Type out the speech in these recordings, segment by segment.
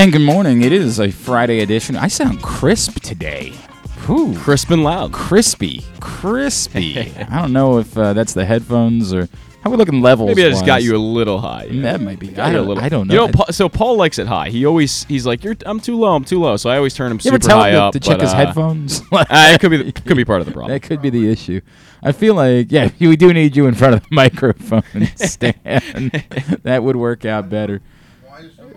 And good morning. It is a Friday edition. I sound crisp today. Whew. Crisp and loud. Crispy. Crispy. I don't know if uh, that's the headphones or how we looking levels. Maybe I just got you a little high. yeah. That might be. Got I a don't, little. I don't know. You know, Paul, so Paul likes it high. He always he's like, "You're I'm too low. I'm too low." So I always turn him you ever super tell high him to, up. to check but, his uh, headphones? uh, it could be the, could be part of the problem. that could be the issue. I feel like yeah, we do need you in front of the microphone, Stan. that would work out better.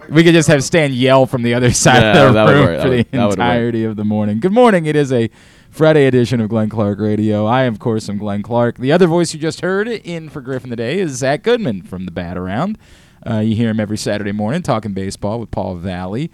We could just have Stan yell from the other side Yeah, of the room work. for the would- that would work. entirety of the morning. Good morning. It is a Friday edition of Glenn Clark Radio. I, of course, am Glenn Clark. The other voice you just heard in for Griffin today is Zach Goodman from the Bat Around. Uh, you hear him every Saturday morning talking baseball with Paul Valley.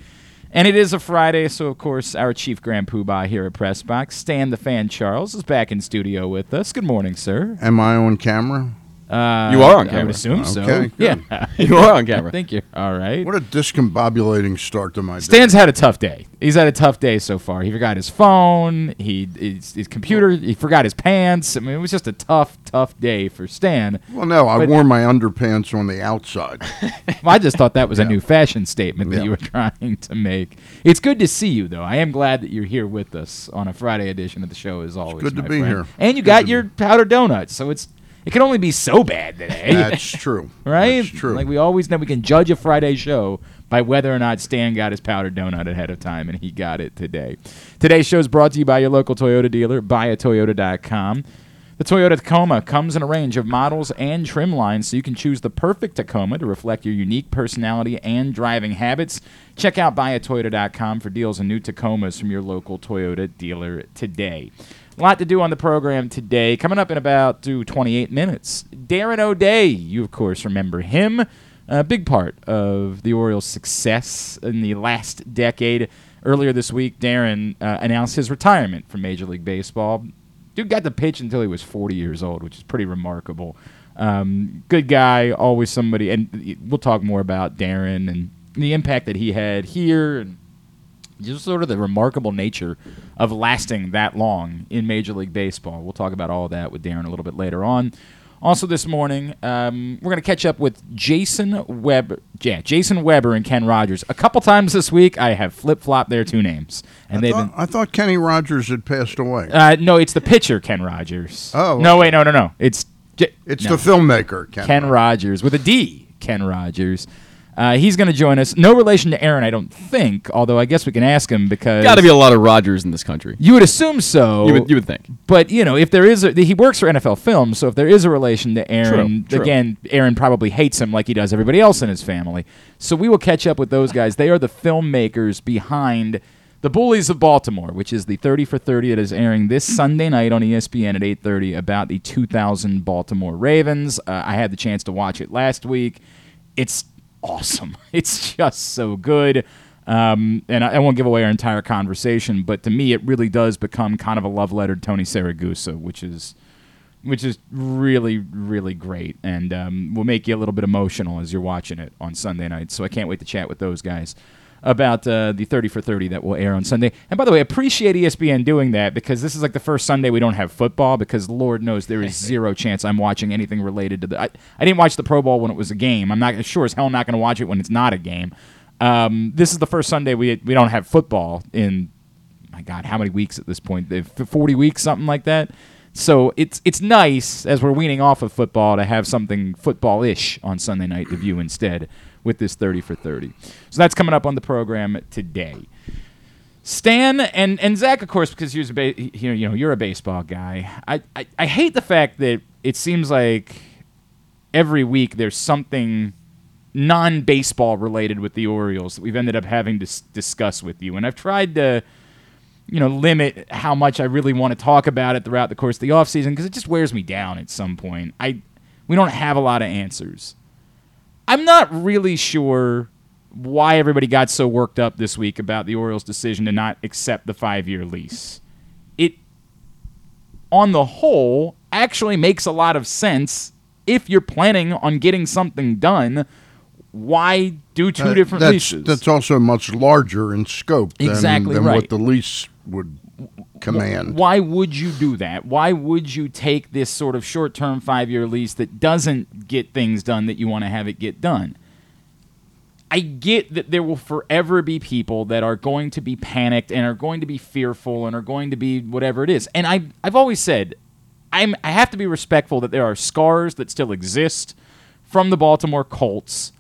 And it is a Friday, so of course our chief grand poobah here at Press Box, Stan the Fan Charles, is back in studio with us. Good morning, sir. Am I on camera? Uh, You are on I camera. would assume so. Okay, Yeah, you are on camera. Thank you're all right. What a discombobulating start to my day. Stan's had a tough day. He's had a tough day so far. He forgot his phone. He his, his computer. He forgot his pants. I mean, it was just a tough, tough day for Stan. Well, no, I But- wore my underpants on the outside. I just thought that was a new fashion statement that Yeah. you were trying to make. It's good to see you, though. I am glad that you're here with us on a Friday edition of the show, as always. good to be friend. here. And you Good got your be- powder donuts, so it's it can only be so bad today. That's true. right? That's true. Like we always know, we can judge a Friday show by whether or not Stan got his powdered donut ahead of time, and he got it today. Today's show is brought to you by your local Toyota dealer, buyatoyota.com. The Toyota Tacoma comes in a range of models and trim lines, so you can choose the perfect Tacoma to reflect your unique personality and driving habits. Check out buyatoyota.com for deals on new Tacomas from your local Toyota dealer today. A lot to do on the program today. Coming up in about ooh, 28 minutes, Darren O'Day. You, of course, remember him. A big part of the Orioles' success in the last decade. Earlier this week, Darren uh, announced his retirement from Major League Baseball. Dude got to pitch until he was 40 years old, which is pretty remarkable. Um, good guy, always somebody, and we'll talk more about Darren and the impact that he had here and just sort of the remarkable nature of lasting that long in Major League Baseball. We'll talk about all that with Darren a little bit later on. Also, this morning, um, we're going to catch up with Jason Weber. Yeah, Jason Weber and Ken Rodgers. A couple times this week, I have flip flopped their two names, and I they've thought, been. I thought Kenny Rogers had passed away. Uh, no, it's the pitcher Ken Rogers. Oh, no, wait, no, no, no. It's J- it's no. the filmmaker, Ken. Ken Rodgers with a D. Ken Rodgers. Uh, he's going to join us. No relation to Aaron, I don't think. Although I guess we can ask him because Got to be a lot of Rogers in this country. You would assume so. You would you would think. But you know, if there is, a, he works for NFL Films, so if there is a relation to Aaron, True, true. again, Aaron probably hates him like he does everybody else in his family. So we will catch up with those guys. They are the filmmakers behind the Bullies of Baltimore, which is the 30 for 30 that is airing this Sunday night on ESPN at 8:30 about the 2000 Baltimore Ravens. Uh, I had the chance to watch it last week. It's awesome. It's just so good. Um, and I, I won't give away our entire conversation, but to me, it really does become kind of a love letter to Tony Siragusa, which is which is really, really great, and um, will make you a little bit emotional as you're watching it on Sunday night. So I can't wait to chat with those guys about uh, the 30 for 30 that will air on Sunday. And by the way, appreciate ESPN doing that because this is like the first Sunday we don't have football because Lord knows there is zero chance I'm watching anything related to the. I, I didn't watch the Pro Bowl when it was a game. I'm not sure as hell not going to watch it when it's not a game. Um, this is the first Sunday we we don't have football in my God, how many weeks at this point? 40 weeks, something like that. So it's it's nice as we're weaning off of football to have something football-ish on Sunday night to view instead with this 30 for 30. So that's coming up on the program today. Stan and, and Zach, of course, because you're a ba- you know, you know you're a baseball guy. I, I, I hate the fact that it seems like every week there's something non-baseball related with the Orioles that we've ended up having to s- discuss with you, and I've tried to you know, limit how much I really want to talk about it throughout the course of the offseason because it just wears me down at some point. I we don't have a lot of answers. I'm not really sure why everybody got so worked up this week about the Orioles' decision to not accept the 5-year lease. It on the whole actually makes a lot of sense if you're planning on getting something done. Why do two Uh, different that's, leases? That's also much larger in scope than, Exactly than right. what the lease would command. Why would you do that? Why would you take this sort of short term five year lease that doesn't get things done that you want to have it get done? I get that there will forever be people that are going to be panicked and are going to be fearful and are going to be whatever it is. And I I've always said I'm I have to be respectful that there are scars that still exist from the Baltimore Colts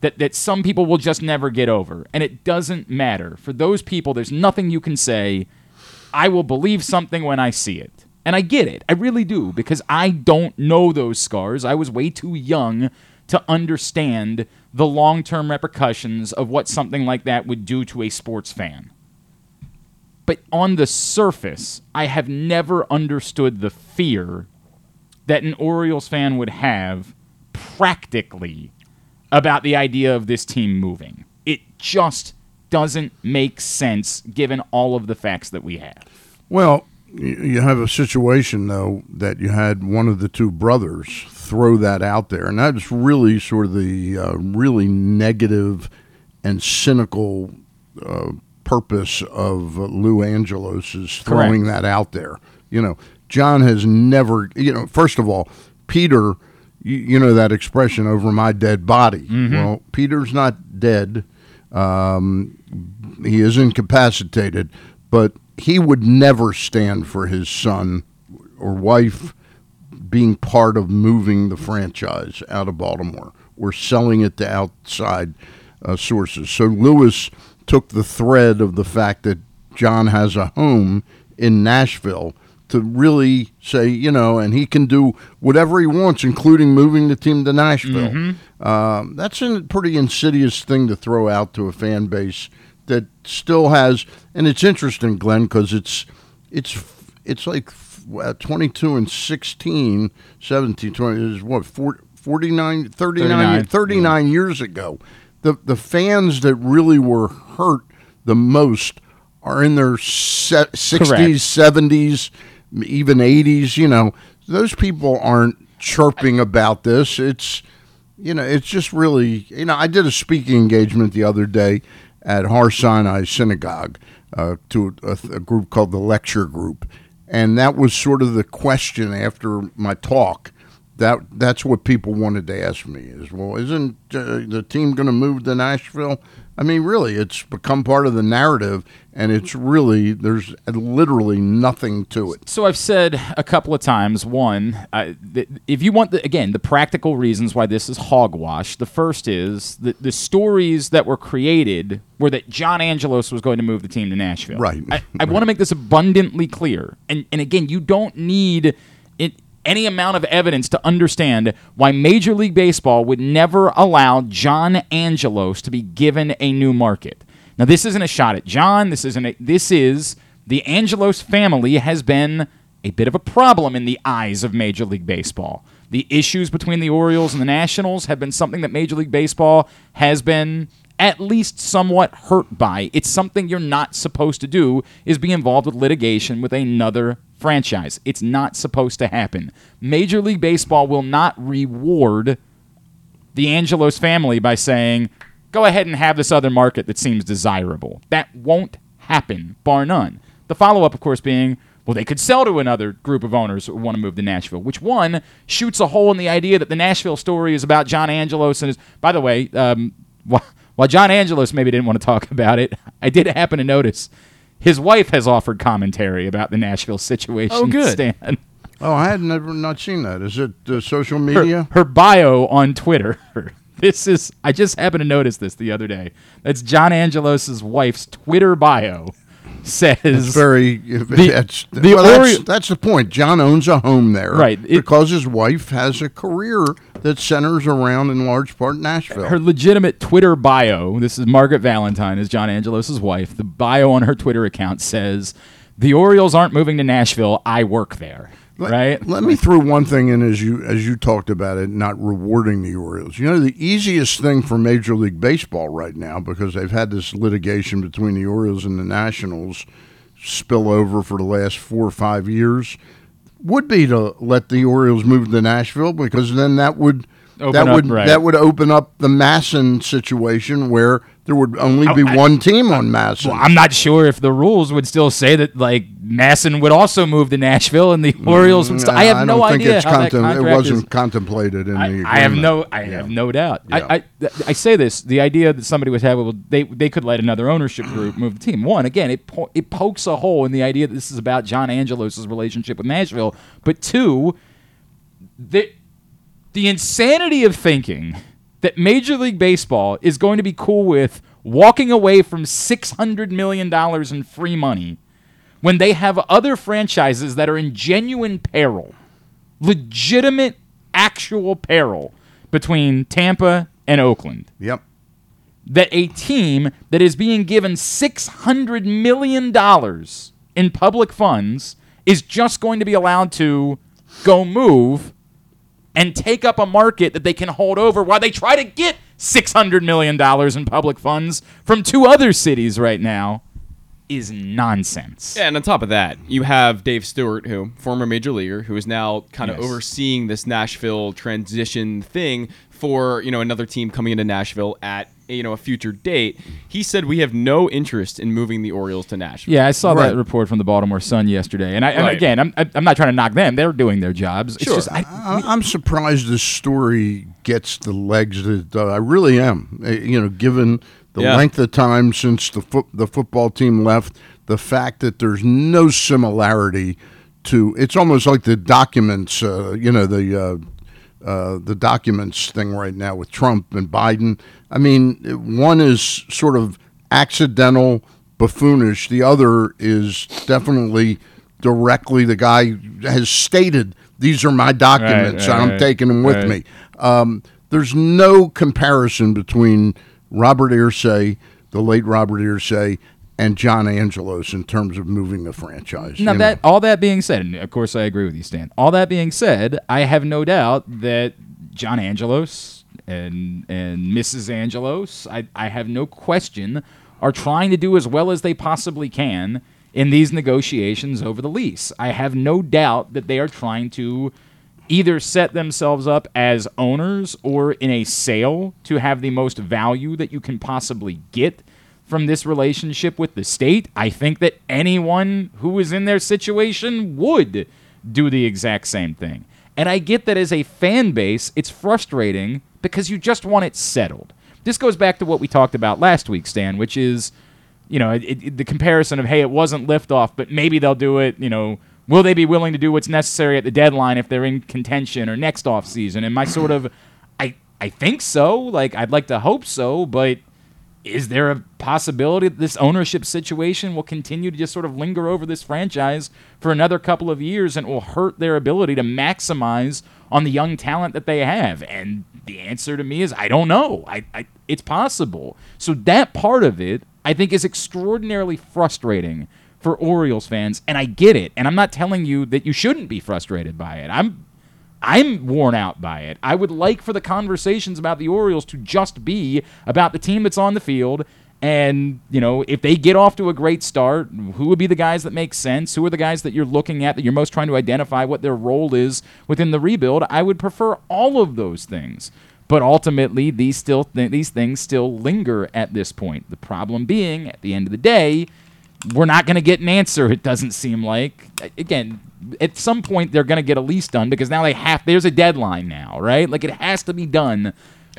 that that some people will just never get over. And it doesn't matter. For those people there's nothing you can say I will believe something when I see it. And I get it. I really do because I don't know those scars. I was way too young to understand the long term repercussions of what something like that would do to a sports fan. But on the surface, I have never understood the fear that an Orioles fan would have practically about the idea of this team moving. It just doesn't make sense given all of the facts that we have. Well, you have a situation though that you had one of the two brothers throw that out there, and that's really sort of the uh, really negative and cynical uh, purpose of uh, Lou Angelos is throwing that out there. You know, John has never. You know, first of all, Peter. You, you know that expression over my dead body. Well, Peter's not dead. Um, he is incapacitated, but he would never stand for his son or wife being part of moving the franchise out of Baltimore or selling it to outside uh, sources. So Louis took the thread of the fact that John has a home in Nashville to really say, you know, and he can do whatever he wants, including moving the team to Nashville. Um, that's a pretty insidious thing to throw out to a fan base that still has, and it's interesting, Glenn, because it's it's it's like uh, 22 and 16, 17, 20 is what 40, 49, 39, 39, 39 years ago. The the fans that really were hurt the most are in their se- 60s, 70s, even 80s, you know. Those people aren't chirping about this. It's you know, it's just really, you know, I did a speaking engagement the other day at Har Sinai Synagogue uh, to a, a group called the Lecture Group, and that was sort of the question after my talk. That that's what people wanted to ask me is, well, isn't uh, the team going to move to Nashville? I mean, really, it's become part of the narrative, and it's really there's literally nothing to it. So I've said a couple of times. One, uh, th- if you want the, again the practical reasons why this is hogwash, the first is that the stories that were created were that John Angelos was going to move the team to Nashville. Right. I, I want to make this abundantly clear, and and again, you don't need it. Any amount of evidence to understand why Major League Baseball would never allow John Angelos to be given a new market. Now, this isn't a shot at John. This isn't. A, this is the Angelos family has been a bit of a problem in the eyes of Major League Baseball. The issues between the Orioles and the Nationals have been something that Major League Baseball has been at least somewhat hurt by. It's something you're not supposed to do is be involved with litigation with another franchise. It's not supposed to happen. Major League Baseball will not reward the Angelos family by saying, go ahead and have this other market that seems desirable. That won't happen, bar none. The follow up, of course, being, well, they could sell to another group of owners who want to move to Nashville, which one shoots a hole in the idea that the Nashville story is about John Angelos and his. By the way, um, while, while John Angelos maybe didn't want to talk about it, I did happen to notice his wife has offered commentary about the Nashville situation. Oh, good. Stan. Oh, I had never not seen that. Is it uh, social her, media? her bio on Twitter. This is I just happened to notice this the other day. That's John Angelos's wife's Twitter bio says It's very. Uh, that's, the well, that's, Ori- that's the point. John owns a home there, Right. It- because his wife has a career that centers around, in large part, Nashville. her legitimate Twitter bio. This is Margaret Valentine, is John Angelos's wife. The bio on her Twitter account says, "The Orioles aren't moving to Nashville. I work there." Let- right? Let me throw one thing in as you as you talked about it, not rewarding the Orioles. You know, the easiest thing for Major League Baseball right now, because they've had this litigation between the Orioles and the Nationals spill over for the last four or five years, would be to let the Orioles move to Nashville because then that would Open that up, would right. that would open up the MASN situation where there would only be I- one team on MASN. Well, I'm not sure if the rules would still say that like MASN would also move to Nashville and the mm, Orioles would. St- I have don't no idea how that contem- contract It wasn't is. contemplated in the. I, Agreement. I have no, I Yeah. have no doubt. Yeah. I, I, I say this: the idea that somebody would have, well, they they could let another ownership group move the team. One, again, it po- it pokes a hole in the idea that this is about John Angelos' relationship with Nashville. But two, the the insanity of thinking that Major League Baseball is going to be cool with walking away from six hundred million dollars in free money when they have other franchises that are in genuine peril legitimate, actual peril between Tampa and Oakland. Yep. That a team that is being given $600 million in public funds is just going to be allowed to go move and take up a market that they can hold over while they try to get $600 million in public funds from two other cities right now is nonsense. Yeah, and on top of that, you have Dave Stewart, who former major leaguer, who is now kind of Yes. overseeing this Nashville transition thing for you know another team coming into Nashville at you know a future date. He said we have no interest in moving the Orioles to Nashville. Yeah, I saw Right. that report from the Baltimore Sun yesterday, and, I, and Right. again, I'm I- I'm not trying to knock them; they're doing their jobs. It's Sure. just I, I, I'm surprised this story gets the legs that it does. I really am. Uh, You know, given the Yeah. length of time since the foot, the football team left, the fact that there's no similarity to it's almost like the documents. Uh, you know, the uh, uh, the documents thing right now with Trump and Biden. I mean, one is sort of accidental, buffoonish. The other is definitely directly the guy has stated these are my documents right, and I'm right, taking them with right. me. Um, there's no comparison between Robert Irsay, the late Robert Irsay, and John Angelos in terms of moving the franchise. now that know. all that being said, and of course I agree with you, Stan. All that being said, I have no doubt that John Angelos and and Mrs. Angelos, I I have no question, are trying to do as well as they possibly can in these negotiations over the lease. I have no doubt that they are trying to either set themselves up as owners or in a sale to have the most value that you can possibly get from this relationship with the state. I think that anyone who is in their situation would do the exact same thing. And I get that as a fan base, it's frustrating because you just want it settled. This goes back to what we talked about last week, Stan, which is you know, it, it, the comparison of hey, it wasn't liftoff, but maybe they'll do it. You know, will they be willing to do what's necessary at the deadline if they're in contention or next off season? And my sort of, I I think so. Like I'd like to hope so, but is there a possibility that this ownership situation will continue to just sort of linger over this franchise for another couple of years and will hurt their ability to maximize on the young talent that they have? And the answer to me is I don't know. I, I it's possible. So that part of it I think is extraordinarily frustrating for Orioles fans, and I get it. And I'm not telling you that you shouldn't be frustrated by it. I'm I'm worn out by it. I would like for the conversations about the Orioles to just be about the team that's on the field. And, you know, if they get off to a great start, who would be the guys that make sense? Who are the guys that you're looking at that you're most trying to identify what their role is within the rebuild? I would prefer all of those things. But ultimately, these still th- these things still linger at this point. The problem being, at the end of the day, we're not going to get an answer. It doesn't seem like. Again, at some point they're going to get a lease done because now they have. There's a deadline now, right? Like it has to be done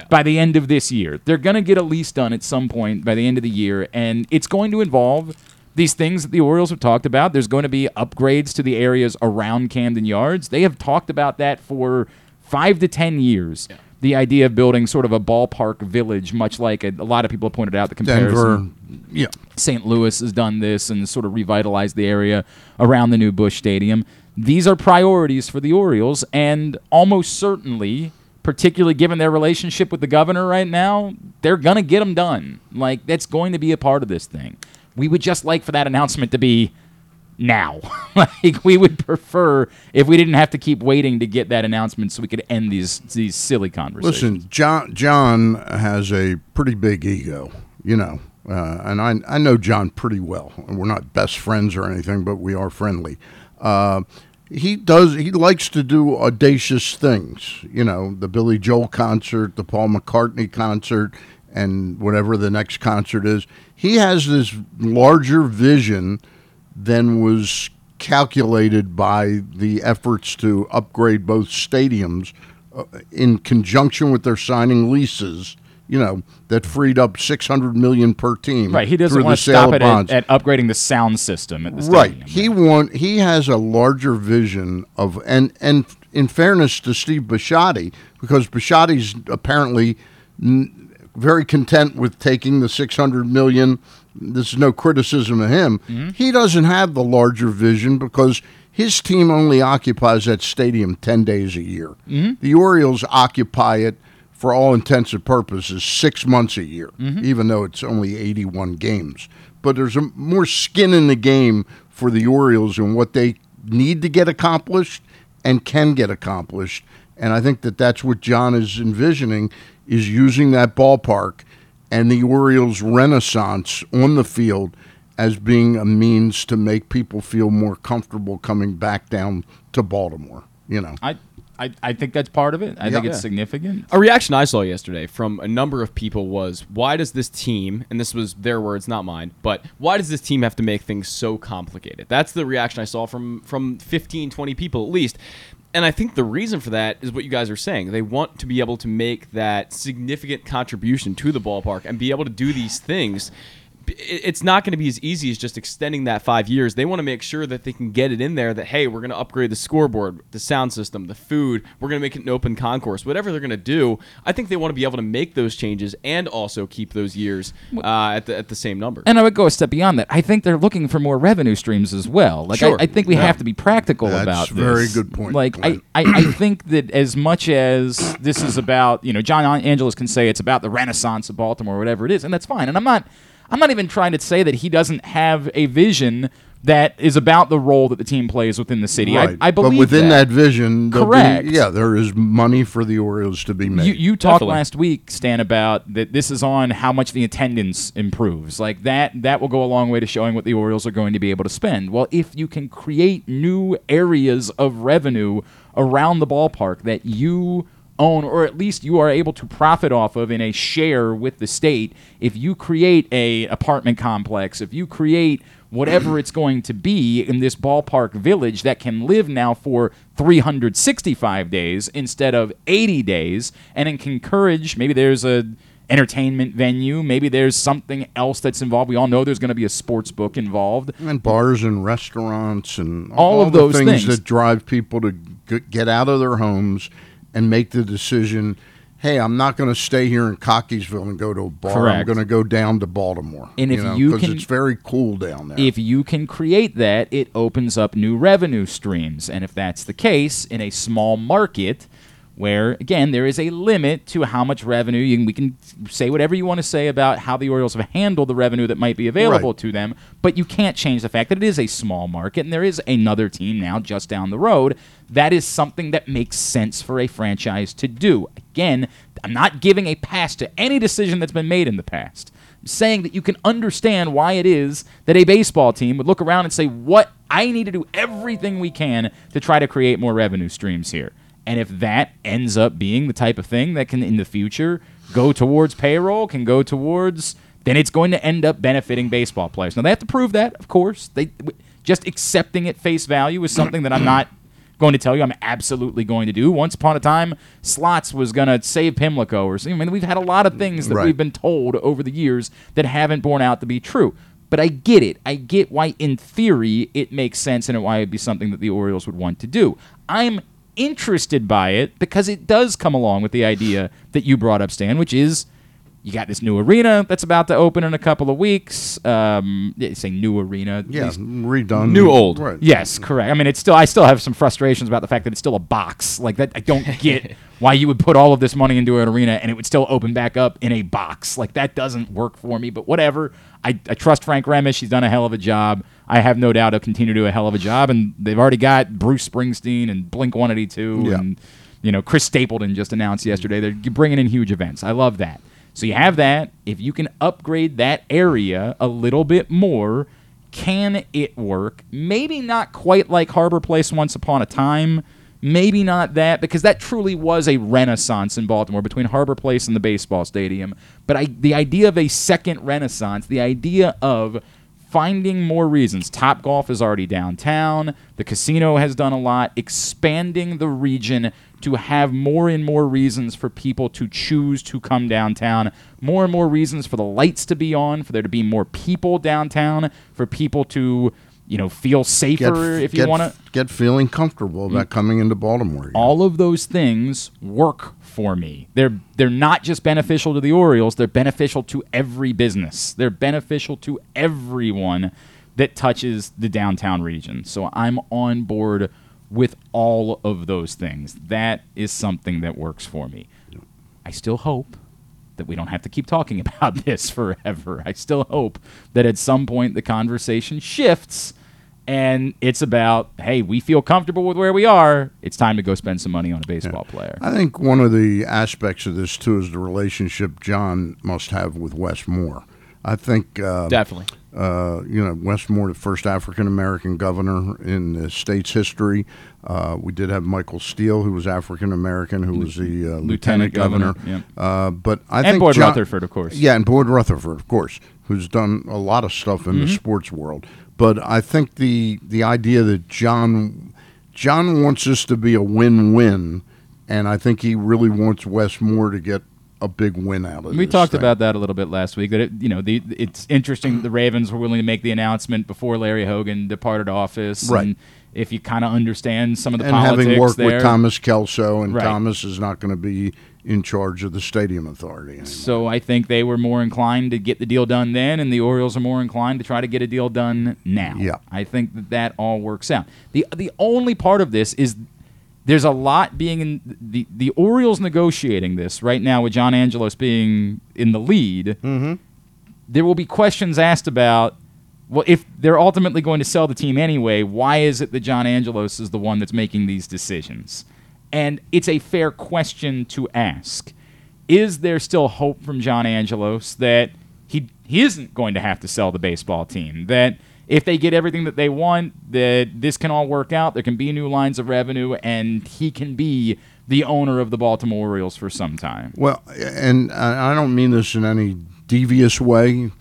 by the end of this year. They're going to get a lease done at some point by the end of the year, and it's going to involve these things that the Orioles have talked about. There's going to be upgrades to the areas around Camden Yards. They have talked about that for five to ten years. The idea of building sort of a ballpark village, much like a, a lot of people have pointed out the comparison. Denver, yeah. St. Louis has done this and sort of revitalized the area around the new Busch Stadium. These are priorities for the Orioles, and almost certainly, particularly given their relationship with the governor right now, they're going to get them done. Like, that's going to be a part of this thing. We would just like for that announcement to be now. like, we would prefer if we didn't have to keep waiting to get that announcement so we could end these, these silly conversations. Listen, John John has a pretty big ego, you know, uh, and I I know John pretty well. We're not best friends or anything, but we are friendly. Uh, he does. He likes to do audacious things. You know, the Billy Joel concert, the Paul McCartney concert, and whatever the next concert is. He has this larger vision than was calculated by the efforts to upgrade both stadiums uh, in conjunction with their signing leases. You know that freed up six hundred million per team. Right. He doesn't want to stop it at, at upgrading the sound system at the Right. stadium. He want he has a larger vision of and and in fairness to Steve Bisciotti, because Bisciotti's apparently n- very content with taking the six hundred million. This is no criticism of him. Mm-hmm. He doesn't have the larger vision because his team only occupies that stadium ten days a year. Mm-hmm. The Orioles occupy it for all intents and purposes six months a year, Mm-hmm. even though it's only 81 games. But there's a, more skin in the game for the Orioles and what they need to get accomplished and can get accomplished. And I think that that's what John is envisioning is using that ballpark and the Orioles' renaissance on the field as being a means to make people feel more comfortable coming back down to Baltimore. You know, I, I, I think that's part of it. I think Yeah. it's significant. A reaction I saw yesterday from a number of people was, why does this team, and this was their words, not mine, but why does this team have to make things so complicated? That's the reaction I saw from from 15, 20 people at least. And I think the reason for that is what you guys are saying. They want to be able to make that significant contribution to the ballpark and be able to do these things. It- It's not going to be as easy as just extending that five years. They want to make sure that they can get it in there that, hey, we're going to upgrade the scoreboard, the sound system, the food. We're going to make it an open concourse. Whatever they're going to do, I think they want to be able to make those changes and also keep those years uh, at, the, at the same number. And I would go a step beyond that. I think they're looking for more revenue streams as well. Like Sure. I, I think we have to be practical That's about a this. very good point, Like I, I, I think that as much as this is about, you know, John Angelos can say it's about the renaissance of Baltimore, or whatever it is, and that's fine. And I'm not I'm not even trying to say that he doesn't have a vision that is about the role that the team plays within the city. right. I, I believe that but within that. that, vision, there'll be- Correct. yeah, there is money for the Orioles to be made. You, you talked Definitely. last week, Stan, about that this is on how much the attendance improves. Like that, that will go a long way to showing what the Orioles are going to be able to spend. Well, if you can create new areas of revenue around the ballpark that you own, or at least you are able to profit off of in a share with the state, if you create a apartment complex, if you create whatever it's going to be in this ballpark village that can live now for 365 days instead of 80 days and it can encourage maybe there's a entertainment venue maybe there's something else that's involved. We all know there's going to be a sports book involved. And bars and restaurants and All of the those things, things. that drive people to get out of their homes and make the decision hey i'm not going to stay here in cockeysville and go to a bar i'm going to go down to baltimore And if you, can- it's very cool down there if you can create that, it opens up new revenue streams. And if that's the case in a small market, where again there is a limit to how much revenue you can, we can say whatever you want to say about how the Orioles have handled the revenue that might be available Right. to them, but you can't change the fact that it is a small market and there is another team now just down the road. That is something that makes sense for a franchise to do. Again, I'm not giving a pass to any decision that's been made in the past saying that you can understand why it is that a baseball team would look around and say, What I need to do everything we can to try to create more revenue streams here. And if that ends up being the type of thing that can in the future go towards payroll, can go towards then it's going to end up benefiting baseball players. Now they have to prove that, of course. They just accepting it face value is something that I'm not going to tell you I'm absolutely going to do. Once upon a time, Slots was going to save Pimlico or something. I mean, we've had a lot of things that Right. we've been told over the years that haven't borne out to be true. But I get it. I get why, in theory, it makes sense and why it'd be something that the Orioles would want to do. I'm interested by it because it does come along with the idea that you brought up, Stan, which is you got this new arena that's about to open in a couple of weeks. Um, yeah, say new arena. yeah redone New old. right Yes, correct. I mean, it's still. I still have some frustrations about the fact that it's still a box. Like that, I don't get why you would put all of this money into an arena and it would still open back up in a box. Like that doesn't work for me. But whatever. I, I trust Frank Remesch. He's done a hell of a job. I have no doubt he'll continue to do a hell of a job. And they've already got Bruce Springsteen and Blink 182 Yeah. and you know Chris Stapleton just announced yesterday. They're bringing in huge events. I love that. So you have that. If you can upgrade that area a little bit more, can it work? Maybe not quite like Harbor Place once upon a time. Maybe not that because that truly was a renaissance in Baltimore between Harbor Place and the baseball stadium. But I, the idea of a second renaissance, the idea of finding more reasons. Top Golf is already downtown. The casino has done a lot, expanding the region to have more and more reasons for people to choose to come downtown, more and more reasons for the lights to be on, for there to be more people downtown, for people to, you know, feel safer if you want to. get feeling comfortable about mm. coming into Baltimore. All of those things work for me. They're they're not just beneficial to the Orioles, they're beneficial to every business. They're beneficial to everyone that touches the downtown region. So I'm on board with all of those things. That is something that works for me. I still hope that we don't have to keep talking about this forever. I still hope that at some point the conversation shifts and it's about, hey, we feel comfortable with where we are. It's time to go spend some money on a baseball player. I think one of the aspects of this too is the relationship John must have with Wes Moore. I think uh, Definitely. uh, you know Wes Moore, the first African American governor in the state's history. Uh, we did have Michael Steele, who was African American, who was the uh, lieutenant, governor. governor, Uh, but I And think Boyd John- Rutherford, of course. Yeah, and Boyd Rutherford, of course, who's done a lot of stuff in the sports world. But I think the the idea that John John wants this to be a win-win, and I think he really wants Wes Moore to get a big win out of it. We talked thing. about that a little bit last week. That it, you know, the it's interesting. The Ravens were willing to make the announcement before Larry Hogan departed office. Right. And if you kind of understand some of the and politics having worked there, with Thomas Kelso, and Right. Thomas is not going to be in charge of the stadium authority anymore. So I think they were more inclined to get the deal done then, and the Orioles are more inclined to try to get a deal done now. Yeah. I think that that all works out. the The only part of this is there's a lot being in the the Orioles negotiating this right now with John Angelos being in the lead. Mm-hmm. There will be questions asked about. Well, if they're ultimately going to sell the team anyway, why is it that John Angelos is the one that's making these decisions? And it's a fair question to ask. Is there still hope from John Angelos that he he isn't going to have to sell the baseball team? That if they get everything that they want, that this can all work out. There can be new lines of revenue, and he can be the owner of the Baltimore Orioles for some time. Well, and I don't mean this in any devious way.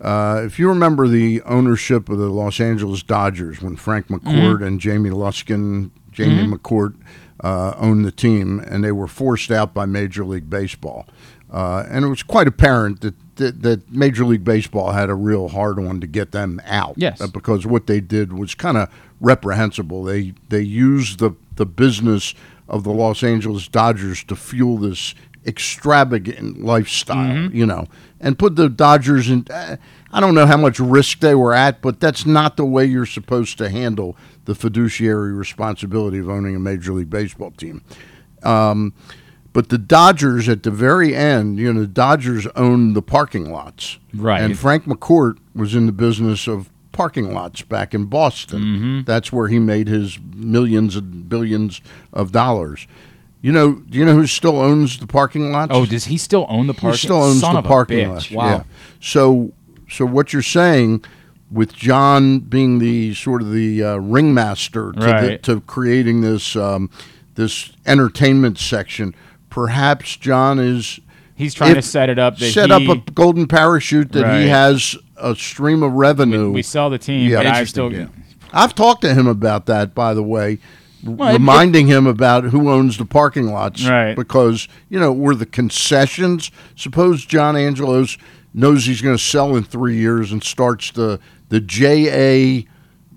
Uh, if you remember the ownership of the Los Angeles Dodgers when Frank McCourt and Jamie Luskin, Jamie McCourt uh, owned the team, and they were forced out by Major League Baseball, uh, and it was quite apparent that, that that Major League Baseball had a real hard one to get them out. Yes. uh, because what they did was kind of reprehensible. They they used the the business of the Los Angeles Dodgers to fuel this extravagant lifestyle, you know, and put the Dodgers in. Uh, I don't know how much risk they were at, but that's not the way you're supposed to handle the fiduciary responsibility of owning a Major League Baseball team. Um, but the Dodgers at the very end, you know, the Dodgers owned the parking lots. Right. And Frank McCourt was in the business of parking lots back in Boston. Mm-hmm. That's where he made his millions and billions of dollars. You know, do you know who still owns the parking lots? Oh, does he still own the parking? he still owns Son the parking lots. Wow. Yeah. So, so what you're saying with John being the sort of the uh, ringmaster to, the, to creating this um, this entertainment section, perhaps John is He's trying if- to set it up that set he, up a golden parachute that Right. he has a stream of revenue. we sell the team, Yeah. but I Interesting, still yeah. I've talked to him about that, by the way, r- Well, it- reminding him about who owns the parking lots. Right. Because, you know, we're the concessions. Suppose John Angelos knows he's going to sell in three years and starts the, the JA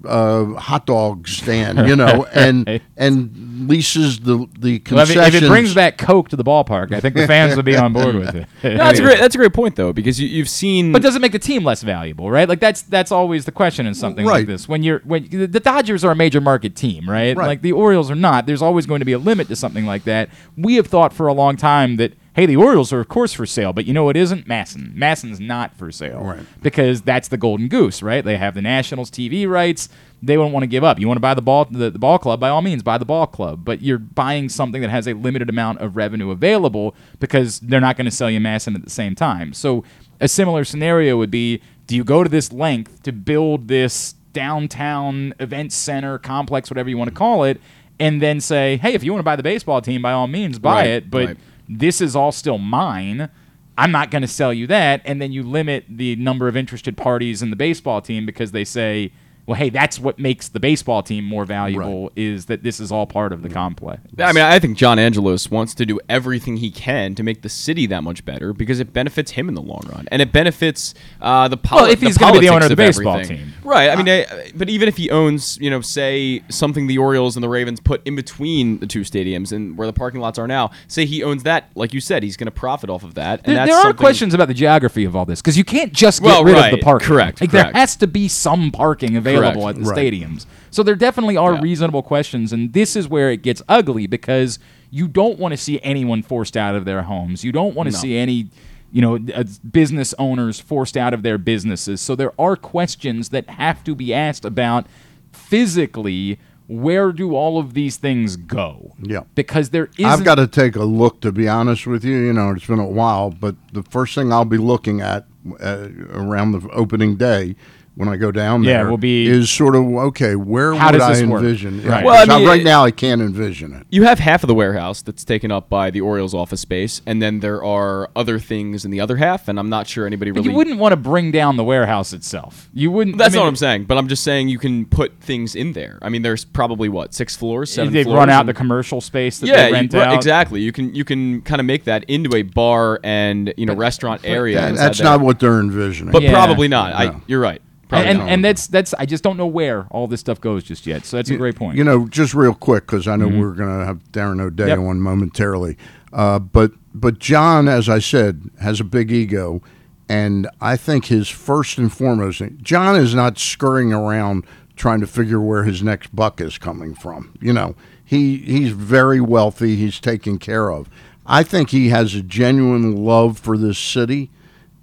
uh, hot dog stand, you know, and and leases the the Well, if, concessions. it, if it brings back Coke to the ballpark, I think the fans would be on board with it. No, that's a great. That's a great point though, because you, you've seen. But does it make the team less valuable, right? Like that's that's always the question in something like Right. this. When you're when the the Dodgers are a major market team, right? Right. Like the Orioles are not. There's always going to be a limit to something like that. We have thought for a long time that hey, the Orioles are of course for sale, but you know what isn't? MASN. MASN's not for sale, Right. Because that's the golden goose, right? They have the Nationals TV rights. They won't want to give up. You want to buy the ball the, the ball club by all means buy the ball club, but you're buying something that has a limited amount of revenue available because they're not going to sell you Masson at the same time. So a similar scenario would be do you go to this length to build this downtown event center complex whatever you want to call it and then say, hey, if you want to buy the baseball team, by all means, buy Right, it. But right. This is all still mine. I'm not going to sell you that. And then you limit the number of interested parties in the baseball team because they say, well, hey, that's what makes the baseball team more valuable is that this is all part of the complex. I mean, I think John Angelos wants to do everything he can to make the city that much better because it benefits him in the long run, and it benefits uh, the, poli- Well, if he's gonna be the owner of the baseball everything. team. right? I mean, I, but even if he owns, you know, say something the Orioles and the Ravens put in between the two stadiums and where the parking lots are now, say he owns that, like you said, he's going to profit off of that. And There, that's there are questions about the geography of all this because you can't just get Well, rid of the parking. correct, Like, there has to be some parking available Correct. at the Right. stadiums. So there definitely are Yeah. reasonable questions, and this is where it gets ugly because you don't want to see anyone forced out of their homes. You don't want to No. see any. You know, uh, business owners forced out of their businesses. So there are questions that have to be asked about physically. Where do all of these things go? Yeah. because there is. I've got to take a look, to be honest with you. You know, it's been a while, but the first thing I'll be looking at uh, around the opening day when I go down Yeah, there will be- is sort of okay. Where How would does I this work? envision? Right. Well, I mean, right now I can't envision it. You have half of the warehouse that's taken up by the Orioles office space, and then there are other things in the other half, and I'm not sure anybody really. you wouldn't want to bring down the warehouse itself. You wouldn't. That's I not what I'm saying, but I'm just saying you can put things in there. I mean, there's probably what six floors, seven. They've floors, run out and- the commercial space that yeah, they you- rent right, out. exactly. You can you can kind of make that into a bar and you know restaurant area. That- that's there. not what they're envisioning. but Yeah. probably not. I you're right. And, Probably and, and that's that's I just don't know where all this stuff goes just yet. So that's a great point. You know, just real quick because I know we're going to have Darren O'Day Yep. on momentarily, uh, but but John, as I said, has a big ego, and I think his first and foremost, John is not scurrying around trying to figure where his next buck is coming from. You know, he he's very wealthy. He's taken care of. I think he has a genuine love for this city,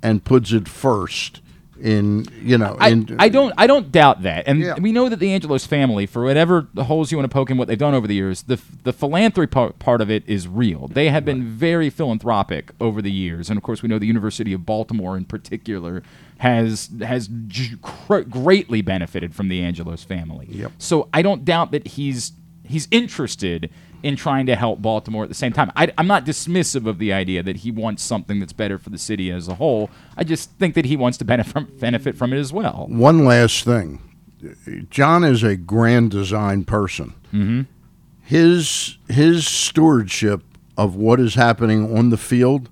and puts it first. In you know, I, in, I don't I don't doubt that, and Yeah. we know that the Angelos family, for whatever holes you want to poke in what they've done over the years, the the philanthropy part, part of it is real. They have been very philanthropic over the years, and of course we know the University of Baltimore in particular has has cr- greatly benefited from the Angelos family. Yep. So I don't doubt that he's he's interested in trying to help Baltimore at the same time. I, am not dismissive of the idea that he wants something that's better for the city as a whole. I just think that he wants to benefit from, benefit from it as well. One last thing. John is a grand design person. Mm-hmm. His his stewardship of what is happening on the field,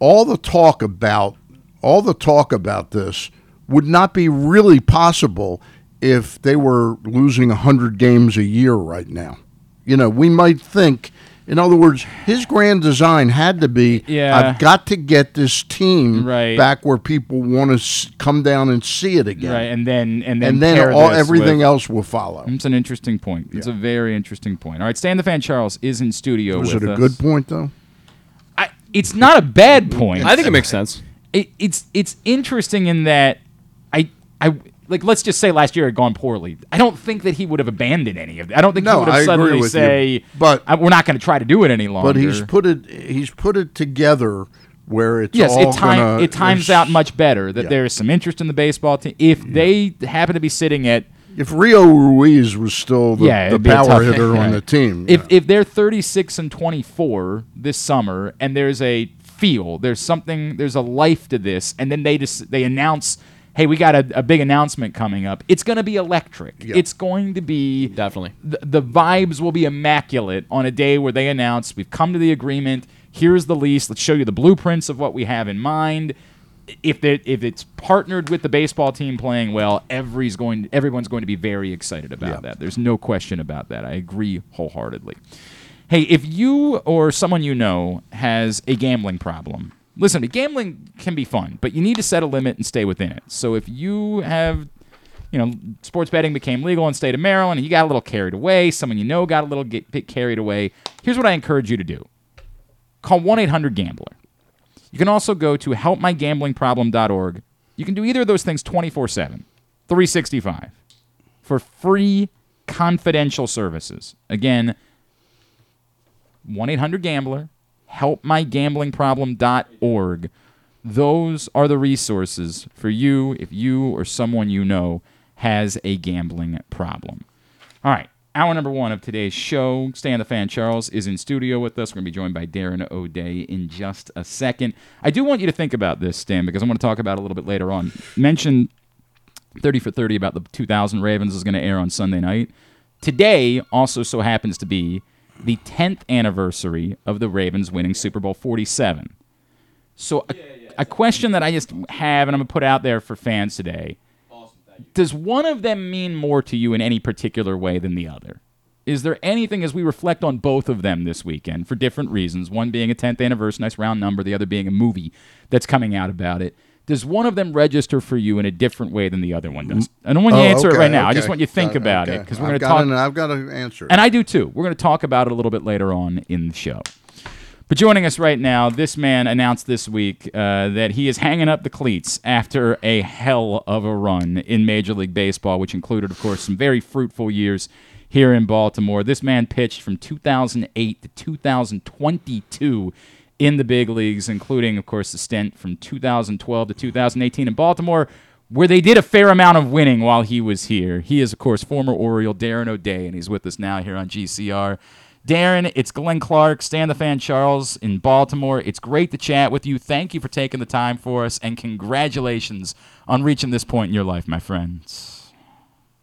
all the talk about all the talk about this would not be really possible if they were losing 100 games a year right now. You know, we might think in other words, his grand design had to be Yeah. I've got to get this team Right. back where people want to s- come down and see it again Right, and then and then and then all everything with- else will follow. It's an interesting point. It's a very interesting point. All right, Stan the Fan Charles is in studio Was with it a us. good point though? I, it's not a bad point. I think it makes sense. it, it's it's interesting in that I I like let's just say last year had gone poorly. I don't think that he would have abandoned any of it. I don't think No, he would have I suddenly with you. say, But- I, we're not going to try to do it any longer." But he's put it he's put it together where it's yes, all it time gonna, it times out much better that Yeah. there is some interest in the baseball team. If they happen to be sitting at If Rio Ruiz was still the, Yeah, the it'd be a power hitter on the team, if yeah. if they're 36 and 24 this summer and there's a feel there's something there's a life to this and then they just they announce hey we got a, a big announcement coming up. It's going to be electric. Yeah. it's going to be Definitely. the, the vibes will be immaculate on a day where they announce we've come to the agreement. Here's the lease. Let's show you the blueprints of what we have in mind. If they if it's partnered with the baseball team playing well every's going everyone's going to be very excited about Yeah. that. There's no question about that. I agree wholeheartedly. Hey if you or someone you know has a gambling problem listen gambling can be fun but you need to set a limit and stay within it so if you have you know, sports betting became legal in the state of Maryland, and you got a little carried away. Someone you know got a little get, bit carried away. Here's what I encourage you to do: call one eight hundred Gambler. You can also go to helpmygamblingproblem.org. You can do either of those things 24 7, 365 for free confidential services. Again, 1 800 Gambler, helpmygamblingproblem.org. Those are the resources for you if you or someone you know has a gambling problem. All right. hour number one of today's show. Stan the Fan Charles is in studio with us. We're going to be joined by Darren O'Day in just a second. I do want you to think about this, Stan, because I'm going to talk about it a little bit later on. Mention 30 for 30 about the 2000 Ravens is going to air on Sunday night. Today also so happens to be the 10th anniversary of the Ravens winning Super Bowl 47. So, a, a question that I just have and I'm going to put out there for fans today does one of them mean more to you in any particular way than the other? Is there anything as we reflect on both of them this weekend for different reasons? One being a 10th anniversary, nice round number, the other being a movie that's coming out about it. Does one of them register for you in a different way than the other one does? I don't want you to Oh, answer okay, it right now. I just want you to think about okay. it because we're going to talk. an- I've got to answer. And I do too. We're going to talk about it a little bit later on in the show. But joining us right now, this man announced this week uh, that he is hanging up the cleats after a hell of a run in Major League Baseball, which included, of course, some very fruitful years here in Baltimore. This man pitched from 2008 to 2022 in the big leagues, including, of course, the stint from 2012 to 2018 in Baltimore, where they did a fair amount of winning while he was here. He is, of course, former Oriole Darren O'Day, and he's with us now here on GCR. Darren, it's Glenn Clark, Stan the Fan Charles in Baltimore. It's great to chat with you. Thank you for taking the time for us, and congratulations on reaching this point in your life, my friends.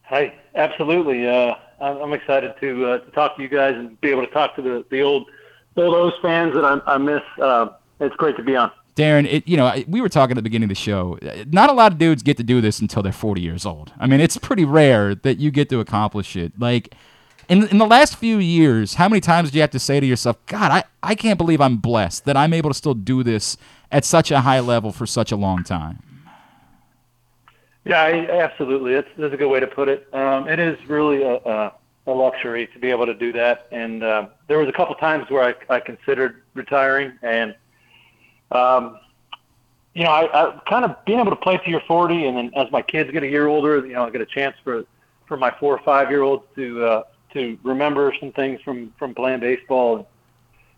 Hi, absolutely. Uh, I'm, excited to, uh, to talk to you guys and be able to talk to the, the old old O's fans that I, I miss. Uh, it's great to be on. Darren, it, you know, we were talking at the beginning of the show. Not a lot of dudes get to do this until they're 40 years old. I mean, it's pretty rare that you get to accomplish it. Like, in, in the last few years, how many times do you have to say to yourself, God, I, I can't believe I'm blessed that I'm able to still do this at such a high level for such a long time? Yeah, I, absolutely. That's, that's a good way to put it. Um, it is really a, a, a luxury to be able to do that. And uh, there was a couple times where I, I considered retiring, and um, you know, I, I kind of being able to play to your 40, and then as my kids get a year older, you know, I get a chance for for my four or five year olds to uh, to remember some things from from playing baseball.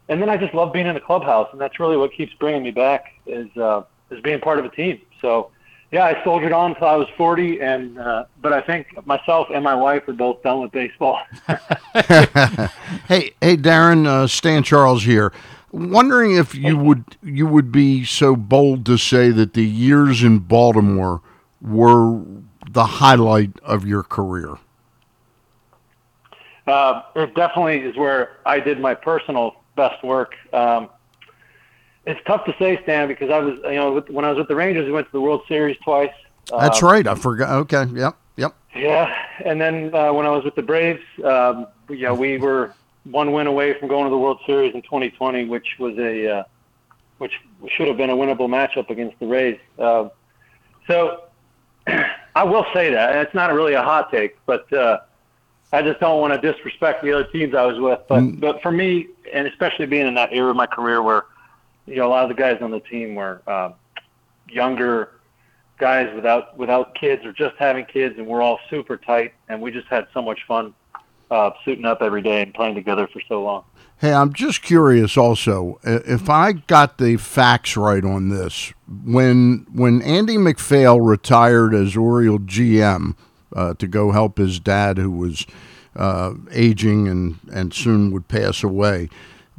And then I just love being in the clubhouse, and that's really what keeps bringing me back is uh, is being part of a team. So yeah, I soldiered on until I was 40, and uh, but I think myself and my wife are both done with baseball. Hey, hey, Darren, uh, Stan Charles here. Wondering if you would you would be so bold to say that the years in Baltimore were the highlight of your career. Uh, it definitely is where I did my personal best work. Um, it's tough to say, Stan, because I was, you know, with, when I was with the Rangers, we went to the World Series twice. That's Uh, right. I forgot. Okay. Yep. Yep. Yeah, and then uh, when I was with the Braves, um, yeah, we were one win away from going to the World Series in 2020, which was a, uh, which should have been a winnable matchup against the Rays. Uh, so I will say that it's not really a hot take, but uh, I just don't want to disrespect the other teams I was with. But but for me, and especially being in that era of my career where you know a lot of the guys on the team were uh, younger guys without without kids or just having kids, and we're all super tight, and we just had so much fun uh, suiting up every day and playing together for so long. Hey, I'm just curious. Also, if I got the facts right on this, when when Andy MacPhail retired as Oriole GM uh, to go help his dad, who was uh, aging and and soon would pass away,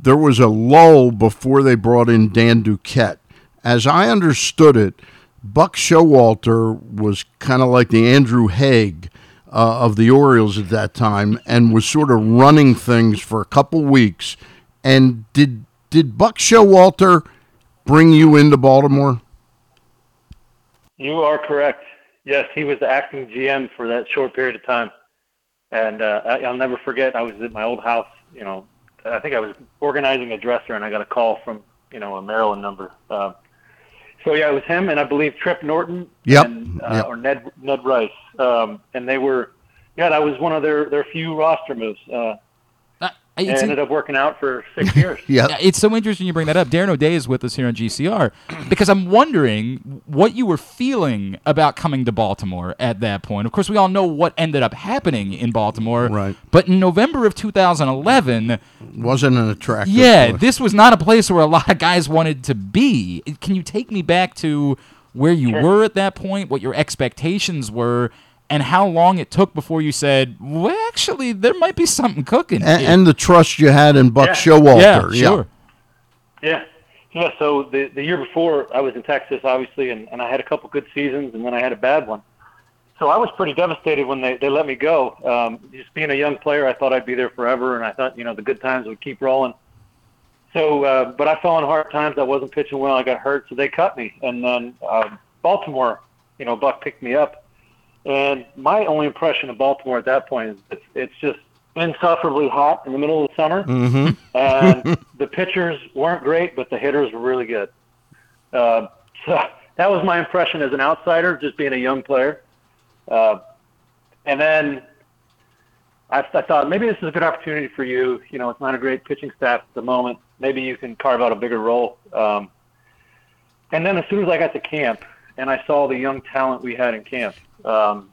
there was a lull before they brought in Dan Duquette. As I understood it, Buck Showalter was kind of like the Andrew Haig uh, of the Orioles at that time, and was sort of running things for a couple weeks. And did did Buck Showalter bring you into Baltimore? You are correct. Yes, he was the acting GM for that short period of time, and uh, I, I'll never forget. I was at my old house. You know, I think I was organizing a dresser, and I got a call from you know a Maryland number. Uh, so yeah, it was him, and I believe Tripp Norton, Yep, and, uh, yep. or Ned Ned Rice, um, and they were. Yeah, that was one of their, their few roster moves. Uh, And it's, ended up working out for six years. Yeah, Yeah, it's so interesting you bring that up. Darren O'Day is with us here on GCR because I'm wondering what you were feeling about coming to Baltimore at that point. Of course, we all know what ended up happening in Baltimore. Right. But in November of 2011, wasn't an attractive. yeah, place. this was not a place where a lot of guys wanted to be. Can you take me back to where you Sure. were at that point, what your expectations were, and how long it took before you said, "Well, actually, there might be something cooking." And, and the trust you had in Buck Yeah. Showalter. yeah, sure. Yeah. Yeah, so the the year before I was in Texas obviously and, and I had a couple good seasons and then I had a bad one. So I was pretty devastated when they, they let me go. Um, just being a young player, I thought I'd be there forever and I thought, you know, the good times would keep rolling. So, uh, but I fell in hard times. I wasn't pitching well. I got hurt, so they cut me. And then um, Baltimore, you know, Buck picked me up. And my only impression of Baltimore at that point is it's, it's just insufferably hot in the middle of the summer Mm-hmm. and the pitchers weren't great, but the hitters were really good. Uh, so that was my impression as an outsider, just being a young player. Uh, and then I, I thought maybe this is a good opportunity for you. You know, it's not a great pitching staff at the moment. Maybe you can carve out a bigger role. Um, and then as soon as I got to camp and I saw the young talent we had in camp, um,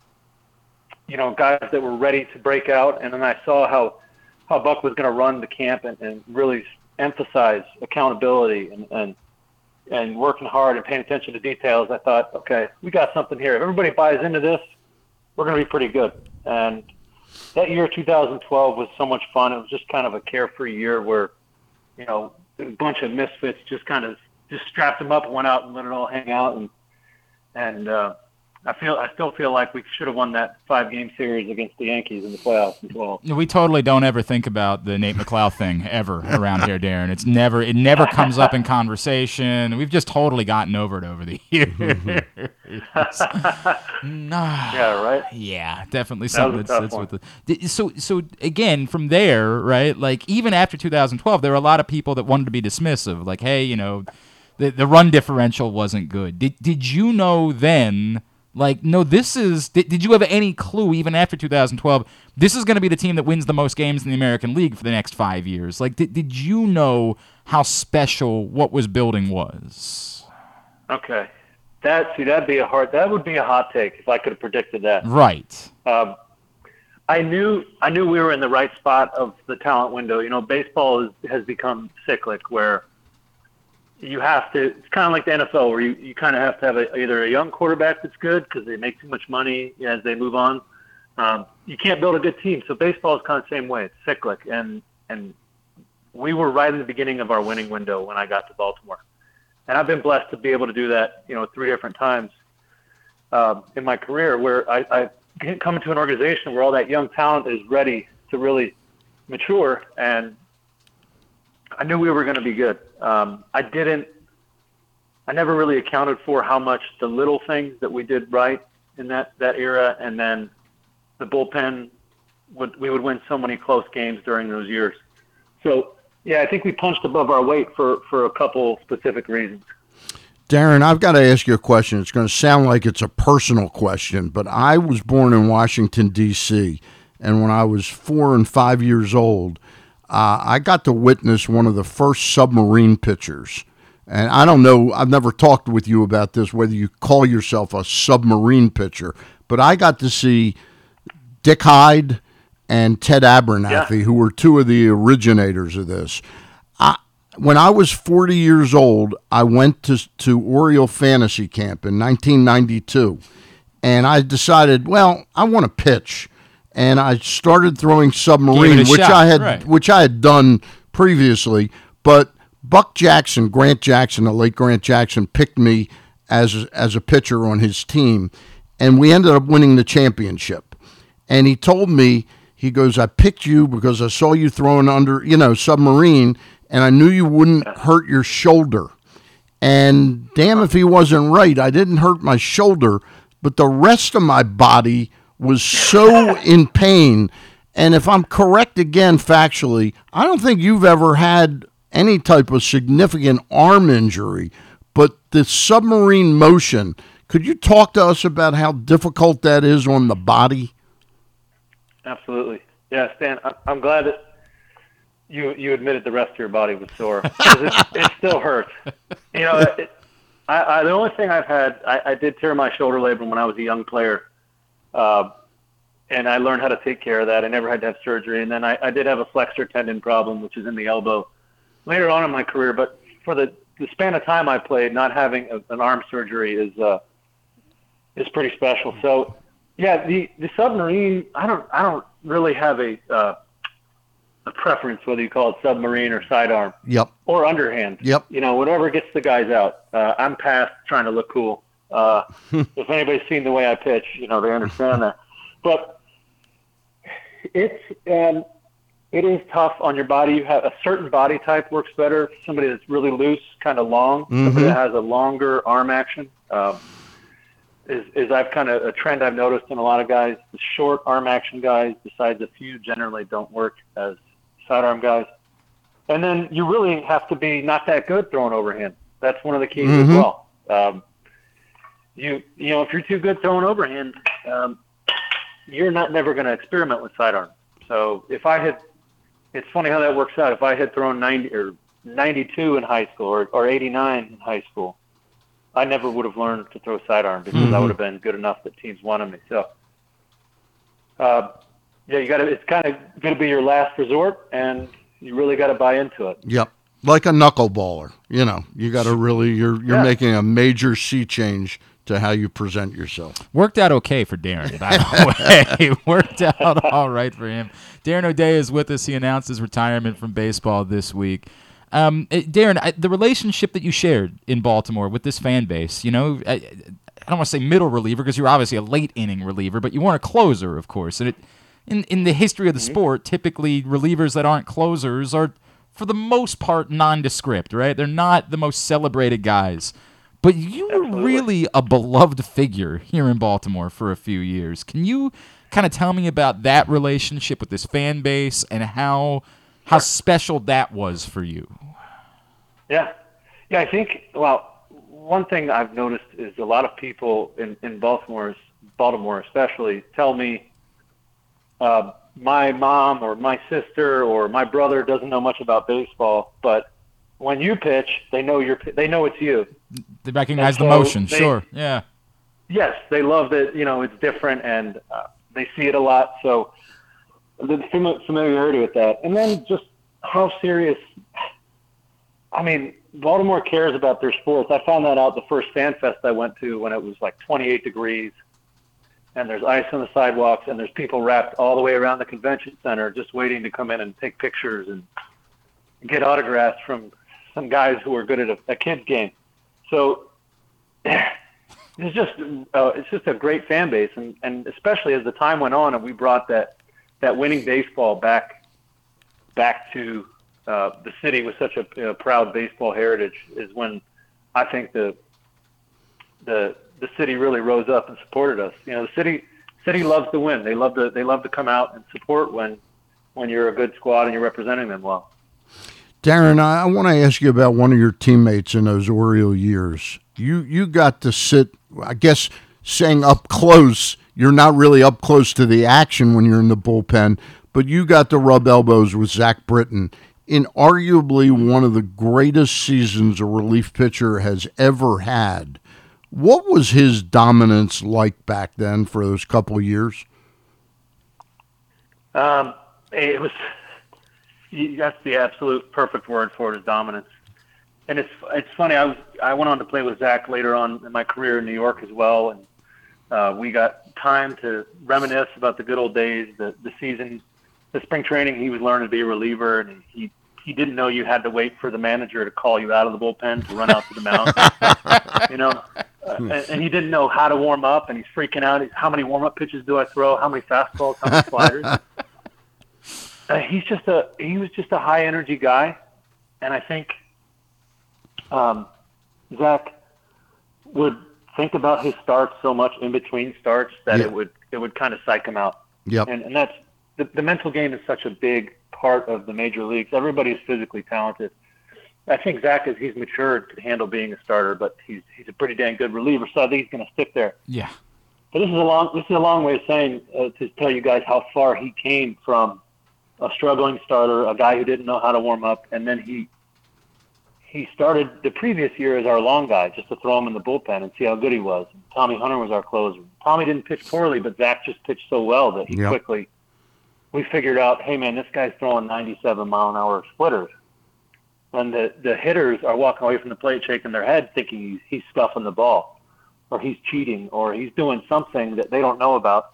you know, guys that were ready to break out, and then I saw how how Buck was going to run the camp and, and really emphasize accountability and, and and working hard and paying attention to details, I thought, okay, we got something here. If everybody buys into this, we're going to be pretty good. And that year, 2012, was so much fun. It was just kind of a carefree year where, you know, a bunch of misfits just kind of just strapped them up, went out and let it all hang out, and and uh, I feel I still feel like we should have won that five game series against the Yankees in the playoffs as well. We totally don't ever think about the Nate McLouth thing ever around here, Darren. It's never it never comes up in conversation. We've just totally gotten over it over the years. Nah. Yeah, right. Yeah, definitely something was a that's, that's with the. So so again, from there, right? Like even after 2012, there were a lot of people that wanted to be dismissive. Like, hey, you know, the the run differential wasn't good. Did did you know then? Like, no, this is. Did, did you have any clue even after 2012? This is going to be the team that wins the most games in the American League for the next five years. Like, did did you know how special what was building was? Okay. That see that'd be a hard that would be a hot take if I could have predicted that. Right. Um, I knew I knew we were in the right spot of the talent window. You know, baseball is, has become cyclic where you have to. It's kind of like the NFL where you, you kind of have to have a, either a young quarterback that's good because they make too much money as they move on. Um, you can't build a good team. So baseball is kind of the same way. It's cyclic, and and we were right in the beginning of our winning window when I got to Baltimore, and I've been blessed to be able to do that. You know, three different times um, in my career where I, I come into an organization where all that young talent is ready to really mature, and I knew we were going to be good. Um, I didn't. I never really accounted for how much the little things that we did right in that that era, and then the bullpen would we would win so many close games during those years. So yeah, I think we punched above our weight for for a couple specific reasons. Darren, I've got to ask you a question. It's going to sound like it's a personal question, but I was born in Washington, D.C., and when I was four and five years old, uh, I got to witness one of the first submarine pitchers. And I don't know, I've never talked with you about this, whether you call yourself a submarine pitcher, but I got to see Dick Hyde and Ted Abernathy, Yeah. who were two of the originators of this. I, when I was 40 years old, I went to, to Oriole Fantasy Camp in 1992, and I decided, well, I want to pitch. And I started throwing submarine, which shot, I had right. which I had done previously, but Buck Jackson, Grant Jackson, the late Grant Jackson, picked me as as a pitcher on his team, and we ended up winning the championship. And he told me, he goes, I picked you because I saw you throwing under, you know, submarine, and I knew you wouldn't hurt your shoulder. And damn if he wasn't right. I didn't hurt my shoulder, but the rest of my body was so in pain. And if I'm correct again factually, I don't think you've ever had any type of significant arm injury, but the submarine motion, could you talk to us about how difficult that is on the body? Absolutely. Yeah, Stan, I'm glad that you you admitted the rest of your body was sore. it, it still hurts. You know, it, I, I, the only thing I've had, I, I did tear my shoulder labrum when I was a young player, uh, and I learned how to take care of that. I never had to have surgery, and then I, I did have a flexor tendon problem, which is in the elbow, later on in my career. But for the, the span of time I played, not having a, an arm surgery is uh, is pretty special. So Yeah, the the submarine. I don't I don't really have a uh, a preference whether you call it submarine or sidearm Yep. or underhand. Yep. You know, whatever gets the guys out. Uh, I'm past trying to look cool. Uh, if anybody's seen the way I pitch, you know they understand that. But it's um, it is tough on your body. You have a certain body type works better. Somebody that's really loose, kind of long. Somebody that has a longer arm action. Um, is, is I've kind of a trend I've noticed in a lot of guys. The short arm action guys, besides a few, generally don't work as sidearm guys. And then you really have to be not that good throwing overhand. That's one of the keys as Mhm. well. Um, you you know if you're too good throwing overhand, um, you're not never going to experiment with sidearm. So if I had, it's funny how that works out. If I had thrown 90 or 92 in high school or, or 89 in high school, I never would have learned to throw sidearm because I would have been good enough that teams wanted me. So, uh, yeah, you got to. It's kind of going to be your last resort, and you really got to buy into it. Yep. Like a knuckleballer. You know, you got to really, you're, you're Yeah. making a major sea change to how you present yourself. Worked out okay for Darren, by the way. Worked out all right for him. Darren O'Day is with us. He announced his retirement from baseball this week. Um, eh, Darren, I, the relationship that you shared in Baltimore with this fan base, you know, I, I don't want to say middle reliever because you're obviously a late inning reliever, but you weren't a closer, of course. And it, in in the history of the sport, typically relievers that aren't closers are, for the most part, nondescript, right? They're not the most celebrated guys. But you were really a beloved figure here in Baltimore for a few years. Can you kind of tell me about that relationship with this fan base and how how special that was for you? Yeah, yeah. I think. Well, one thing I've noticed is a lot of people in in Baltimore, Baltimore especially, tell me, uh, my mom or my sister or my brother doesn't know much about baseball, but when you pitch, they know you're they know it's you. They recognize the motion, they- sure. Yeah. Yes, they love that. You know, it's different, and uh, they see it a lot. So the familiarity with that, and then just how serious. I mean, Baltimore cares about their sports. I found that out the first fan fest I went to when it was like 28 degrees, and there's ice on the sidewalks, and there's people wrapped all the way around the convention center just waiting to come in and take pictures and get autographs from some guys who are good at a, a kids game. So it's just uh, it's just a great fan base, and, and especially as the time went on, and we brought that that winning baseball back back to uh, the city with such a know, proud baseball heritage, is when I think the the the city really rose up and supported us. You know, the city city loves to win. They love to they love to come out and support when when you're a good squad and you're representing them well. Darren, I, I want to ask you about one of your teammates in those Oriole years. You you got to sit, I guess, saying up close. You're not really up close to the action when you're in the bullpen, but you got to rub elbows with Zach Britton in arguably one of the greatest seasons a relief pitcher has ever had. What was his dominance like back then for those couple years? Um, it was that's the absolute perfect word for it is dominance. And it's it's funny. I was I went on to play with Zach later on in my career in New York as well, and uh, we got time to reminisce about the good old days, the the season, the spring training. He was learning to be a reliever, and he he didn't know you had to wait for the manager to call you out of the bullpen to run out to the mound. you know, uh, and, and he didn't know how to warm up, and he's freaking out. He's, how many warm up pitches do I throw? How many fastballs? How many sliders? Uh, he's just a he was just a high energy guy, and I think um, Zach would think about his starts so much in between starts that Yeah. it would it would kind of psych him out. Yep. And and that's the, the mental game is such a big part of the major leagues. Everybody's physically talented. I think Zach, as he's matured, could handle being a starter, but he's he's a pretty dang good reliever, so I think he's going to stick there. Yeah. But this is a long this is a long way of saying uh, to tell you guys how far he came from a struggling starter, a guy who didn't know how to warm up, and then he he started the previous year as our long guy just to throw him in the bullpen and see how good he was. And Tommy Hunter was our closer. Tommy didn't pitch poorly, but Zach just pitched so well that he Yep. quickly we figured out, hey man, this guy's throwing 97 mile an hour splitters. And the, the hitters are walking away from the plate shaking their head thinking he's, he's scuffing the ball. or he's cheating or he's doing something that they don't know about.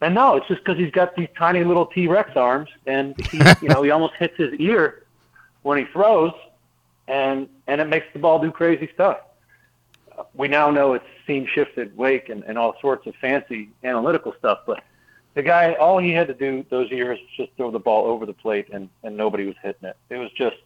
And no, it's just because he's got these tiny little T Rex arms, and he, you know, he almost hits his ear when he throws, and and it makes the ball do crazy stuff. We now know it's seam shifted wake and, and all sorts of fancy analytical stuff, but the guy, all he had to do those years was just throw the ball over the plate, and and nobody was hitting it. It was just,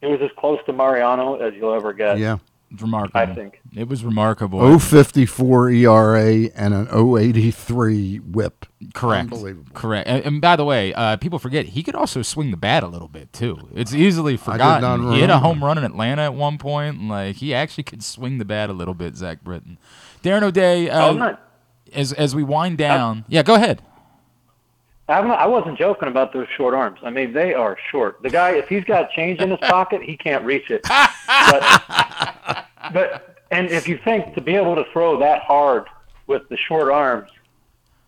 it was as close to Mariano as you'll ever get. Yeah. It's remarkable. I think. it was remarkable. 054 ERA and an 083 whip. Correct. Unbelievable. Correct. And, and by the way, uh, people forget he could also swing the bat a little bit too. It's easily not forgotten. He hit a home run in Atlanta at one point. and, Like he actually could swing the bat a little bit. Zach Britton, Darren O'Day. Uh, I'm not. as as we wind down, yeah, go ahead. I'm not, I wasn't joking about those short arms. I mean, they are short. The guy, if he's got change in his pocket, he can't reach it. But, but and if you think to be able to throw that hard with the short arms,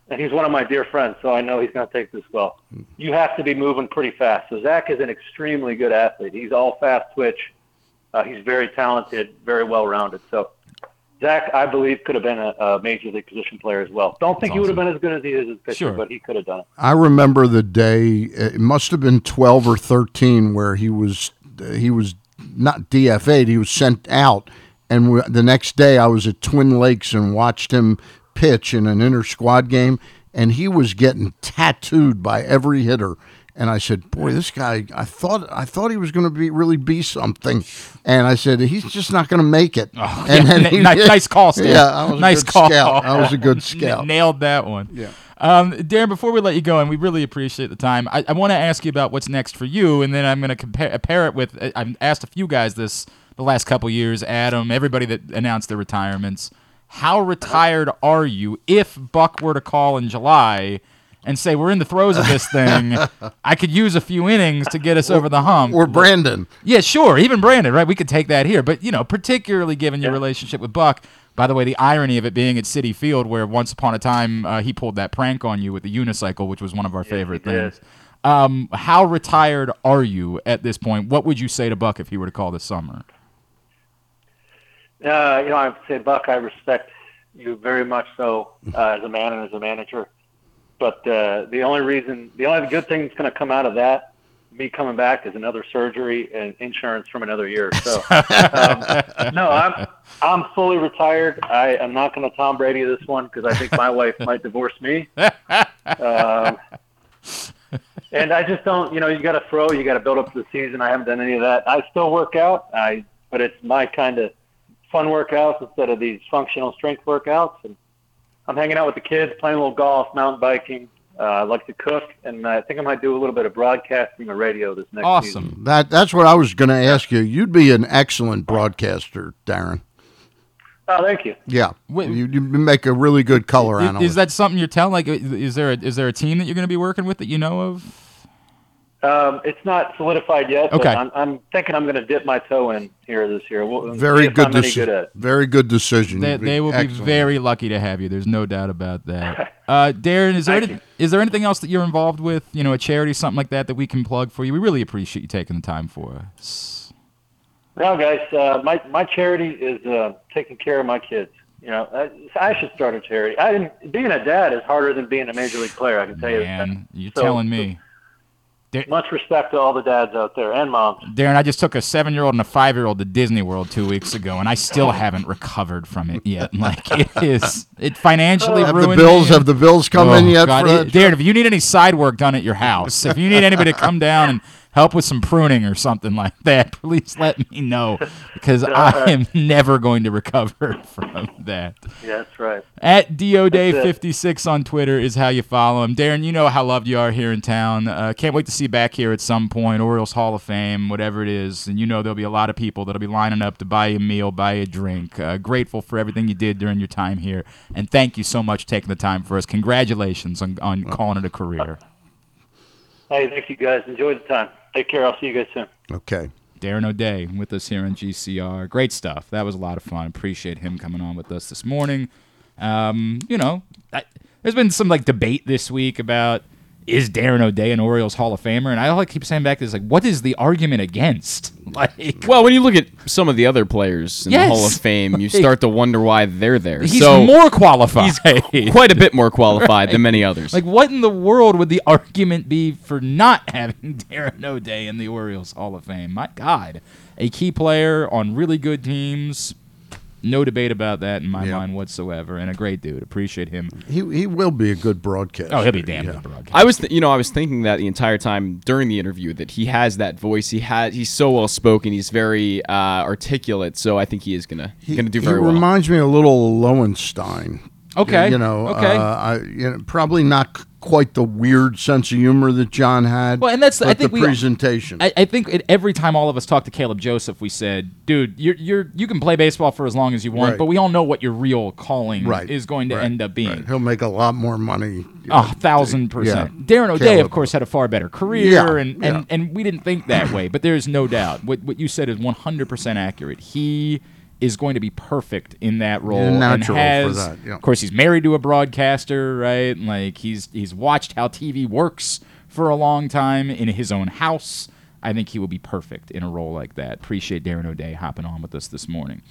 and he's one of my dear friends, so I know he's going to take this well. You have to be moving pretty fast. So Zach is an extremely good athlete. He's all fast twitch. Uh, he's very talented, very well rounded. So Zach, I believe, could have been a, a major league position player as well. Don't think he would have been as good as he is as a pitcher, Sure. but he could have done it. I remember the day. It must have been twelve or thirteen where he was he was not DFA'd. He was sent out, and we, the next day I was at Twin Lakes and watched him pitch in an inter squad game, and he was getting tattooed by every hitter. And I said, "Boy, this guy! I thought I thought he was going to be really be something." And I said, "He's just not going to make it." and Yeah, he ni- nice call, Stan. Yeah, I was a nice good call. scout. I was a good scout. nailed that one. Yeah. Um, Darren, before we let you go, and we really appreciate the time, I, I want to ask you about what's next for you, and then I'm going to compare pair it with. I've asked a few guys this the last couple years, Adam, everybody that announced their retirements. How retired are you if Buck were to call in July and say we're in the throes of this thing? I could use a few innings to get us over the hump. Or Brandon. Yeah, sure. Even Brandon, right? We could take that here. But, you know, particularly given your relationship with Buck, by the way, the irony of it being at Citi Field, where once upon a time uh, he pulled that prank on you with the unicycle, which was one of our favorite things. Um, how retired are you at this point? What would you say to Buck if he were to call this summer? Uh, you know, I would say, Buck, I respect you very much so uh, as a man and as a manager. But uh, the only reason, the only good thing that's going to come out of that, me coming back, is another surgery and insurance from another year. So, um, no, I'm I'm fully retired. I am not going to Tom Brady this one because I think my wife might divorce me. Um, and I just don't, you know, you got to throw, you got to build up to the season. I haven't done any of that. I still work out, I, but it's my kind of fun workouts instead of these functional strength workouts. And I'm hanging out with the kids, playing a little golf, mountain biking. Uh, I like to cook, and I think I might do a little bit of broadcasting or radio this next season. Awesome. That that's what I was going to ask you. You'd be an excellent broadcaster, Darren. Oh, thank you. Yeah, Wait. you, you make a really good color Is, analyst. is that something you're telling? Like, is there a, is there a team that you're going to be working with that you know of? Um, it's not solidified yet, Okay. but I'm, I'm thinking I'm going to dip my toe in here this year. We'll, very good, I'm any deci- good very good decision. They, they will be very lucky to have you. There's no doubt about that. Uh, Darren, is there any, is there anything else that you're involved with? You know, a charity, something like that, that we can plug for you. We really appreciate you taking the time for us. No, guys, uh, my my charity is uh, taking care of my kids. You know, I, I should start a charity. I didn't, being a dad is harder than being a major league player. I can tell you that. Man, you're So- telling me. Much respect to all the dads out there and moms. Darren, I just took a seven-year-old and a five-year-old to Disney World two weeks ago, and I still oh. haven't recovered from it yet. Like it is, it financially Have the bills me. have the bills come in Oh, yet? God, for it- Darren, if you need any side work done at your house, if you need anybody to come down and help with some pruning or something like that, please let me know because I am never going to recover from that. Yeah, that's right. At That's DODay56 on Twitter is how you follow him. Darren, you know how loved you are here in town. Uh, can't wait to see you back here at some point, Orioles Hall of Fame, whatever it is. And you know there'll be a lot of people that'll be lining up to buy you a meal, buy you a drink. Uh, grateful for everything you did during your time here. And thank you so much for taking the time for us. Congratulations on, on calling it a career. Hey, thank you guys. Enjoy the time. Take care. I'll see you guys soon. Okay. Darren O'Day with us here on GCR. Great stuff. That was a lot of fun. Appreciate him coming on with us this morning. Um, you know, I, there's been some like debate this week about is Darren O'Day an Orioles Hall of Famer? And I all I keep saying back is like, what is the argument against? Like, Well, when you look at some of the other players in Yes. the Hall of Fame, you start to wonder why they're there. he's so more qualified. He's quite a bit more qualified than many others. Like, what in the world would the argument be for not having Darren O'Day in the Orioles Hall of Fame? My God, a key player on really good teams. No debate about that in my Yeah. mind whatsoever, and a great dude. Appreciate him. He he will be a good broadcaster. Oh, he'll be damn yeah. good broadcast. I was, th- you know, I was thinking that the entire time during the interview that he has that voice. He had, he's so well spoken. He's very uh, articulate. So I think he is gonna He, gonna do he very well. reminds me a little of Lowenstein. Okay, You know, okay. uh, I, you know, probably not c- quite the weird sense of humor that John had. Well, and that's- I think the we- presentation. I, I think it, every time all of us talk to Caleb Joseph, we said, "Dude, you're you're you can play baseball for as long as you want, Right. but we all know what your real calling right, is going to right, end up being." right. He'll make a lot more money. A thousand percent. Darren O'Day, Caleb. of course, had a far better career, Yeah, and, yeah. and, and we didn't think that way. But there's no doubt. What, what you said is 100% accurate. He is going to be perfect in that role. and natural for has, that, yeah. Of course, he's married to a broadcaster, right? Like he's he's watched how TV works for a long time in his own house. I think he will be perfect in a role like that. Appreciate Darren O'Day hopping on with us this morning.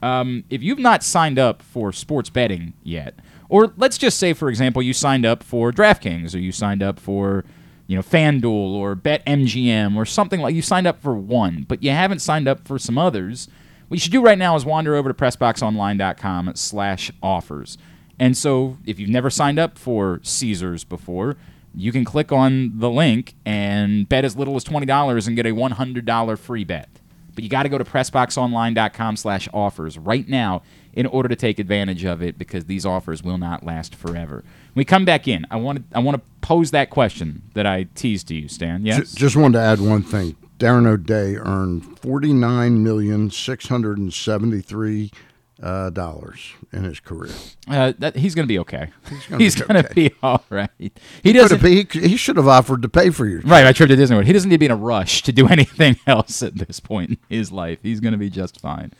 Um, if you've not signed up for sports betting yet, or let's just say, for example, you signed up for DraftKings or you signed up for, you know, FanDuel or BetMGM or something like you signed up for one, but you haven't signed up for some others. What you should do right now is wander over to PressBoxOnline.com slash offers. And so if you've never signed up for Caesars before, you can click on the link and bet as little as $20 and get a $100 free bet. But you got to go to PressBoxOnline.com slash offers right now in order to take advantage of it because these offers will not last forever. When we come back in, I want to I want to pose that question that I teased to you, Stan. Yes? Just wanted to add one thing. Darren O'Day earned forty nine million six hundred and seventy three uh, dollars in his career. Uh, that, he's going to be okay. He's going to okay. be all right. He doesn't. he, he should have offered to pay for your. Right, my trip to Disney World. He doesn't need to be in a rush to do anything else at this point in his life. He's going to be just fine.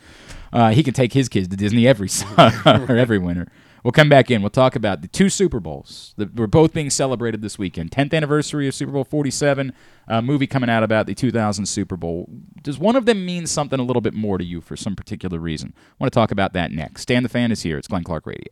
Uh, he can take his kids to Disney every summer or every winter. We'll come back in. We'll talk about the two Super Bowls that were both being celebrated this weekend. 10th anniversary of Super Bowl 47, a movie coming out about the 2000 Super Bowl. Does one of them mean something a little bit more to you for some particular reason? I want to talk about that next. Stan the Fan is here. It's Glenn Clark Radio.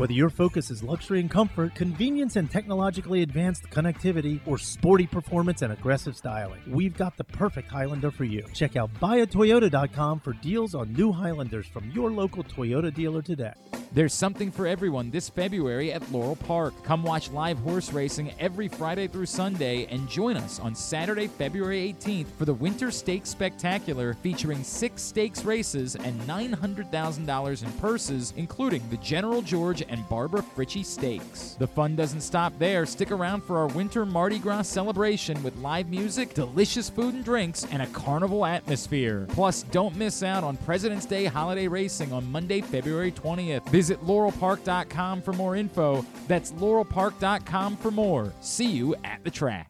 Whether your focus is luxury and comfort, convenience and technologically advanced connectivity, or sporty performance and aggressive styling, we've got the perfect Highlander for you. Check out buyatoyota.com for deals on new Highlanders from your local Toyota dealer today. There's something for everyone this February at Laurel Park. Come watch live horse racing every Friday through Sunday and join us on Saturday, February 18th for the Winter Stakes Spectacular featuring six stakes races and $900,000 in purses, including the General George and Barbara Fritchie Stakes. The fun doesn't stop there. Stick around for our Winter Mardi Gras celebration with live music, delicious food and drinks, and a carnival atmosphere. Plus, don't miss out on President's Day holiday racing on Monday, February 20th. Visit laurelpark.com for more info. That's laurelpark.com for more. See you at the track.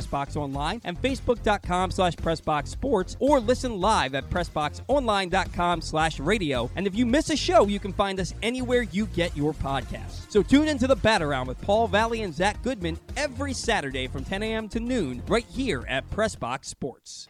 pressboxonline and facebook.com slash pressboxsports or listen live at pressboxonline.com slash radio. And if you miss a show, you can find us anywhere you get your podcasts. So tune into the Bat Around with Paul Valley and Zach Goodman every Saturday from 10 a.m. to noon right here at Pressbox Sports.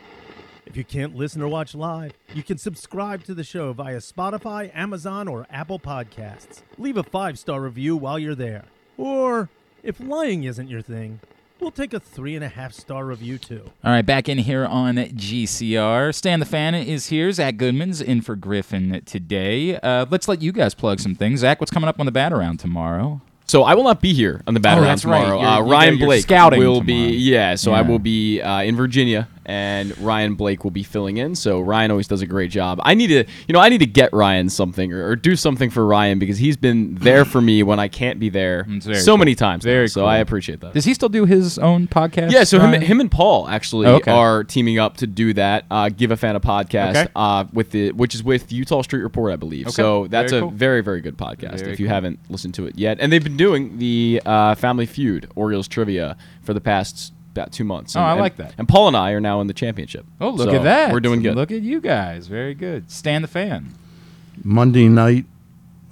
If you can't listen or watch live, you can subscribe to the show via Spotify, Amazon, or Apple Podcasts. Leave a five star review while you're there. Or, if lying isn't your thing, we'll take a three and a half star review too. All right, back in here on GCR. Stan the Fan is here. Zach Goodman's in for Griffin today. Uh, let's let you guys plug some things. Zach, what's coming up on the bat around tomorrow? So I will not be here on the bat Oh, around that's right. tomorrow. You're- Uh, you Ryan you're Blake scouting will tomorrow. be yeah. So I will be uh, in Virginia, and Ryan Blake will be filling in. So Ryan always does a great job. I need to you know I need to get Ryan something or, or do something for Ryan because he's been there for me when I can't be there so cool. many times. now. Very so cool. I appreciate that. Does he still do his own podcast? Yeah, so him, Ryan? him and Paul actually Okay. are teaming up to do that. Uh, Give a fan a podcast, Okay. uh, with the which is with Eutaw Street Report, I believe. Okay. So that's Very a cool. very very good podcast. Very if you haven't listened to it yet, and they've been doing the uh, Family Feud Orioles trivia for the past about two months. Oh, And- I and- like that. And Paul and I are now in the championship. Oh, look So at that. We're doing good. Look at you guys. Very good. Stan the Fan. Monday night,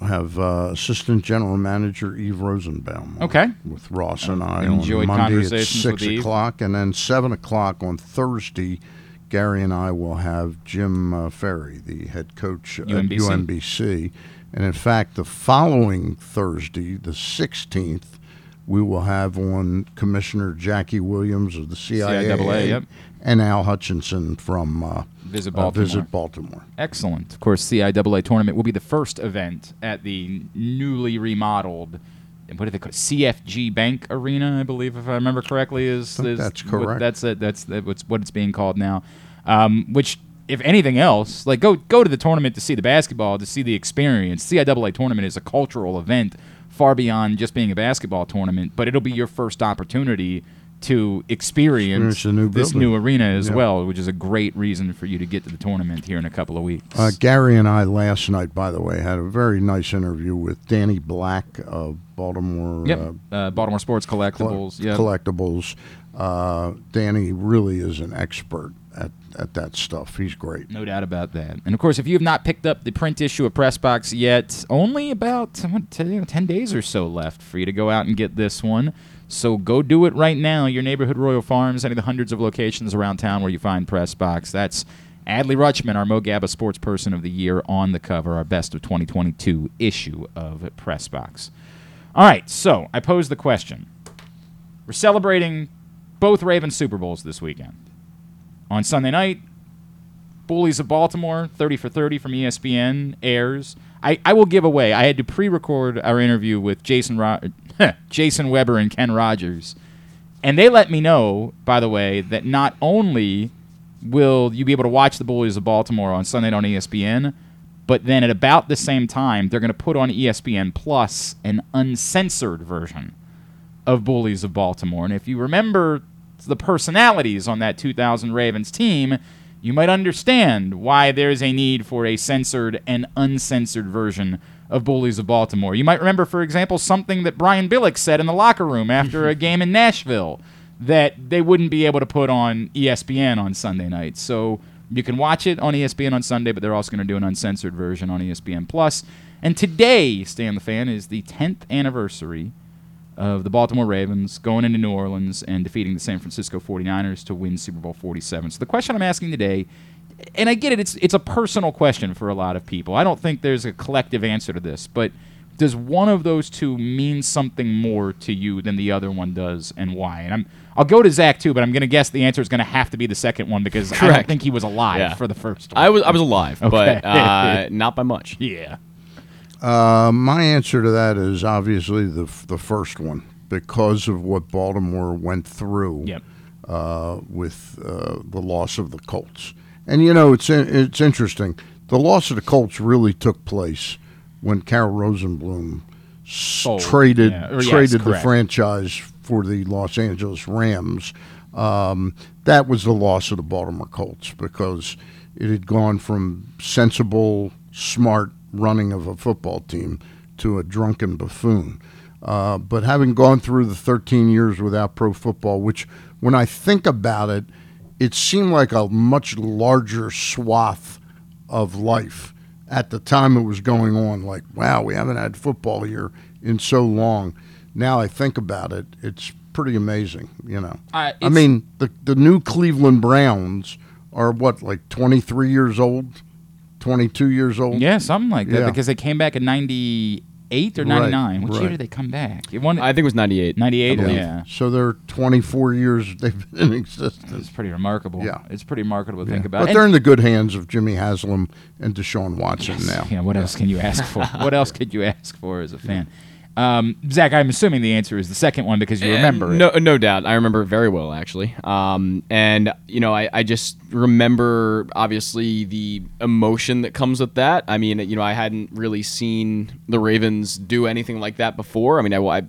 I have uh, Assistant General Manager Eve Rosenbaum. Okay. With Ross and I enjoyed on Monday at conversations with six Eve. o'clock, and then seven o'clock on Thursday. Gary and I will have Jim uh, Ferry, the head coach at UMBC. UMBC, and in fact, the following Thursday, the sixteenth, we will have on Commissioner Jackie Williams of the CIA, CIAA, yep. and Al Hutchinson from uh, Visit uh, Baltimore. Visit Baltimore. Excellent. Of course, CIAA tournament will be the first event at the newly remodeled. What do they call it? CFG Bank Arena? I believe, if I remember correctly, is, is that's what- correct. that's it. That's what's what it's being called now. Um, which, if anything else, like go go to the tournament to see the basketball, to see the experience. CIAA tournament is a cultural event far beyond just being a basketball tournament, but it'll be your first opportunity to experience, new this building. new arena as Yeah. well, which is a great reason for you to get to the tournament here in a couple of weeks. Uh, Gary and I last night, by the way, had a very nice interview with Danny Black of Baltimore Yep. uh, Uh, Baltimore Sports Col- Collectibles. Yep. Collectibles. Uh, Danny really is an expert at, at that stuff. He's great. No doubt about that. And of course, if you have not picked up the print issue of Pressbox yet, only about what, 10, 10 days or so left for you to go out and get this one. So go do it right now. Your neighborhood Royal Farms, any of the hundreds of locations around town where you find Pressbox. That's Adley Rutschman, our Mo Gaba Sports Person of the Year, on the cover, our best of 2022 issue of Pressbox. All right, so I pose the question. We're celebrating both Ravens Super Bowls this weekend. On Sunday night, Bullies of Baltimore, 30 for 30 from ESPN airs. I, I will give away. I had to pre-record our interview with Jason Ro- Jason Weber and Ken Rodgers, and they let me know, by the way, that not only will you be able to watch the Bullies of Baltimore on Sunday on ESPN, but then at about the same time, they're going to put on ESPN Plus an uncensored version of Bullies of Baltimore. And if you remember the personalities on that 2000 Ravens team, you might understand why there's a need for a censored and uncensored version of Bullies of Baltimore. You might remember, for example, something that Brian Billick said in the locker room after a game in Nashville that they wouldn't be able to put on ESPN on Sunday night. So you can watch it on ESPN on Sunday, but they're also going to do an uncensored version on ESPN Plus. And today, Stan the Fan, is the 10th anniversary of the Baltimore Ravens going into New Orleans and defeating the San Francisco 49ers to win Super Bowl 47. So the question I'm asking today, and I get it, it's it's a personal question for a lot of people. I don't think there's a collective answer to this, but does one of those two mean something more to you than the other one does, and why? And I'm I'll go to Zach too, but I'm going to guess the answer is going to have to be the second one because I don't think he was alive Yeah. for the first one. I was I was alive, Okay. but uh, not by much. yeah. Uh, my answer to that is obviously the the first one because of what Baltimore went through. Yep. uh, with uh, the loss of the Colts. And you know, it's it's interesting. The loss of the Colts really took place when Carroll Rosenbloom Sold, traded yeah. Or yes, traded the franchise for the Los Angeles Rams. Um, that was the loss of the Baltimore Colts because it had gone from sensible, smart running of a football team to a drunken buffoon. Uh, but having gone through the 13 years without pro football, which when I think about it, it seemed like a much larger swath of life at the time it was going on. Like, wow, we haven't had football here in so long. Now I think about it, it's pretty amazing. You know, Uh, I mean, the the new Cleveland Browns are what, like 23 years old, 22 years old. Yeah, something like that Yeah. because they came back in 98 or Right, 99. Which year did they come back? It won, I think it was 98. 98? I believe. Yeah. So they're 24 years they've been in existence. It's pretty remarkable. Yeah. It's pretty remarkable to think Yeah. about. But And- they're in the good hands of Jimmy Haslam and Deshaun Watson now. Yeah, what else can you ask for? what else could you ask for as a fan? Um, Zach, I'm assuming the answer is the second one because you remember it. No, no doubt. I remember it very well, actually. Um, and you know, I, I just remember obviously the emotion that comes with that. I mean, you know, I hadn't really seen the Ravens do anything like that before. I mean, I, I,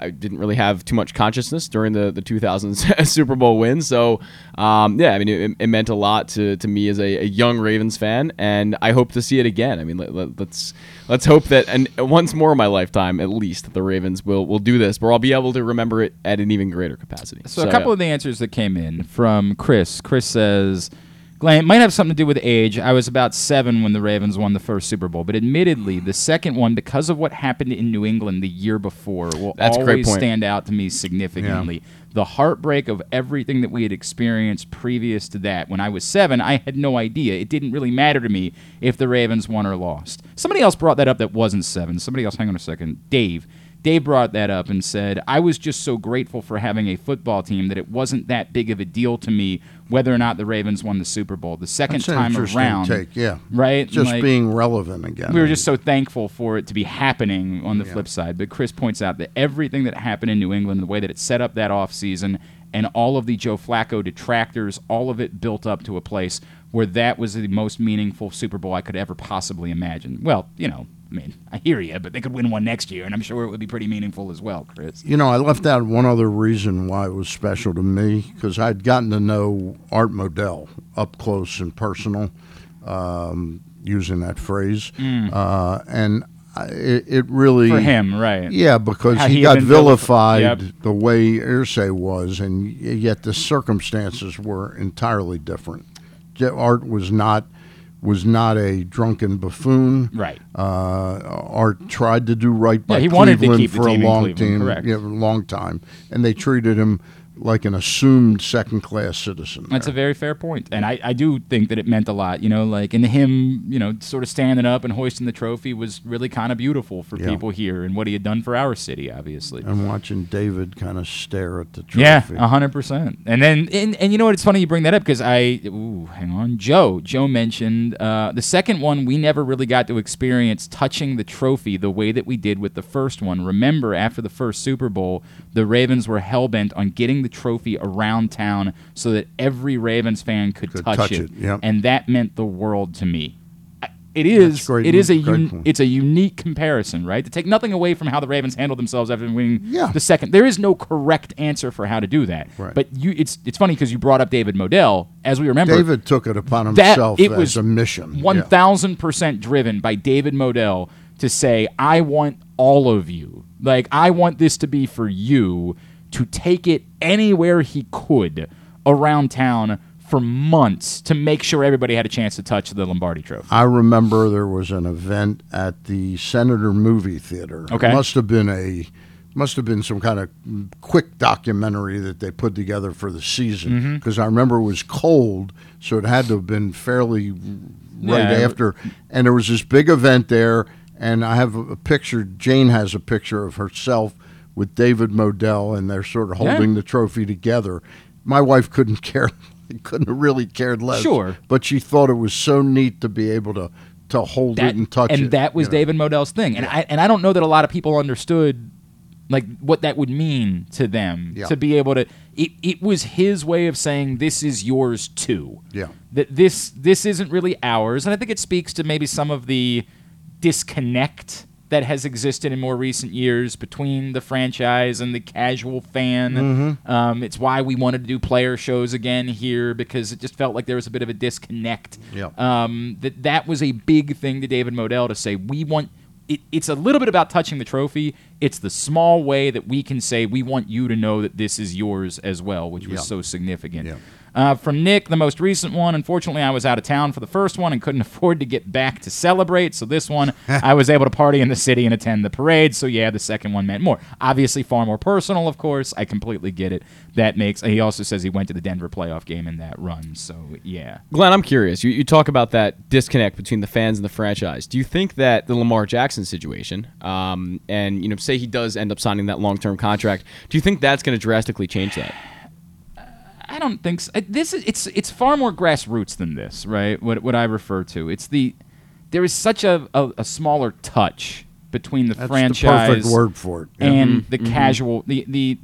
I didn't really have too much consciousness during the the 2000s Super Bowl win. So, um, yeah, I mean, it, it meant a lot to, to me as a, a young Ravens fan, and I hope to see it again. I mean, let, let, let's let's hope that and once more in my lifetime, at least, the Ravens will will do this, where I'll be able to remember it at an even greater capacity. So, a couple yeah. of the answers that came in from Chris. Chris says, Glenn, it might have something to do with age. I was about seven when the Ravens won the first Super Bowl, but admittedly, the second one, because of what happened in New England the year before, will That's a great always point. stand out to me significantly. The heartbreak of everything that we had experienced previous to that. When I was seven, I had no idea. It didn't really matter to me if the Ravens won or lost. Somebody else brought that up that wasn't seven. Somebody else, hang on a second. Dave. Dave brought that up and said, I was just so grateful for having a football team that it wasn't that big of a deal to me whether or not the Ravens won the Super Bowl. The second That's time around, take, yeah. right? Just Like- being relevant again. we were just so thankful for it to be happening on the flip side. But Chris points out that everything that happened in New England, the way that it set up that offseason, and all of the Joe Flacco detractors, all of it built up to a place where that was the most meaningful Super Bowl I could ever possibly imagine. Well, you know, I mean, I hear you, but they could win one next year, and I'm sure it would be pretty meaningful as well, Chris. You know, I left out one other reason why it was special to me because I'd gotten to know Art Modell up close and personal, um, using that phrase, uh, and I, it, it really Mm. For him, right. Yeah, because he, he got vilified Yep. the way Irsay was, and yet the circumstances were entirely different. Art was not was not a drunken buffoon. Right. Uh, Art tried to do right by Yeah, he wanted to Cleveland keep the for team a long Cleveland, team, correct. yeah, a long time, and they treated him like an assumed second class citizen. That's a very fair point, and I, I do think that it meant a lot. You know, like in him, you know, sort of standing up and hoisting the trophy was really kind of beautiful for Yeah. people here, and what he had done for our city, obviously. and watching David kind of stare at the trophy. Yeah, a hundred percent. And then, and, and you know what? It's funny you bring that up because I, ooh, hang on, Joe. Joe mentioned uh, the second one. We never really got to experience touching the trophy the way that we did with the first one. Remember, after the first Super Bowl, the Ravens were hell bent on getting the trophy around town so that every Ravens fan could, Could touch, touch it, it, yep. and that meant the world to me. It is it is a. Un, it's a unique comparison, right? To take nothing away from how the Ravens handled themselves after winning Yeah. the second. There is no correct answer for how to do that. Right. But you, it's it's funny because you brought up David Modell. As we remember, David took it upon that himself it as was a mission. One Yeah. thousand percent driven by David Modell to say, "I want all of you. Like I want this to be for you." To take it anywhere he could around town for months to make sure everybody had a chance to touch the Lombardi Trophy. I remember there was an event at the Senator Movie Theater. Okay. It must have been a must have been some kind of quick documentary that they put together for the season Mm-hmm. because I remember it was cold, so it had to have been fairly right Yeah. after. And there was this big event there, and I have a picture. Jane has a picture of herself with David Modell, and they're sort of Yeah. holding the trophy together. My wife couldn't care, couldn't have really cared less. Sure. but she thought it was so neat to be able to to hold that, it and touch and it. And that was you know. David Modell's thing. And I and I don't know that a lot of people understood like what that would mean to them Yeah. to be able to. It, it was his way of saying this is yours too. Yeah. That this this isn't really ours, and I think it speaks to maybe some of the disconnect that has existed in more recent years between the franchise and the casual fan. Mm-hmm. Um, it's why we wanted to do player shows again here because it just felt like there was a bit of a disconnect. Yeah. Um, that that was a big thing to David Modell to say we want. It, it's a little bit about touching the trophy. It's the small way that we can say we want you to know that this is yours as well, which was Yeah. so significant. Yeah. Uh, from Nick, the most recent one. Unfortunately, I was out of town for the first one and couldn't afford to get back to celebrate. So this one, I was able to party in the city and attend the parade. So yeah, the second one meant more. Obviously, far more personal, of course. I completely get it. That makes. He also says he went to the Denver playoff game in that run. So yeah. Glenn, I'm curious. You, you talk about that disconnect between the fans and the franchise. Do you think that the Lamar Jackson situation, um, and you know, say he does end up signing that long-term contract, do you think that's going to drastically change that? I don't think so. This is it's it's far more grassroots than this, right? What what I refer to. It's the there is such a, a, a smaller touch between the That's franchise the perfect word for it. And mm-hmm. the mm-hmm. casual the, the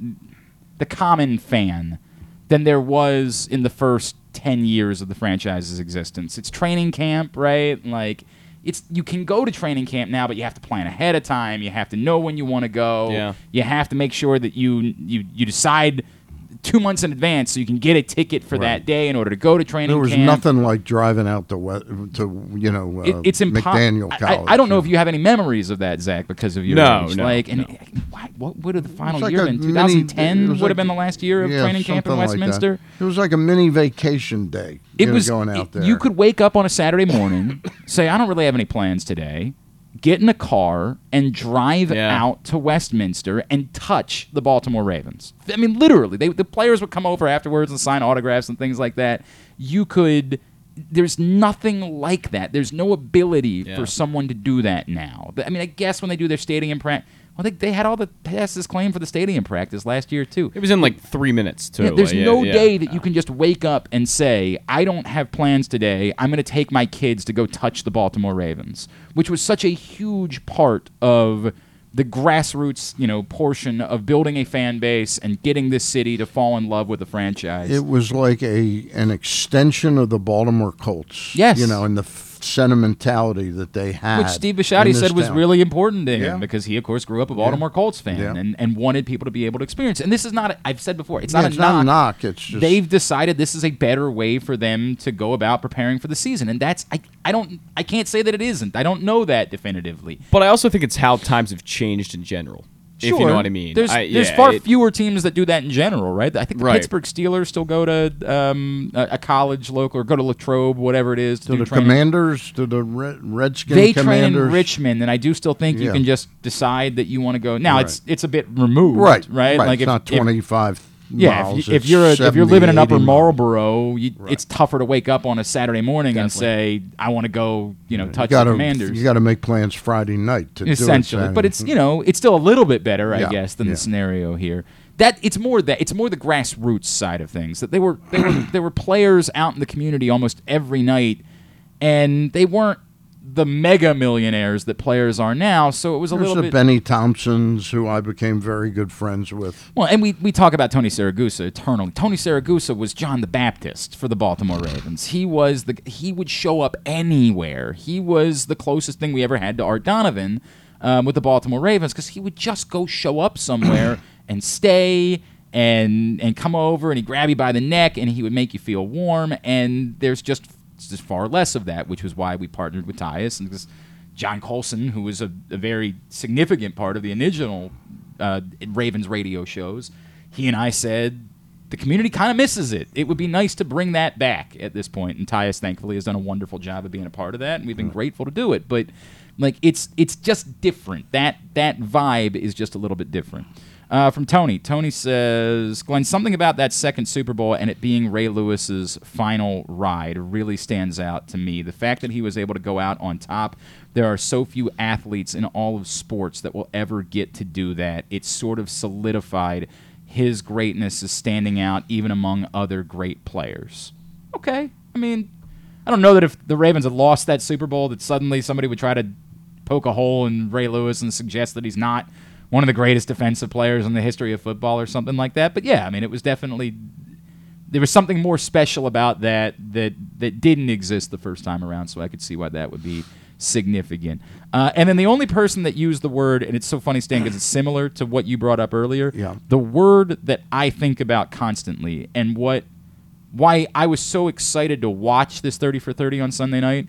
the common fan than there was in the first 10 years of the franchise's existence. It's training camp, right? Like it's you can go to training camp now, but you have to plan ahead of time. You have to know when you want to go. Yeah. You have to make sure that you you you decide two months in advance so you can get a ticket for that day in order to go to training camp. There was camp. nothing like driving out to we- to you know uh, It, it's McDaniel impossible. College. I, I don't know if you have any memories of that, Zach, because of your No, age. no, like, and no. why, what would have the final It's like year been? 2010 it would was have been the last year of yeah, training camp in something like that. Westminster. It was like a mini vacation day. It you know, was going out it- there. You could wake up on a Saturday morning, say, "I don't really have any plans today." Get in a car and drive Yeah. out to Westminster and touch the Baltimore Ravens. I mean, literally, they, the players would come over afterwards and sign autographs and things like that. You could. There's nothing like that. There's no ability Yeah. for someone to do that now. I mean, I guess when they do their stadium practice, well, they, they had all the passes claimed for the stadium practice last year too. It was in like three minutes. Yeah, there's Yeah, no yeah. day that you can just wake up and say, I don't have plans today. I'm going to take my kids to go touch the Baltimore Ravens, which was such a huge part of the grassroots, you know, portion of building a fan base and getting this city to fall in love with the franchise. It was like a an extension of the Baltimore Colts. Yes. you know, and the f- sentimentality that they had, which Steve in Bisciotti this said was really important to him Yeah. because he, of course, grew up a Baltimore Colts fan Yeah. and, and wanted people to be able to experience. it. And this is not—I've said before, it's Yeah, not it's a not a knock. knock. It's just they've decided this is a better way for them to go about preparing for the season and that's I, I don't I can't say that it isn't I don't know that definitively But I also think it's how times have changed in general. If you Sure. know what I mean. there's I- there's yeah, far it- fewer teams that do that in general right I think the Right. Pittsburgh Steelers still go to um, a, a college local or go to Latrobe whatever it is to, to do the training. Commanders, to the Red, Redskin they train in Richmond, and I do still think you can just decide that you want to go. Now Right. it's it's a bit removed, right, Right, Like Like it's if, not if- twenty five. Yeah, if, you, if you're a, if you're living in Upper Marlboro, you, it's tougher to wake up on a Saturday morning and say, "I want to go," you know, touch you gotta, the Commanders. You got to make plans Friday night to essentially, do it. but it's you know, it's still a little bit better, I Yeah, guess, than yeah. the scenario here. That it's more that it's more the grassroots side of things. That they were they were there were players out in the community almost every night, and they weren't the mega millionaires that players are now. So it was a There's little the bit. Bennie Thompsons, who I became very good friends with. Well, and we, we talk about Tony Siragusa eternally. Tony Siragusa was John the Baptist for the Baltimore Ravens. He was the he would show up anywhere. He was the closest thing we ever had to Art Donovan um, with the Baltimore Ravens because he would just go show up somewhere and stay and and come over and he'd grab you by the neck and he would make you feel warm. And there's just just far less of that, which was why we partnered with Tyus and because John Colson, who was a, a very significant part of the original uh, Ravens radio shows, he and I said the community kind of misses it. It would be nice to bring that back at this point, and Tyus thankfully has done a wonderful job of being a part of that, and we've been grateful to do it. But like it's it's just different. That that vibe is just a little bit different. Uh, from Tony. Tony says, Glenn, something about that second Super Bowl and it being Ray Lewis's final ride really stands out to me. The fact that he was able to go out on top. There are so few athletes in all of sports that will ever get to do that. It sort of solidified his greatness as standing out even among other great players. Okay. I mean, I don't know that if the Ravens had lost that Super Bowl, that suddenly somebody would try to poke a hole in Ray Lewis and suggest that he's not one of the greatest defensive players in the history of football or something like that. But yeah, I mean, it was definitely there was something more special about that that that didn't exist the first time around. So I could see why that would be significant. Uh, and then the only person that used the word, and it's so funny, Stan, because it's similar to what you brought up earlier. Yeah. The word that I think about constantly, and what why I was so excited to watch this 30 for 30 on Sunday night.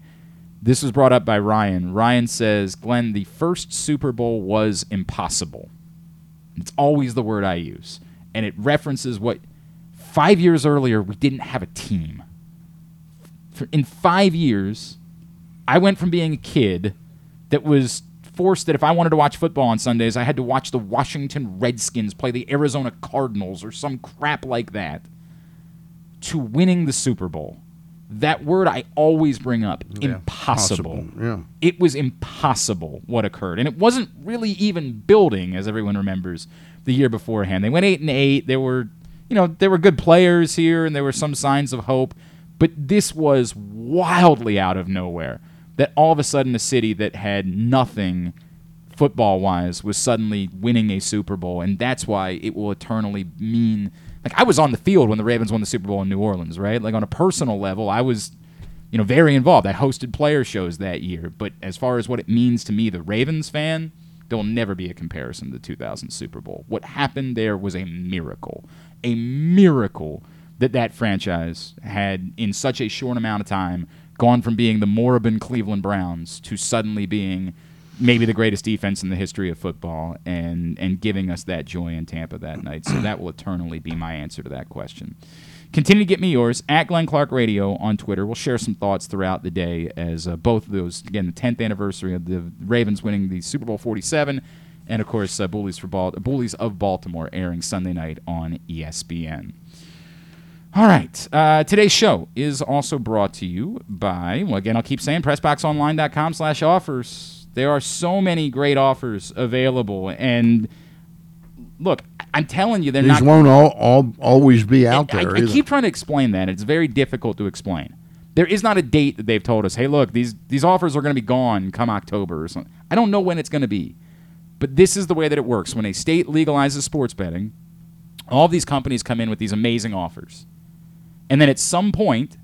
This was brought up by Ryan. Ryan says, Glenn, the first Super Bowl was impossible. It's always the word I use. And it references what five years earlier we didn't have a team. In five years, I went from being a kid that was forced that if I wanted to watch football on Sundays, I had to watch the Washington Redskins play the Arizona Cardinals or some crap like that to winning the Super Bowl. That word I always bring up impossible. Possible, yeah. It was impossible what occurred. And it wasn't really even building, as everyone remembers, the year beforehand. They went eight and eight. There were you know, there were good players here and there were some signs of hope, but this was wildly out of nowhere. That all of a sudden a city that had nothing football wise was suddenly winning a Super Bowl, and that's why it will eternally mean. Like I was on the field when the Ravens won the Super Bowl in New Orleans, right? Like on a personal level, I was, you know, very involved. I hosted player shows that year, but as far as what it means to me, the Ravens fan, there will never be a comparison to the 2000 Super Bowl. What happened there was a miracle, a miracle that that franchise had in such a short amount of time gone from being the moribund Cleveland Browns to suddenly being maybe the greatest defense in the history of football and and giving us that joy in Tampa that night. So that will eternally be my answer to that question. Continue to get me yours at Glenn Clark Radio on Twitter. We'll share some thoughts throughout the day as uh, both of those again the 10th anniversary of the Ravens winning the Super Bowl 47 and of course uh, Bullies for Bal- Bullies of Baltimore airing Sunday night on ESPN. All right. Uh, today's show is also brought to you by, well, again, I'll keep saying PressBoxOnline.com slash offers. There are so many great offers available. And look, I'm telling you, they're These not. won't all, all always be out I, there. I either. keep trying to explain that. It's very difficult to explain. There is not a date that they've told us, hey, look, these, these offers are going to be gone come October or something. I don't know when it's going to be. But this is the way that it works. When a state legalizes sports betting, all of these companies come in with these amazing offers. And then at some point,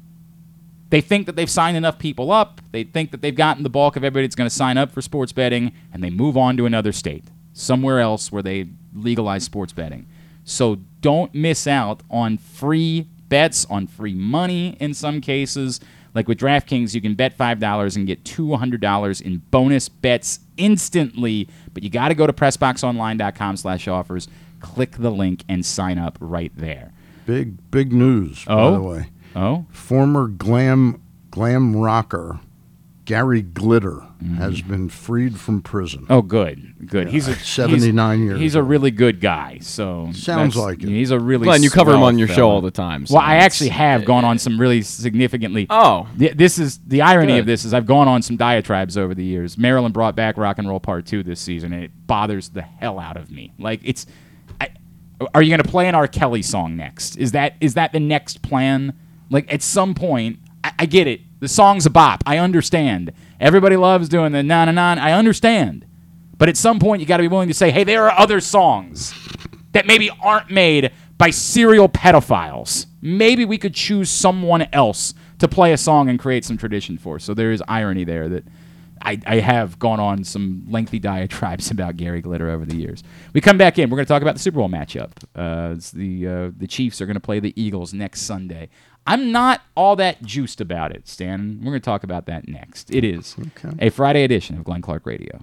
they think that they've signed enough people up. They think that they've gotten the bulk of everybody that's going to sign up for sports betting, and they move on to another state, somewhere else where they legalize sports betting. So don't miss out on free bets, on free money in some cases. Like with DraftKings, you can bet $5 and get $200 in bonus bets instantly. But you got to go to PressBoxOnline.com slash offers, click the link, and sign up right there. Big big news, by Oh? the way. Oh? Former glam glam rocker Gary Glitter Mm-hmm. has been freed from prison. Oh, good, good. he's a 79 he's, years He's a really good guy. So Sounds like it. He's a really. Glenn, you cover him on your show all the time. so Well, I actually have gone on some really significantly. Oh. Th- this is the irony of this is I've gone on some diatribes over the years. Maryland brought back Rock and Roll Part Two this season, and it bothers the hell out of me. Like it's, I, are you going to play an R. Kelly song next? Is that is that the next plan? Like at some point, I, I get it. The song's a bop. I understand. Everybody loves doing the na na na. I understand. But at some point, you got to be willing to say, hey, there are other songs that maybe aren't made by serial pedophiles. Maybe we could choose someone else to play a song and create some tradition for. So there is irony there that I, I have gone on some lengthy diatribes about Gary Glitter over the years. We come back in. We're going to talk about the Super Bowl matchup. Uh, the uh, the Chiefs are going to play the Eagles next Sunday. I'm not all that juiced about it, Stan. We're going to talk about that next. It is a Friday edition of Glenn Clark Radio.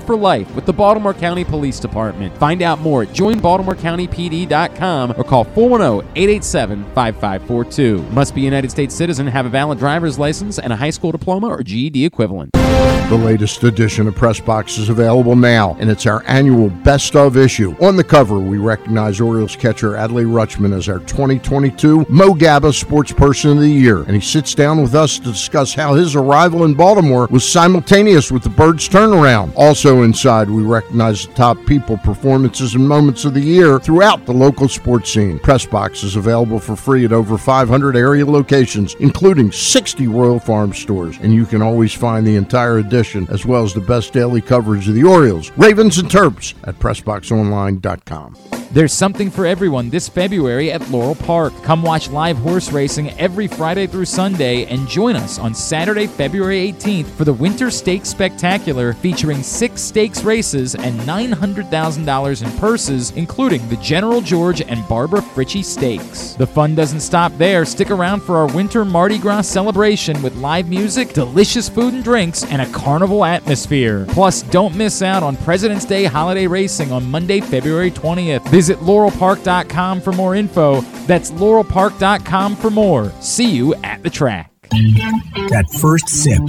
for life with the Baltimore County Police Department. Find out more at joinbaltimorecountypd.com or call 410-887-5542. Must be a United States citizen, have a valid driver's license, and a high school diploma or GED equivalent. The latest edition of Press Box is available now, and it's our annual best of issue. On the cover, we recognize Orioles catcher Adley Rutschman as our 2022 Mo Gaba Sports Person of the Year, and he sits down with us to discuss how his arrival in Baltimore was simultaneous with the Birds' turnaround. Also inside, we recognize the top people, performances, and moments of the year throughout the local sports scene. Pressbox is available for free at over 500 area locations, including 60 Royal Farm stores, and you can always find the entire edition as well as the best daily coverage of the Orioles, Ravens, and Terps at PressBoxOnline.com. There's something for everyone this February at Laurel Park. Come watch live horse racing every Friday through Sunday and join us on Saturday, February 18th for the Winter Stakes Spectacular featuring six stakes races and $900,000 in purses, including the General George and Barbara Fritchie Stakes. The fun doesn't stop there. Stick around for our Winter Mardi Gras celebration with live music, delicious food and drinks, and a carnival atmosphere. Plus, don't miss out on President's Day holiday racing on Monday, February 20th. Visit laurelpark.com for more info. That's laurelpark.com for more. See you at the track. That first sip.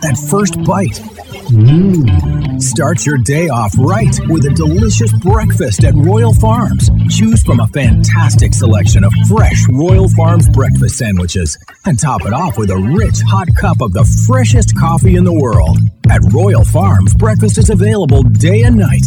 That first bite. Mmm. Start your day off right with a delicious breakfast at Royal Farms. Choose from a fantastic selection of fresh Royal Farms breakfast sandwiches and top it off with a rich hot cup of the freshest coffee in the world. At Royal Farms, breakfast is available day and night.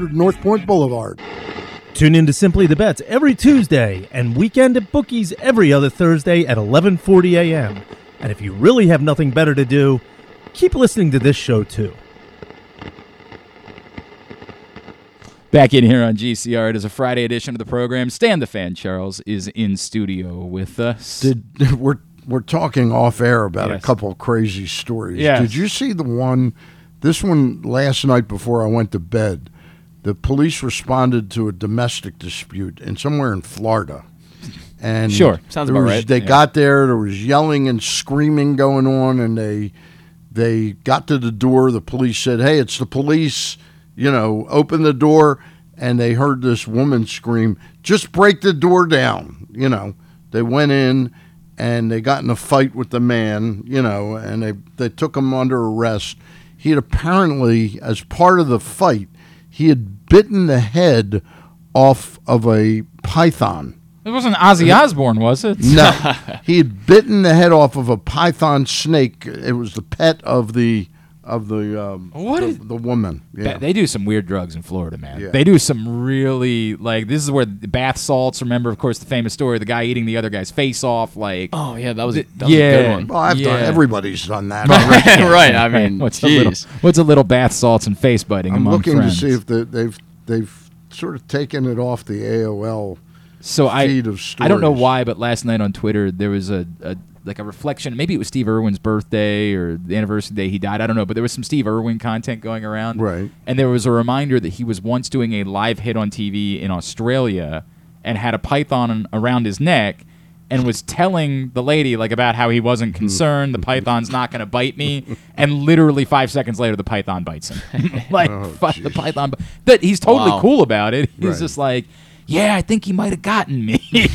North Point Boulevard. Tune in to Simply the Bets every Tuesday and Weekend at Bookies every other Thursday at 11:40 a.m. And if you really have nothing better to do, keep listening to this show too. Back in here on GCR, it is a Friday edition of the program. Stan the Fan Charles is in studio with us. Did we're we're talking off air about Yes. a couple of crazy stories. Yes. Did you see the one? This one last night before I went to bed. The police responded to a domestic dispute in somewhere in Florida. And Sure. Sounds about was- right. They Yeah. got there. There was yelling and screaming going on, and they they got to the door. The police said, "Hey, it's the police." You know, open the door, and they heard this woman scream, "Just break the door down!" You know, they went in and they got in a fight with the man. You know, and they they took him under arrest. He had apparently, as part of the fight, he had bitten the head off of a python. It wasn't Ozzy Osbourne, was it? No, he had bitten the head off of a python snake. It was the pet of the of the um, What the, is- the woman. Yeah. Ba- They do some weird drugs in Florida, man. Yeah. They do some really like this is where the bath salts. Remember, of course, the famous story: the guy eating the other guy's face off. Like, Oh yeah, that was, Th- that was a yeah. good one. well, I've done. Everybody's done that. right. I mean, what's a little what's a little bath salts and face biting I'm among looking friends? to see if the, they've they've sort of taken it off the AOL. so I of I don't know why, but last night on Twitter there was a, a like a reflection. Maybe it was Steve Irwin's birthday or the anniversary day he died. I don't know, but there was some Steve Irwin content going around. Right. And there was a reminder that he was once doing a live hit on TV in Australia and had a python around his neck and was telling the lady like about how he wasn't mm-hmm. concerned the mm-hmm. python's not going to bite me and literally 5 seconds later the python bites him. like Oh, fu- the python bi- that he's totally Wow. cool about it. He's Right. just like yeah, I think he might have gotten me.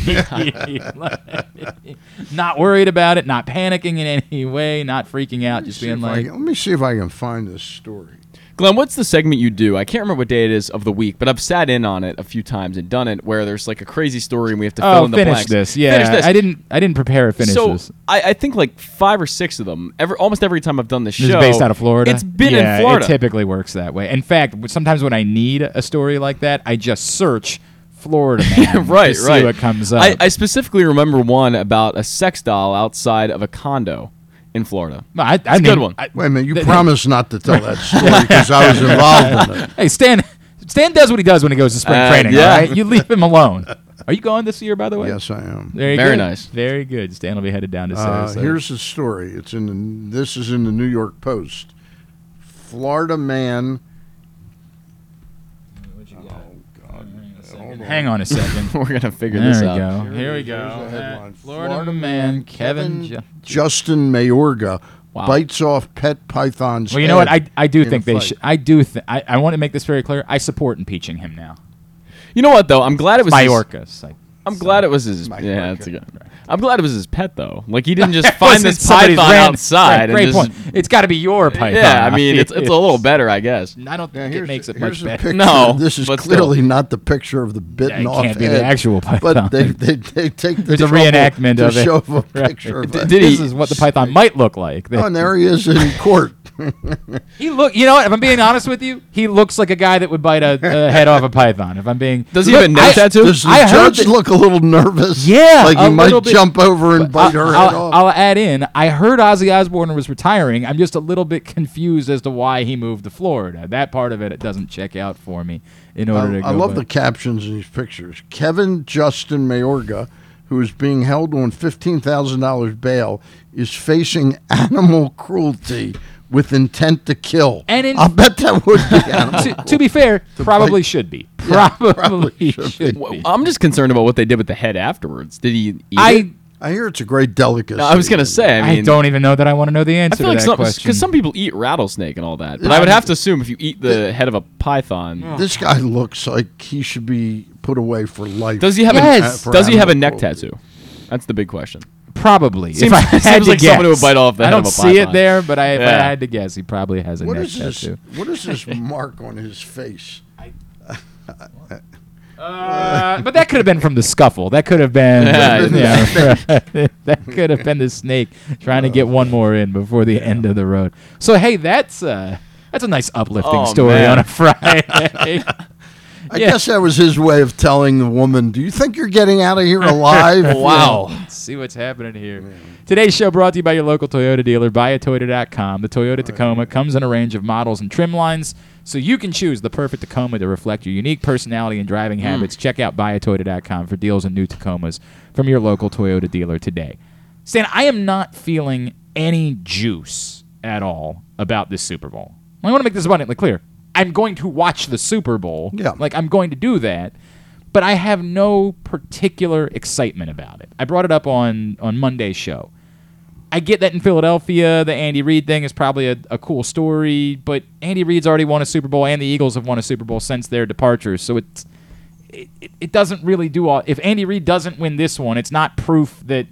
not worried about it, not panicking in any way, not freaking out, just being like, can- let me see if I can find this story. Glenn, what's the segment you do? I can't remember what day it is of the week, but I've sat in on it a few times and done it where there's like a crazy story and we have to fill "Oh, in the finish blanks. this." Yeah, Finish this. I didn't. I didn't prepare to finish so this. I, I think like five or six of them. Every almost every time I've done this This show, is based out of Florida. It's been yeah, in Florida. It typically works that way. In fact, sometimes when I need a story like that, I just search Florida man right, to see right. what comes up. I, I specifically remember one about a sex doll outside of a condo in Florida. I, I It's a mean, good one. I- Wait a minute, you th- promised not to tell that story because I was involved in it. hey, Stan, Stan does what he does when he goes to spring Uh, training. yeah. All right, you leave him alone. Are you going this year, by the way? Yes, I am. Very, Very good. nice. Very good. Stan will be headed down to Uh, Sarasota. here's the story. It's in the, this is in the New York Post. Florida man. Hang on a second. We're gonna figure there this we out. go. Here we go. Here's the headline. Florida, man Kevin. Ju- Justin Mayorga Wow. bites off pet python's. well, you know what? I, head I do in a think they fight. should. I do. Th- I, I want to make this very clear. I support impeaching him now. You know what though? I'm glad it was his- Mayorkas. Like, I'm glad it was his. Mike yeah, Barker. that's a good. I'm glad it was his pet though. Like he didn't just find this somebody's python ran- outside. Right, and great just- point. It's got to be your python. Yeah, I mean it's it's a little better, I guess. I don't Now, think it makes it much better. No, this is but still. clearly not the picture of the bitten it off can't be the actual python. But they, they, they take the There's a reenactment to of it. show a Right. picture of Did- it. did this he- is what the python might look like. Oh, and there he is in court. He look. You know what? If I'm being honest with you, he looks like a guy that would bite a, a head off a python. If I'm being, Does he Look, have a neck I- tattoo? Does the I heard judge that- look a little nervous? Yeah, like he might bit. jump over and bite her I'll, off. I'll add in. I heard Ozzy Osbourne was retiring. I'm just a little bit confused as to why he moved to Florida. That part of it, it doesn't check out for me. In order to I, I go love the captions in these pictures. Kevin Justin Mayorga, who is being held on fifteen thousand dollars bail, is facing animal cruelty with intent to kill. And in- I bet that would be animal. to, to be fair, probably should be. Probably, probably should should, be. Well. I'm just concerned about what they did with the head afterwards. Did he? Eat I it? I hear it's a great delicacy. No, I was gonna say. I I don't even know that I want to know the I answer feel to that some question. because some people eat rattlesnake and all that, but I would have to assume if you eat the head of a python, This guy looks like he should be put away for life. does he have Yes. Uh, a does he have a neck tattoo? That's the big question. Probably. Seems- if I had seems to like someone who would bite off the I head don't of a see it python. there, but I, if I Yeah. had to guess, he probably has a What neck is this? tattoo. What is this mark on his face? Uh, but that could have been from the scuffle. That could have been. Yeah. yeah, that could have been the snake trying to get one more in before the end of the road. So hey, that's uh, that's a nice uplifting Oh, story man. on a Friday. I Yeah. guess that was his way of telling the woman, "Do you think you're getting out of here alive?" Wow. Let's see what's happening here. Today's show brought to you by your local Toyota dealer, buyatoyota.com. The Toyota Tacoma comes in a range of models and trim lines, so you can choose the perfect Tacoma to reflect your unique personality and driving hmm. habits. Check out buyatoyota.com for deals on new Tacomas from your local Toyota dealer today. Stan, I am not feeling any juice at all about this Super Bowl. I want to make this abundantly clear. I'm going to watch the Super Bowl. Yeah. Like, I'm going to do that but I have no particular excitement about it. I brought it up on on Monday's show. I get that in Philadelphia, the Andy Reid thing is probably a, a cool story, but Andy Reid's already won a Super Bowl, and the Eagles have won a Super Bowl since their departure. So it's it, it, doesn't really do all. If Andy Reid doesn't win this one, it's not proof that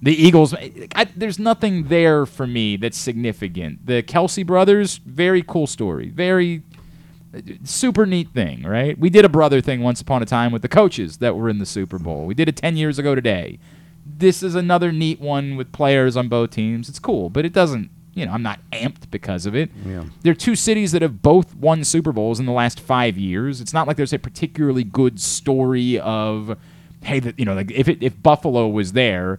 the Eagles. I, there's nothing there for me that's significant. The Kelce brothers, very cool story, very super neat thing, right? We did a brother thing once upon a time with the coaches that were in the Super Bowl. We did it 10 years ago today. This is another neat one with players on both teams. It's cool, but it doesn't, you know, I'm not amped because of it. Yeah. They're two cities that have both won Super Bowls in the last five years. It's not like there's a particularly good story of, hey, that you know, like if it, if Buffalo was there,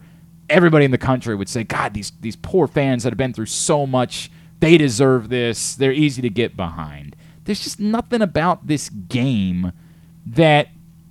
everybody in the country would say, God, these these poor fans that have been through so much, they deserve this. They're easy to get behind. There's just nothing about this game that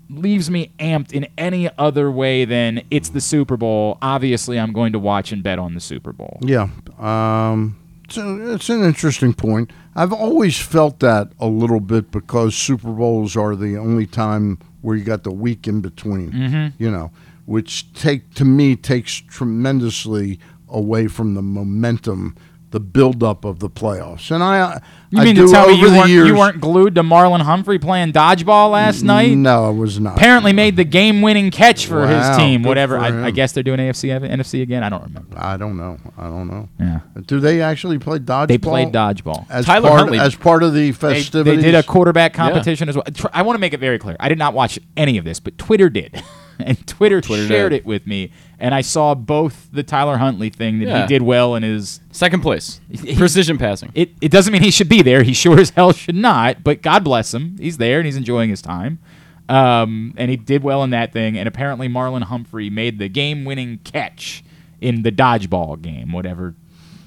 leaves me amped in any other way than it's the Super Bowl. Obviously, I'm going to watch and bet on the Super Bowl. Yeah. Um, it's, a, it's an interesting point. I've always felt that a little bit because Super Bowls are the only time where you got the week in between, Mm-hmm. you know, which take to me takes tremendously away from the momentum, the buildup of the playoffs. And I, You I mean do to tell me over you the weren't, years, you weren't glued to Marlon Humphrey playing dodgeball last night? No, I was not. Apparently made the game-winning catch for his team. Whatever. I, I guess they're doing AFC NFC again. I don't remember. I don't know. I don't know. Yeah. Do they actually play dodgeball? They played dodgeball. as Tyler part, Huntley- as part of the They, festivities. they did a quarterback competition as well. I want to make it very clear. I did not watch any of this, but Twitter did. and Twitter, Twitter shared did. it with me. And I saw both the Tyler Huntley thing that Yeah. he did well in his Second place, precision passing. it, it doesn't mean he should be there. He sure as hell should not. But God bless him. He's there and he's enjoying his time. Um, and he did well in that thing. And apparently Marlon Humphrey made the game-winning catch in the dodgeball game, whatever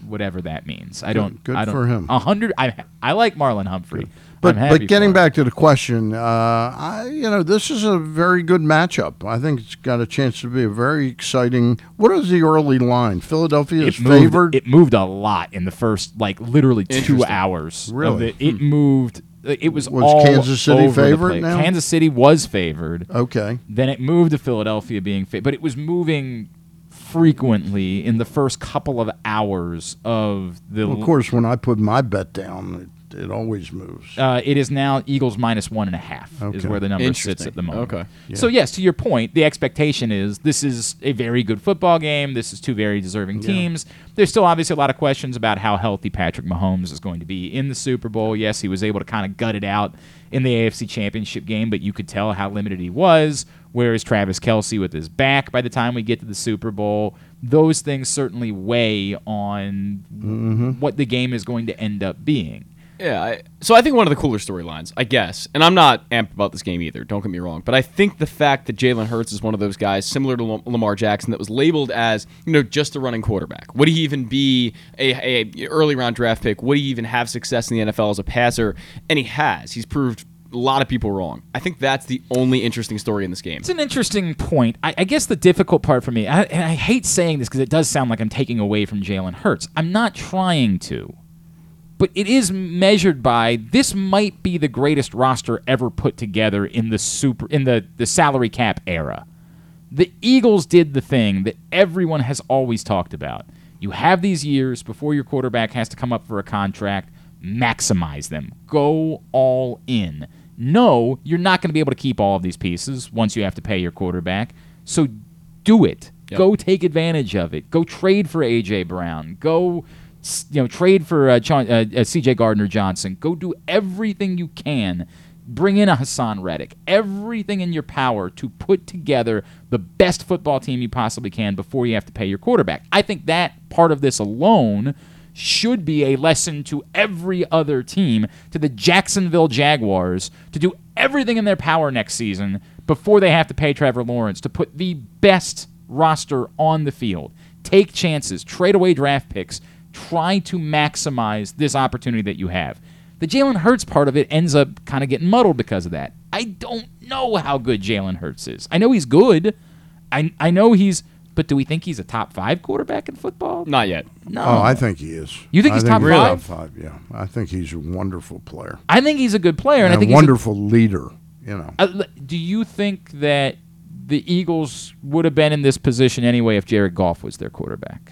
whatever that means. I don't. good I don't, for him. A hundred. I I like Marlon Humphrey. But but getting back to the question, uh, I you know this is a very good matchup. I think it's got a chance to be a very exciting. What is the early line? Philadelphia is it moved, favored. It moved a lot in the first, like literally two hours. of Really? it. It moved. It was, Was all Kansas City over favored now? Kansas City was favored. okay. Then it moved to Philadelphia being favored, but it was moving frequently in the first couple of hours of the. Well, of course, when I put my bet down, it, it always moves. Uh, it is now Eagles minus one and a half is where the number sits at the moment. Okay. So yes, to your point, the expectation is this is a very good football game. This is two very deserving teams. There's still obviously a lot of questions about how healthy Patrick Mahomes is going to be in the Super Bowl. Yes, he was able to kind of gut it out in the AFC Championship game, but you could tell how limited he was. Whereas Travis Kelce with his back by the time we get to the Super Bowl, those things certainly weigh on what the game is going to end up being. Yeah, I, so I think one of the cooler storylines, I guess, and I'm not amped about this game either. Don't get me wrong, but I think the fact that Jalen Hurts is one of those guys similar to Lamar Jackson that was labeled as you know just a running quarterback. Would he even be a, a early round draft pick? Would he even have success in the NFL as a passer? And he has. He's proved a lot of people wrong. I think that's the only interesting story in this game. It's an interesting point. I, I guess the difficult part for me, I, and I hate saying this because it does sound like I'm taking away from Jalen Hurts. I'm not trying to, but it is measured by this might be the greatest roster ever put together in the super in the the salary cap era. The Eagles did the thing that everyone has always talked about. You have these years before your quarterback has to come up for a contract. Maximize them. Go all in. No, you're not going to be able to keep all of these pieces once you have to pay your quarterback. So do it. Yep. Go take advantage of it. Go trade for AJ Brown. Go, you know, trade for uh, uh, uh, CJ Gardner Johnson. Go do everything you can. Bring in a Haason Reddick. Everything in your power to put together the best football team you possibly can before you have to pay your quarterback. I think that part of this alone should be a lesson to every other team, to the Jacksonville Jaguars, to do everything in their power next season before they have to pay Trevor Lawrence to put the best roster on the field. Take chances, trade away draft picks, try to maximize this opportunity that you have. The Jalen Hurts part of it ends up kind of getting muddled because of that. I don't know how good Jalen Hurts is. I know he's good. I, I know he's, but do we think he's a top five quarterback in football? Not yet. No. Oh, I think he is. You think I he's top he's five? Top five, yeah. I think he's a wonderful player I think he's a good player, and, and I think a he's a- wonderful leader. You know, Uh, do you think that the Eagles would have been in this position anyway if Jared Goff was their quarterback?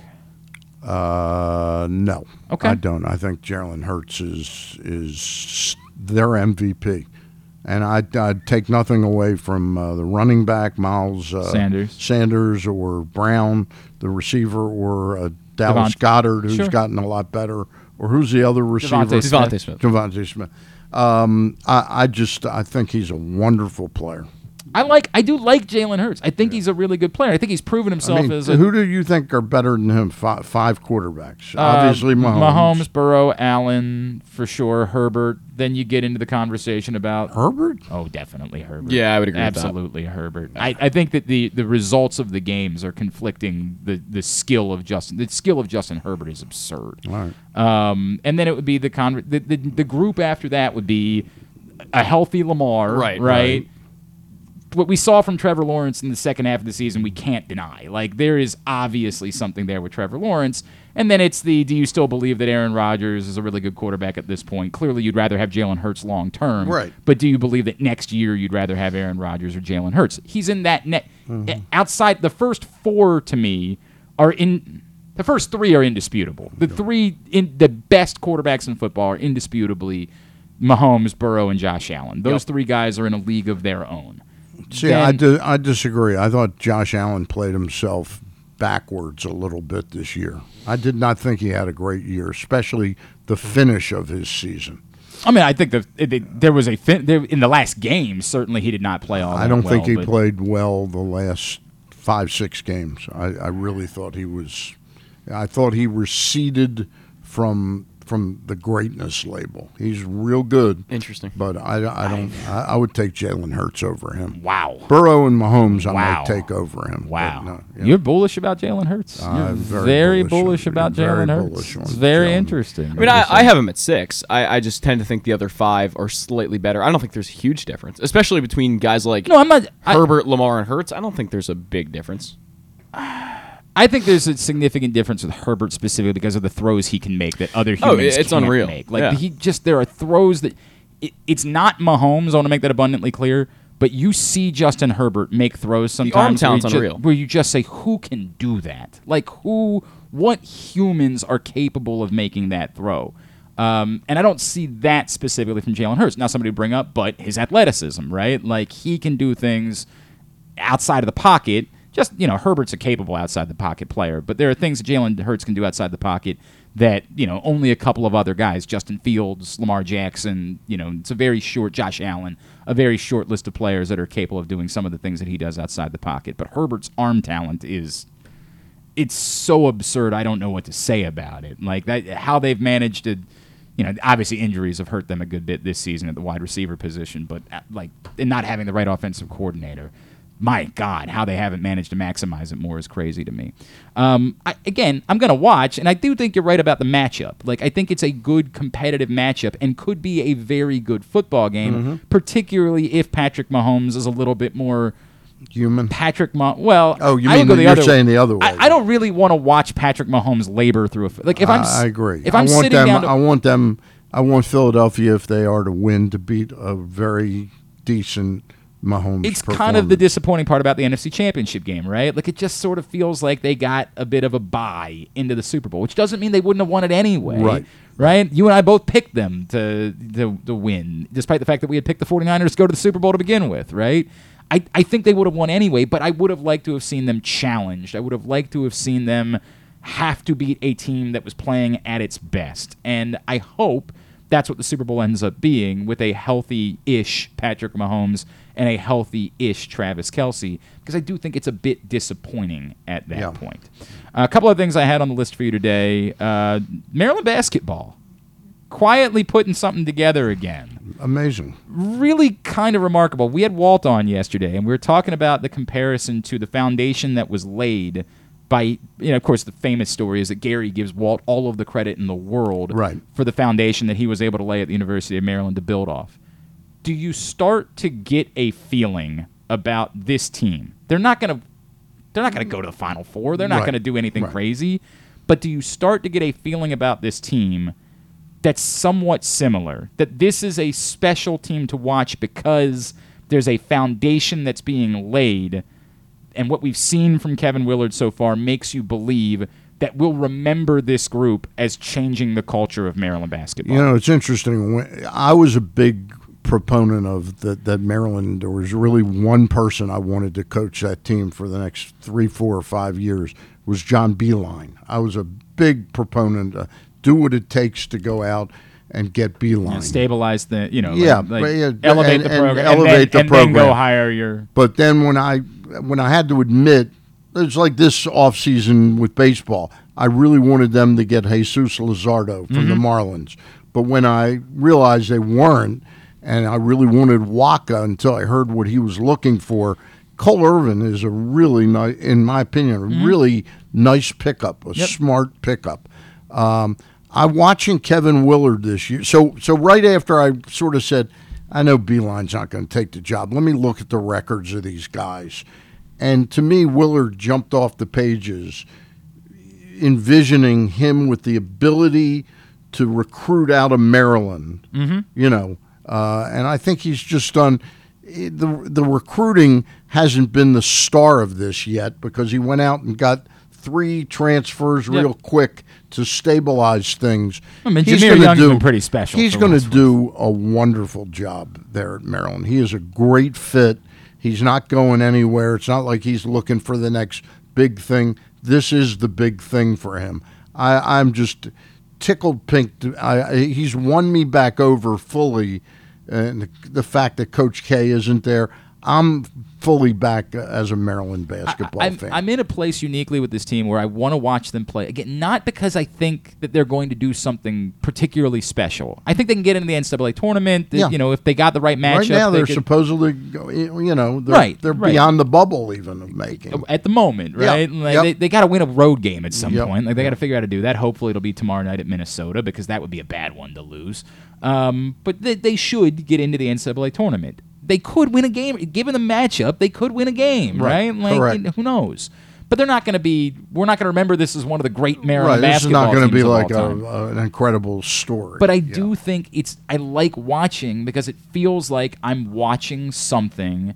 Uh, no, Okay. I don't. I think Jalen Hurts is is their MVP, and I'd, I'd take nothing away from uh, the running back Miles uh, Sanders. Sanders or Brown, the receiver, or uh, Dallas Devont- Goedert, who's Sure. gotten a lot better, or who's the other receiver? DeVonta Smith. DeVonta Smith. DeVonta Smith. Um, I, I just I think he's a wonderful player. I like, I do like Jalen Hurts. I think he's a really good player. I think he's proven I himself mean, as a who do you think are better than him? Five, five quarterbacks. uh, Obviously, Mahomes. Mahomes, Burrow, Allen for sure, Herbert. Then you get into the conversation about Herbert. Oh, definitely Herbert. Yeah, I would agree with that. Absolutely Herbert. I, I think that the, the results of the games are conflicting the, the skill of Justin. The skill of Justin Herbert is absurd. All right. Um, and then it would be the, con- the, the the group after that would be a healthy Lamar, Right, right. right. What we saw from Trevor Lawrence in the second half of the season, we can't deny. Like there is obviously something there with Trevor Lawrence, and then it's the do you still believe that Aaron Rodgers is a really good quarterback at this point? Clearly, you'd rather have Jalen Hurts long term, Right. But do you believe that next year you'd rather have Aaron Rodgers or Jalen Hurts? He's in that net. Mm-hmm. Outside the first four to me are in. The first three are indisputable. The three in the best quarterbacks in football are indisputably Mahomes, Burrow, and Josh Allen. Those Yep. three guys are in a league of their own. See, I, Then- di- I disagree. I thought Josh Allen played himself backwards a little bit this year. I did not think he had a great year, especially the finish of his season. I mean, I think the, there was a fin- there, in the last game. Certainly, he did not play all. I don't well, think he played well the last five, six games. I, I really thought he was. I thought he receded from from the greatness label. He's real good. Interesting. But I, I don't. I, I would take Jalen Hurts over him. Wow. Burrow and Mahomes, I Wow. might take over him. Wow. no, yeah. You're bullish about Jalen Hurts. You're very very, bullish bullish, on- about very Jalen Hurts. bullish on It's very Jalen. interesting. I mean, I, I have him at six. I, I just tend to think the other five are slightly better. I don't think there's a huge difference, especially between guys like No, I'm not. I, Herbert, Lamar, and Hurts. I don't think there's a big difference. I think there's a significant difference with Herbert specifically because of the throws he can make that other Oh, humans it's can't unreal. make. Like Yeah. he just there are throws that it, it's not Mahomes. I want to make that abundantly clear. But you see Justin Herbert make throws sometimes where, you talent's ju- unreal. where you just say, "Who can do that? Like who? What humans are capable of making that throw?" Um, and I don't see that specifically from Jalen Hurts. Now, somebody bring up, but his athleticism, right? Like he can do things outside of the pocket. Just you know, Herbert's a capable outside the pocket player, but there are things that Jalen Hurts can do outside the pocket that you know only a couple of other guys, Justin Fields, Lamar Jackson. You know, it's a very short Josh Allen, a very short list of players that are capable of doing some of the things that he does outside the pocket. But Herbert's arm talent is it's so absurd. I don't know what to say about it. Like that, how they've managed to, you know, obviously injuries have hurt them a good bit this season at the wide receiver position, but uh, like and not having the right offensive coordinator. My God, how they haven't managed to maximize it more is crazy to me. Um, I, again, I'm going to watch, and I do think you're right about the matchup. Like, I think it's a good competitive matchup and could be a very good football game, particularly if Patrick Mahomes is a little bit more Human. Patrick Mah. Well, Oh, you mean the you're other saying the other way. I, I don't really want to watch Patrick Mahomes labor through a like if I'm. I agree. If I'm I want sitting them. down, to, I want them. I want Philadelphia, if they are to win, to beat a very decent Mahomes. it's kind of the disappointing part about the NFC Championship game, right? Like it just sort of feels like they got a bit of a buy into the Super Bowl, which doesn't mean they wouldn't have won it anyway. Right. Right? You and I both picked them to, to to win, despite the fact that we had picked the 49ers to go to the Super Bowl to begin with, right? I, I think they would have won anyway, but I would have liked to have seen them challenged. I would have liked to have seen them have to beat a team that was playing at its best. And I hope that's what the Super Bowl ends up being with a healthy ish Patrick Mahomes and a healthy ish Travis Kelce, because I do think it's a bit disappointing at that Yeah. point. a couple of things I had on the list for you today uh, Maryland basketball. Quietly putting something together again amazing. really kind of remarkable. We had Walt on yesterday, and we were talking about the comparison to the foundation that was laid by, you know, of course, the famous story is that Gary gives Walt all of the credit in the world Right. for the foundation that he was able to lay at the University of Maryland to build off. Do you start to get a feeling about this team? They're not going to they're not going to go to the final 4. They're not Right. going to do anything Right. crazy. But do you start to get a feeling about this team that's somewhat similar. That this is a special team to watch because there's a foundation that's being laid, and what we've seen from Kevin Willard so far makes you believe that we'll remember this group as changing the culture of Maryland basketball. You know, it's interesting. I was a big proponent of that. That Maryland. There was really one person I wanted to coach that team for the next three, four, or five years. Was John Beilein. I was a big proponent. Uh, do what it takes to go out and get Beilein. And stabilize the, you know, Yeah, like but yeah, elevate and- the program, elevate and then, the then go program. hire your. But then when I when I had to admit, it's like this offseason with baseball. I really wanted them to get Jesus Luzardo from the Marlins. But when I realized they weren't, and I really wanted Wacha until I heard what he was looking for, Cole Irvin is a really nice, in my opinion, a really nice pickup, a smart pickup. Um, I'm watching Kevin Willard this year. So, so right after I sort of said, I know Beilein's not going to take the job. Let me look at the records of these guys. And to me, Willard jumped off the pages, envisioning him with the ability to recruit out of Maryland. Mm-hmm. You know, uh, and I think he's just done. eh, The the recruiting hasn't been the star of this yet because he went out and got three transfers Yep. real quick to stabilize things. I mean, He's Jameer gonna do- pretty special He's going to do a wonderful job there at Maryland. He is a great fit. He's not going anywhere. It's not like he's looking for the next big thing. This is the big thing for him. I, I'm just tickled pink. To, I, I- he's won me back over fully, uh, and the, the fact that Coach K isn't there. I'm fully back as a Maryland basketball I'm, fan. I'm in a place uniquely with this team where I want to watch them play. Again, not because I think that they're going to do something particularly special. I think they can get into the NCAA tournament. Yeah. You know, if they got the right matchup. right now, they they're could- supposedly, go- you know, they're, Right, they're right. beyond the bubble even of making. at the moment, Yep, right? Like, yep. They, they got to win a road game at some Yep. point. Like they got to figure out how to do that. Hopefully, it'll be tomorrow night at Minnesota because that would be a bad one to lose. Um, but they, they should get into the NCAA tournament. They could win a game, given the matchup. They could win a game, Right, right? Like correct. who knows? But they're not going to be. We're not going to remember this as one of the great Maryland Right, Maryland this is not going to be like a, a- an incredible story. But I Yeah. do think it's I like watching because it feels like I'm watching something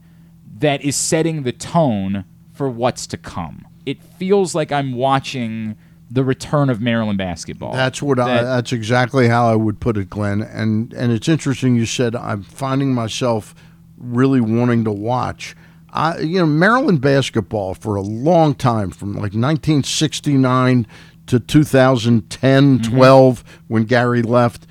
that is setting the tone for what's to come. It feels like I'm watching the return of Maryland basketball. That's what I, that's exactly how I would put it, Glenn. And and it's interesting you said I'm finding myself really wanting to watch. I you know Maryland basketball for a long time from like 1969 to 2010 Mm-hmm. 12 when Gary left.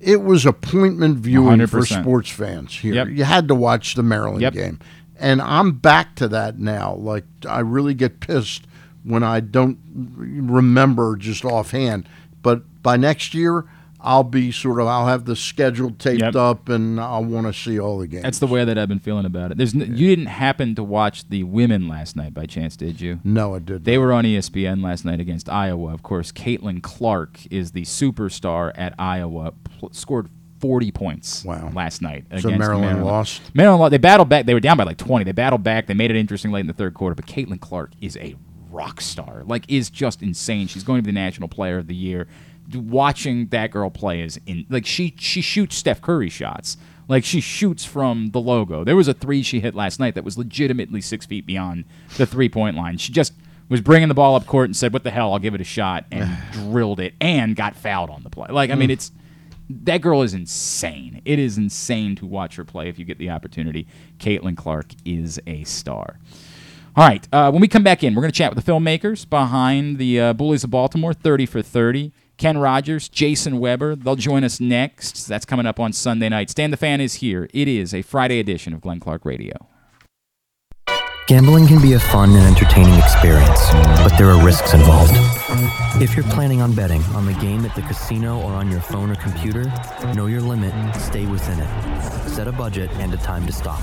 It was appointment viewing for 100%. sports fans here. Yep. You had to watch the Maryland Yep. game. And I'm back to that now. Like I really get pissed when I don't remember just offhand. But by next year, I'll be sort of I'll have the schedule taped Yep. up and I'll want to see all the games. That's the way that I've been feeling about it. There's n- you didn't happen to watch the women last night by chance, did you? no, I did. They were on ESPN last night against Iowa. Of course, Caitlin Clark is the superstar at Iowa. Pl- scored 40 points Wow. last night So against Maryland lost? Maryland lost. They battled back. They were down by like 20. They battled back. They made it interesting late in the third quarter. But Caitlin Clark is a rock star. Like, is just insane. She's going to be the National Player of the Year. Watching that girl play is in like she she shoots Steph Curry shots. Like she shoots from the logo. There was a three she hit last night that was legitimately six feet beyond the three point line. She just was bringing the ball up court and said, "What the hell? I'll give it a shot," and drilled it and got fouled on the play. Like I mean, it's that girl is insane. It is insane to watch her play if you get the opportunity. Caitlin Clark is a star. All right, uh, when we come back in, we're going to chat with the filmmakers behind the uh, Bullies of Baltimore, 30 for 30. Ken Rodgers, Jason Weber, they'll join us next. That's coming up on Sunday night. Stan the Fan is here. It is a Friday edition of Glenn Clark Radio. Gambling can be a fun and entertaining experience, but there are risks involved. If you're planning on betting on the game at the casino or on your phone or computer, know your limit, stay within it. Set a budget and a time to stop.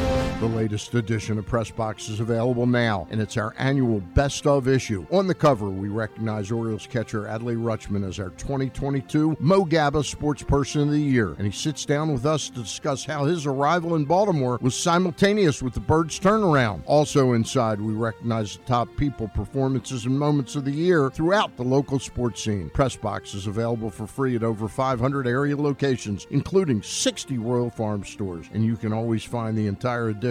The latest edition of Press Box is available now, and it's our annual best of issue. On the cover, we recognize Orioles catcher Adley Rutschman as our 2022 Mo Gaba Sports Person of the Year, and he sits down with us to discuss how his arrival in Baltimore was simultaneous with the Birds' turnaround. Also inside, we recognize the top people, performances, and moments of the year throughout the local sports scene. Press Box is available for free at over 500 area locations, including 60 Royal Farm stores, and you can always find the entire edition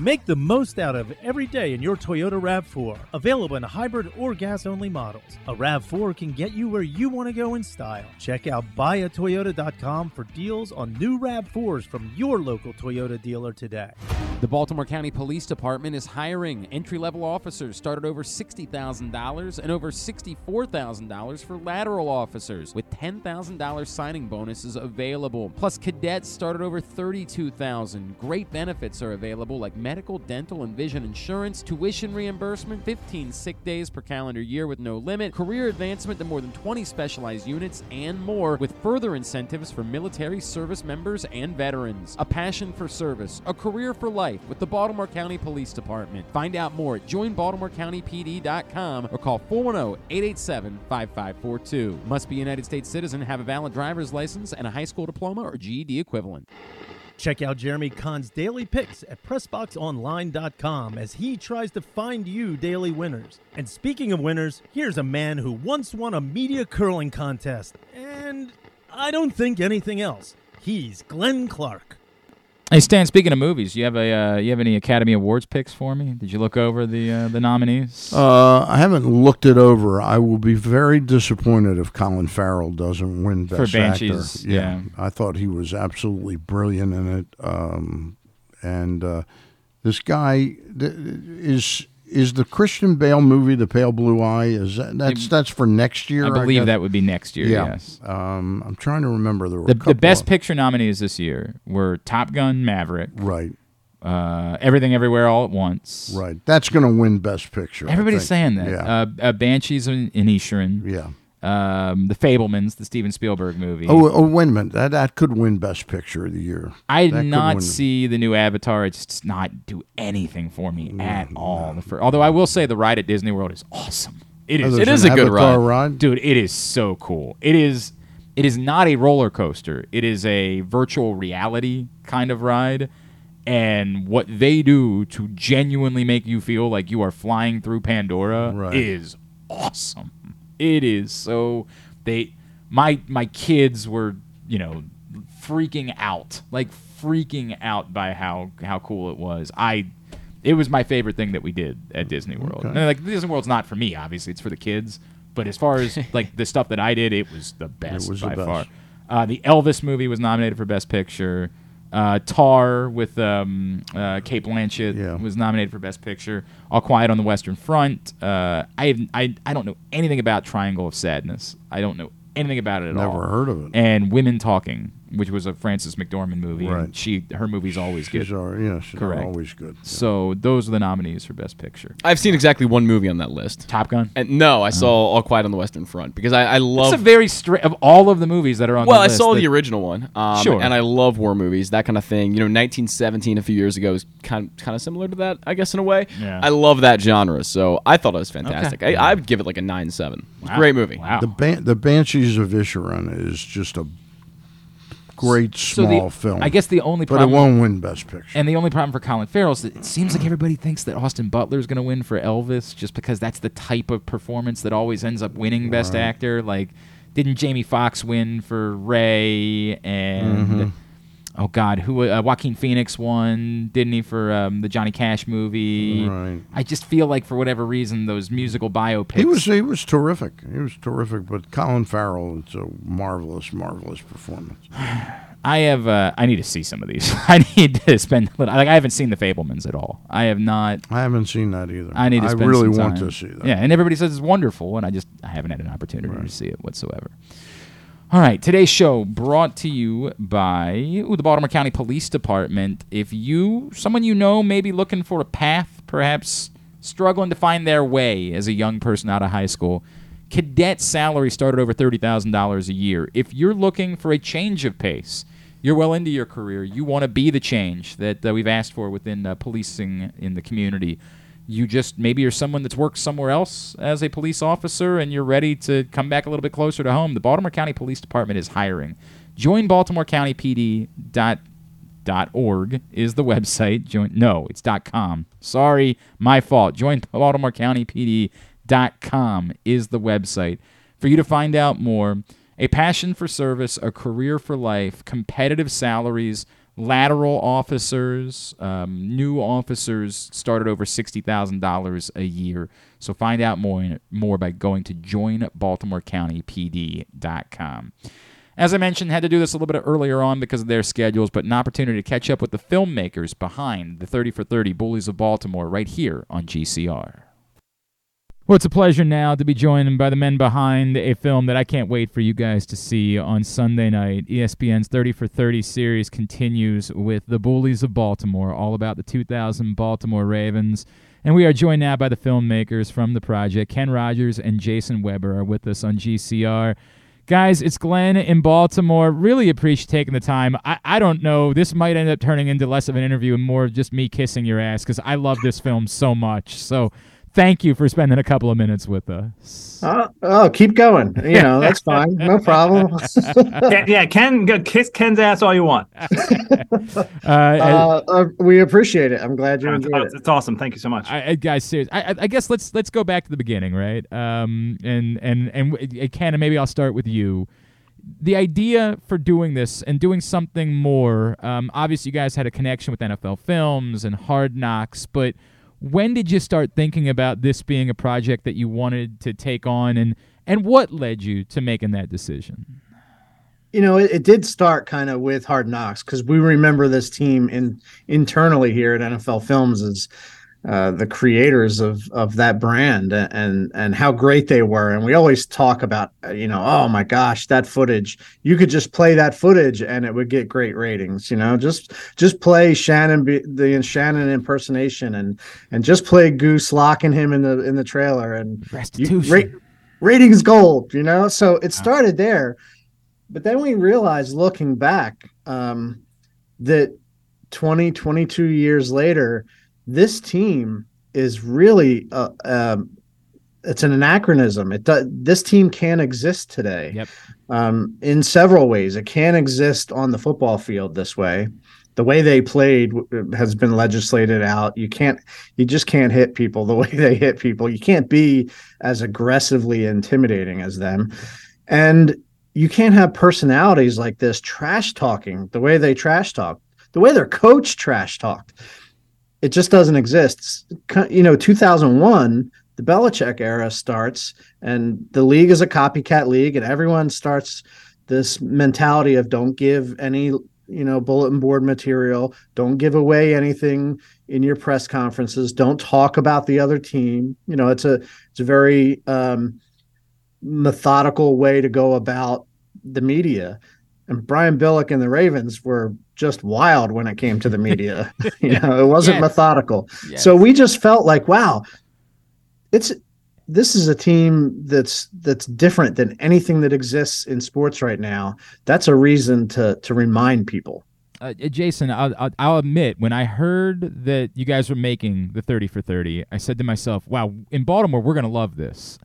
Make the most out of every day in your Toyota RAV4. Available in hybrid or gas only models. A RAV4 can get you where you want to go in style. Check out buyatoyota.com for deals on new RAV4s from your local Toyota dealer today. The Baltimore County Police Department is hiring entry level officers start at over $60,000 and over $64,000 for lateral officers, with $10,000 signing bonuses available. Plus, cadets start at over 32,000. Great benefits are available like medical, dental, and vision insurance, tuition reimbursement, 15 sick days per calendar year with no limit, career advancement to more than 20 specialized units, and more, with further incentives for military service members and veterans. A passion for service, a career for life with the Baltimore County Police Department. Find out more at joinbaltimorecountypd.com or call 410 887 5542. Must be a United States citizen, have a valid driver's license, and a high school diploma or GED equivalent. Check out Jeremy Kahn's daily picks at PressBoxOnline.com as he tries to find you daily winners. And speaking of winners, here's a man who once won a media curling contest. And I don't think anything else. He's Glenn Clark. Hey Stan, speaking of movies, you have a uh, you have any Academy Awards picks for me? Did you look over the uh, the nominees? Uh, I haven't looked it over. I will be very disappointed if Colin Farrell doesn't win For Best Banshees, Actor. yeah. I thought he was absolutely brilliant in it. Um, and uh, this guy th- is is the Christian Bale movie, The Pale Blue Eye. Is that, that's that's for next year? I believe guess? that would be next year. Yeah. Yes. Um, I'm trying to remember. There were The, the best of- picture nominees this year were Top Gun, Maverick, Right. uh, Everything Everywhere All at Once. Right. That's going to win Best Picture. Everybody's saying that. Yeah. Uh, uh, Banshees in Inisherin. yeah. Um, the Fabelmans, the Steven Spielberg movie. Oh, oh, wait a minute. That that could win Best Picture of the year. I did not see the new Avatar. It's just not do anything for me at all. Fir- although I will say the ride at Disney World is awesome. It is. It is a good ride. ride. dude it is so cool it is it is not a roller coaster it is a virtual reality kind of ride and what they do to genuinely make you feel like you are flying through pandora Right. is awesome it is so they my my kids were you know freaking out like freaking out by how how cool it was i it was my favorite thing that we did at Disney World. Okay. And, like Disney World's not for me, obviously, it's for the kids. But as far as like the stuff that I did, it was the best was the by best. far. Uh, the Elvis movie was nominated for Best Picture. Uh, Tar with um, uh, Cate Blanchett Yeah. was nominated for Best Picture. All Quiet on the Western Front. Uh, I, have, I I don't know anything about Triangle of Sadness. I don't know anything about it at all. Never heard of it. And Women Talking, which was a Frances McDormand movie. and Right. She her movie's always She's good. are, yeah, she's Correct. always good. So those are the nominees for Best Picture. I've seen exactly one movie on that list. Top Gun. And no, I saw All Quiet on the Western Front because I, I It's love. a very straight of all of the movies that are on. The Well, the I list saw that- the original one, um, Sure. and I love war movies, that kind of thing. You know, 1917 a few years ago is kind kind of similar to that, I guess, in a way. Yeah. I love that genre, so I thought it was fantastic. Okay. I, I would give it like a nine seven. Wow. Great movie. Wow. The ban- the Banshees of Inisherin is just a great So small the- film. I guess the only problem, but it won't win Best Picture. and the only problem for Colin Farrell is that it seems like everybody thinks that Austin Butler is going to win for Elvis, just because that's the type of performance that always ends up winning Best Actor. Like, didn't Jamie Foxx win for Ray? And Mm-hmm. Oh God, who uh, Joaquin Phoenix won? Didn't he for um, the Johnny Cash movie? Right. I just feel like for whatever reason, those musical biopics. he was he was terrific. He was terrific. But Colin Farrell, it's a marvelous, marvelous performance. I have. Uh, I need to see some of these. I need to spend. Like I haven't seen the Fabelmans at all. I have not. I haven't seen that either. I need to. I really want to see that. Yeah, and everybody says it's wonderful, and I just I haven't had an opportunity to see it whatsoever. All right, today's show brought to you by ooh, the Baltimore County Police Department. If you, someone you know, may be looking for a path, perhaps struggling to find their way as a young person out of high school, cadet salary started over thirty thousand dollars a year. If you're looking for a change of pace, you're well into your career. You want to be the change that uh, we've asked for within uh, policing in the community. You just maybe you're someone that's worked somewhere else as a police officer and you're ready to come back a little bit closer to home. The Baltimore County Police Department is hiring. Join BaltimoreCountyPD.org is the website. Join no, it's .com. Sorry, my fault. Join BaltimoreCountyPD.com is the website for you to find out more. A passion for service, a career for life, competitive salaries, lateral officers, um, new officers started over sixty thousand dollars a year. So find out more more by going to joinbaltimorecountypd.com. As I mentioned, had to do this a little bit earlier on because of their schedules, but an opportunity to catch up with the filmmakers behind the 30 for 30 Bullies of Baltimore right here on GCR. Well, it's a pleasure now to be joined by the men behind a film that I can't wait for you guys to see on Sunday night. ESPN's 30 for 30 series continues with The Bullies of Baltimore, all about the 2000 Baltimore Ravens. And we are joined now by the filmmakers from the project. Ken Rodgers and Jason Weber are with us on GCR. Guys, it's Glenn in Baltimore. Really appreciate taking the time. I, I don't know. This might end up turning into less of an interview and more of just me kissing your ass because I love this film so much. So thank you for spending a couple of minutes with us. Oh, oh keep going. You know, that's fine. No problem. Yeah, Ken, go kiss Ken's ass all you want. Uh, Uh, uh, we appreciate it. I'm glad you it's, enjoyed it. it's awesome. Thank you so much. I, I, guys, serious. I, I- I guess let's let's go back to the beginning, right? Um, and and and w- Ken, and maybe I'll start with you. The idea for doing this and doing something more. Um, obviously, you guys had a connection with NFL Films and Hard Knocks, but when did you start thinking about this being a project that you wanted to take on, and and what led you to making that decision? you know, it, it did start kind of with Hard Knocks because we remember this team in internally here at NFL Films as uh, the creators of of that brand and and how great they were. And we always talk about, uh, you know, oh my gosh, that footage. You could just play that footage and it would get great ratings. You know, just just play Shannon the Shannon impersonation and and just play Goose locking him in the in the trailer and you, Restitution. ra- ratings gold. You know, so it started there but then we realized looking back um, that 20 22 years later this team is really uh, um, it's an anachronism. It does this team can exist today Yep. um, in several ways. It can exist on the football field this way. The way they played has been legislated out. You can't you just can't hit people the way they hit people. You can't be as aggressively intimidating as them. And you can't have personalities like this trash talking the way they trash talk, the way their coach trash talked. It just doesn't exist. You know, 2001, the Belichick era starts, and the league is a copycat league, and everyone starts this mentality of don't give any you know bulletin board material don't give away anything in your press conferences don't talk about the other team you know it's a it's a very um methodical way to go about the media. And Brian Billick and the Ravens were just wild when it came to the media. you know, it wasn't Yes. methodical. Yes. So we just felt like, wow, it's this is a team that's that's different than anything that exists in sports right now. That's a reason to to remind people. Uh, Jason, I'll, I'll, I'll admit, when I heard that you guys were making the 30 for 30, I said to myself, wow, in Baltimore, we're going to love this.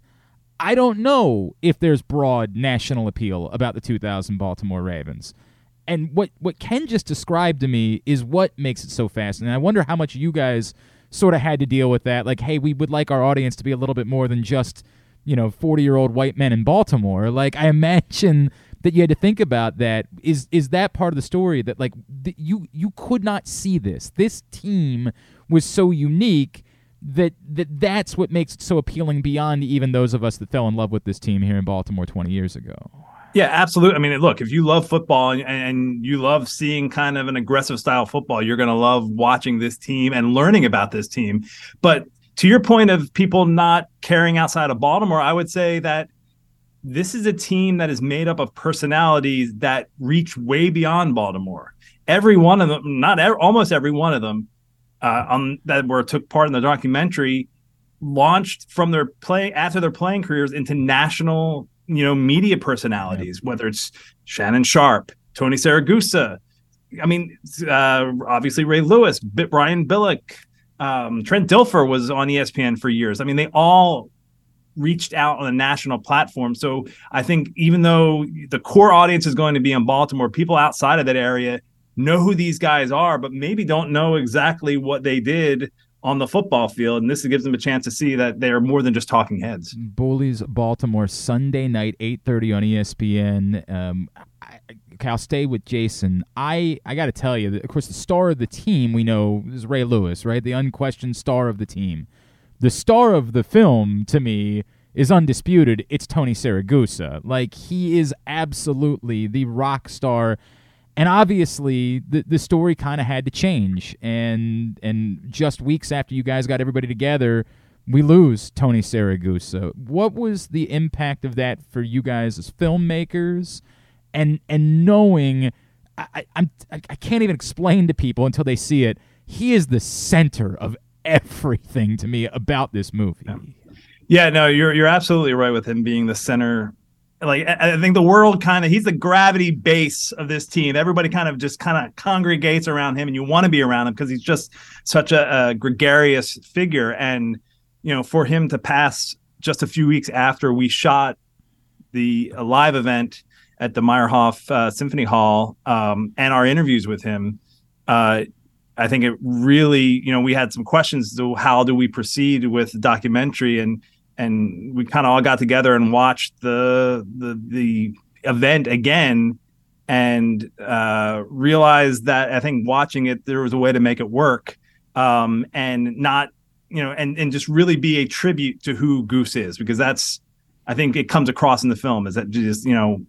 I don't know if there's broad national appeal about the 2000 Baltimore Ravens. And what, what Ken just described to me is what makes it so fascinating. I wonder how much you guys sort of had to deal with that. Like, hey, we would like our audience to be a little bit more than just, you know, 40 year old white men in Baltimore. Like, I imagine that you had to think about that. Is is that part of the story that like th- you you could not see this? This team was so unique that that that's what makes it so appealing beyond even those of us that fell in love with this team here in Baltimore 20 years ago. Yeah, absolutely. I mean, look, if you love football and, and you love seeing kind of an aggressive style football, you're going to love watching this team and learning about this team. But to your point of people not caring outside of Baltimore, I would say that this is a team that is made up of personalities that reach way beyond Baltimore. Every one of them, not ev- almost every one of them, uh, on that were took part in the documentary, launched from their play after their playing careers into national, you know, media personalities. Whether it's Shannon Sharpe, Tony Siragusa, I mean, uh, obviously Ray Lewis, Brian Billick, um, Trent Dilfer was on ESPN for years. I mean, they all reached out on a national platform. So I think even though the core audience is going to be in Baltimore, people outside of that area know who these guys are, but maybe don't know exactly what they did on the football field. And this gives them a chance to see that they're more than just talking heads. Bullies Baltimore Sunday night 8:30 on E ESPN. Um, I, I'll stay with Jason. I I got to tell you, of course, the star of the team we know is Ray Lewis, right? The unquestioned star of the team. The star of the film, to me, is undisputed. It's Tony Siragusa. Like he is absolutely the rock star. And obviously, the the story kind of had to change. And and just weeks after you guys got everybody together, we lose Tony Siragusa. What was the impact of that for you guys as filmmakers, and and knowing I, I, I can't even explain to people until they see it. He is the center of everything to me about this movie. Yeah, no, you're you're absolutely right with him being the center. Like I, think the world kind of he's the gravity base of this team. Everybody kind of just kind of congregates around him, and you want to be around him because he's just such a, a gregarious figure. And you know, for him to pass just a few weeks after we shot the a live event at the Meyerhoff uh, Symphony Hall um, and our interviews with him, uh, I think it really, you know, we had some questions to how do we proceed with the documentary and and we kind of all got together and watched the the the event again and uh, realized that I think watching it there was a way to make it work um, and not you know and and just really be a tribute to who Goose is because that's I think it comes across in the film is that just you know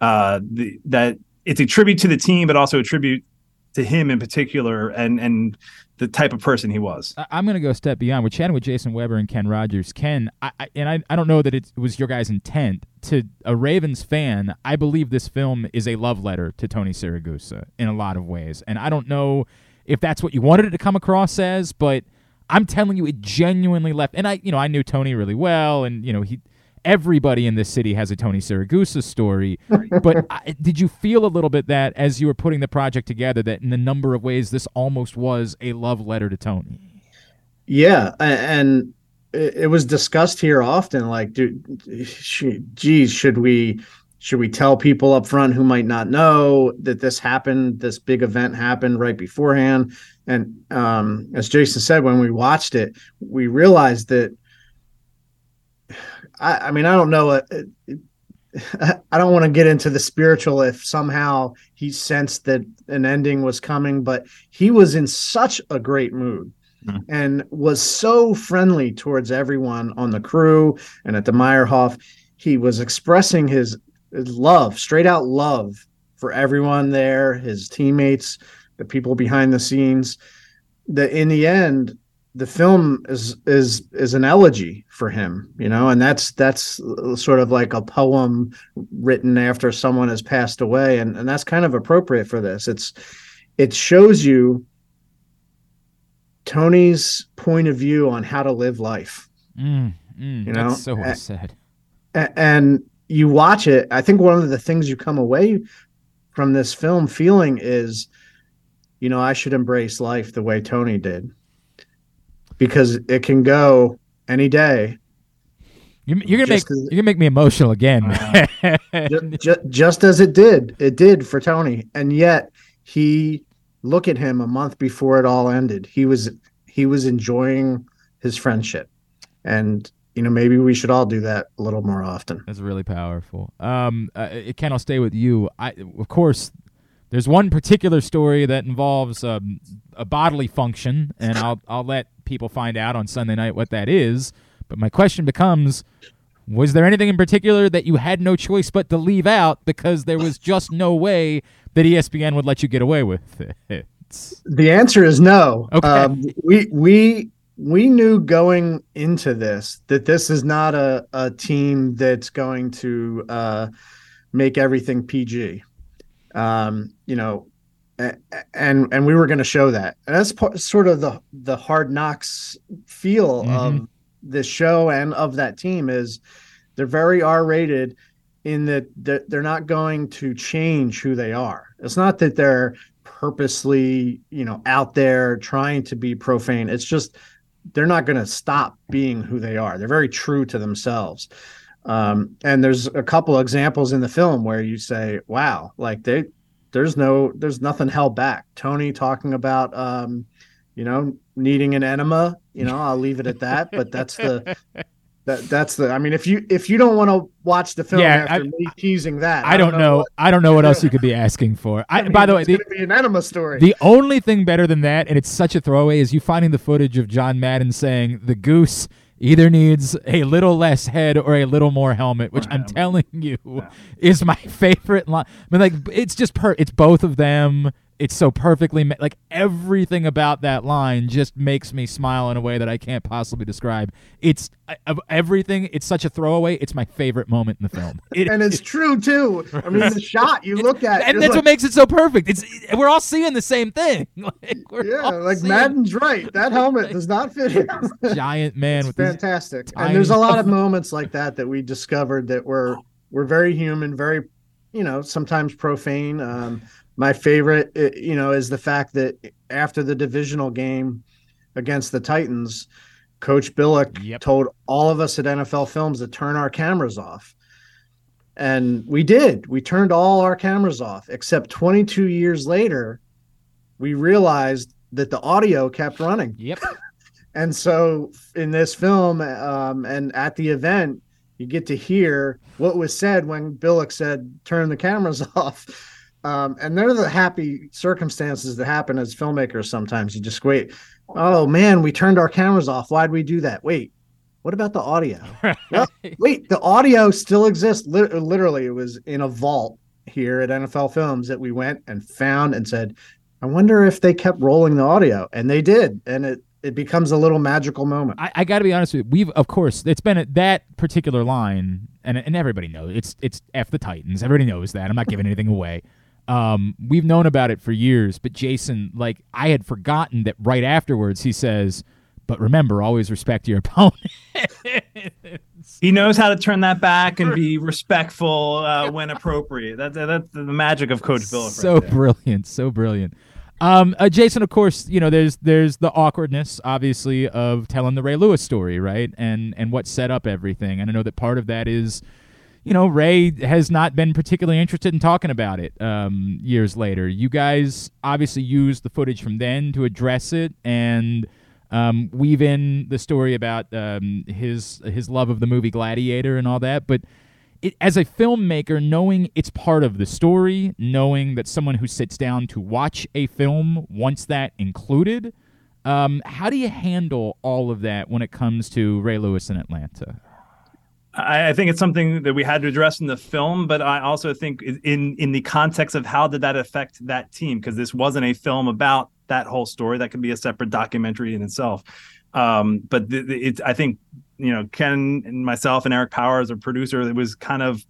uh, the, that it's a tribute to the team but also a tribute to him in particular and and the type of person he was. I'm going to go a step beyond. We're chatting with Jason Weber and Ken Rodgers. Ken, I, I, and I, I don't know that it was your guys' intent. To a Ravens fan, I believe this film is a love letter to Tony Siragusa in a lot of ways. And I don't know if that's what you wanted it to come across as, but I'm telling you, it genuinely left. And I, you know, I knew Tony really well, and you know, he. Everybody in this city has a Tony Siragusa story, but I, did you feel a little bit that as you were putting the project together, that in a number of ways this almost was a love letter to Tony? Yeah, and it was discussed here often. Like, dude, geez, should we should we tell people up front who might not know that this happened? This big event happened right beforehand. And um, as Jason said, when we watched it, we realized that. I, I mean, I don't know. uh, I don't want to get into the spiritual if somehow he sensed that an ending was coming, but he was in such a great mood and was so friendly towards everyone on the crew and at the Meyerhoff. He was expressing his, his love, straight out love for everyone there, his teammates, the people behind the scenes. That in the end, the film is is is an elegy for him, you know, and that's that's sort of like a poem written after someone has passed away, and and that's kind of appropriate for this. It's it shows you Tony's point of view on how to live life. Mm, mm, You know, that's so well said. A- and you watch it. I think one of the things you come away from this film feeling is, you know, I should embrace life the way Tony did, because it can go any day. You're, you're gonna make as- you're gonna make me emotional again. man. Ju- ju- just as it did, it did for Tony, and yet he look at him a month before it all ended. He was he was enjoying his friendship, and you know maybe we should all do that a little more often. That's really powerful. Um, uh, Ken, I'll stay with you. I, of course, there's one particular story that involves um, a bodily function, and I'll I'll let people find out on Sunday night what that is. But my question becomes: Was there anything in particular that you had no choice but to leave out because there was just no way that ESPN would let you get away with it? The answer is no. Okay. Um, we we we knew going into this that this is not a, a team that's going to uh, make everything PG. Um, you know, and and we were going to show that. And that's part, sort of the the hard knocks feel of this show and of that team is they're very R rated in that that they're not going to change who they are. It's not that they're purposely, you know, out there trying to be profane. It's just they're not going to stop being who they are. They're very true to themselves. Um, and there's a couple examples in the film where you say, "Wow, like they, there's no, there's nothing held back." Tony talking about, um, you know, needing an enema. You know, I'll leave it at that. But that's the, that that's the. I mean, if you if you don't want to watch the film Yeah, after I- me teasing that, I don't know. what- I don't know what else you could be asking for. I, I mean, by the way, the, be an enema story. The only thing better than that, and it's such a throwaway, is you finding the footage of John Madden saying the goose either needs a little less head or a little more helmet, which I'm telling you is my favorite line. I mean, like it's just per, it's both of them. It's so perfectly ma- like everything about that line just makes me smile in a way that I can't possibly describe. It's I- of everything. It's such a throwaway. It's my favorite moment in the film. It, and it's true too. I mean, the shot you look at, and that's like, what makes it so perfect. It's we're all seeing the same thing. Like, yeah, like seeing Madden's right. That helmet does not fit him. giant man It's with fantastic. And there's a lot of moments like that that we discovered that were were very human, very, you know, sometimes profane. Um, my favorite, uh, you know, is the fact that after the divisional game against the Titans, Coach Billick told all of us at NFL Films to turn our cameras off. And we did. We turned all our cameras off, except 22 years later, we realized that the audio kept running. Yep. and so in this film um, and at the event, you get to hear what was said when Billick said, turn the cameras off. Um, and they're the happy circumstances that happen as filmmakers sometimes. You just wait. Oh man, we turned our cameras off. Why'd we do that? Wait, what about the audio? Well, wait, the audio still exists. Lit- literally, it was in a vault here at NFL Films that we went and found and said, I wonder if they kept rolling the audio. And they did. And it, it becomes a little magical moment. I, I got to be honest with you. We've, of course, it's been a, that particular line, and and everybody knows it's it's f the Titans. Everybody knows that. I'm not giving anything away. Um, we've known about it for years, but Jason, like, I had forgotten that right afterwards he says, "But remember, always respect your opponent." He knows how to turn that back and be respectful uh, when appropriate. That, that, that's the magic of Coach Bill. so right brilliant, so brilliant. Um, uh, Jason, of course, you know there's there's the awkwardness, obviously, of telling the Ray Lewis story, right? And and what set up everything. And I know that part of that is, you know, Ray has not been particularly interested in talking about it um, years later. You guys obviously used the footage from then to address it and um, weave in the story about um, his his love of the movie Gladiator and all that, but it, as a filmmaker, knowing it's part of the story, knowing that someone who sits down to watch a film wants that included, um, how do you handle all of that when it comes to Ray Lewis in Atlanta? I, think it's something that we had to address in the film, but I also think in in the context of how did that affect that team because this wasn't a film about that whole story. That could be a separate documentary in itself. Um, but th- I think you know Ken and myself and Eric Powers, a producer, it was kind of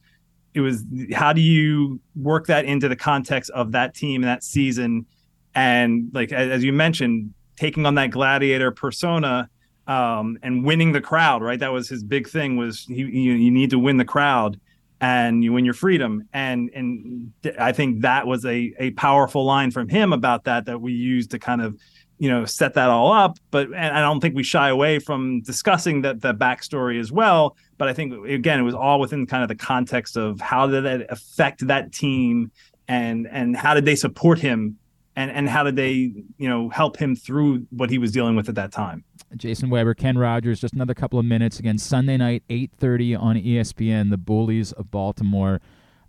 it was how do you work that into the context of that team and that season and like as you mentioned taking on that gladiator persona um, and winning the crowd right? That was his big thing was you, you, you need to win the crowd and you win your freedom. And and i think that was a, a powerful line from him about that that we used to kind of you know set that all up. But and i don't think we shy away from discussing that the backstory as well. But i think again it was all within kind of the context of how did that affect that team and and how did they support him and and how did they you know help him through what he was dealing with at that time Jason Weber, Ken Rodgers, just another couple of minutes again. Sunday night, eight thirty on ESPN. The Bullies of Baltimore.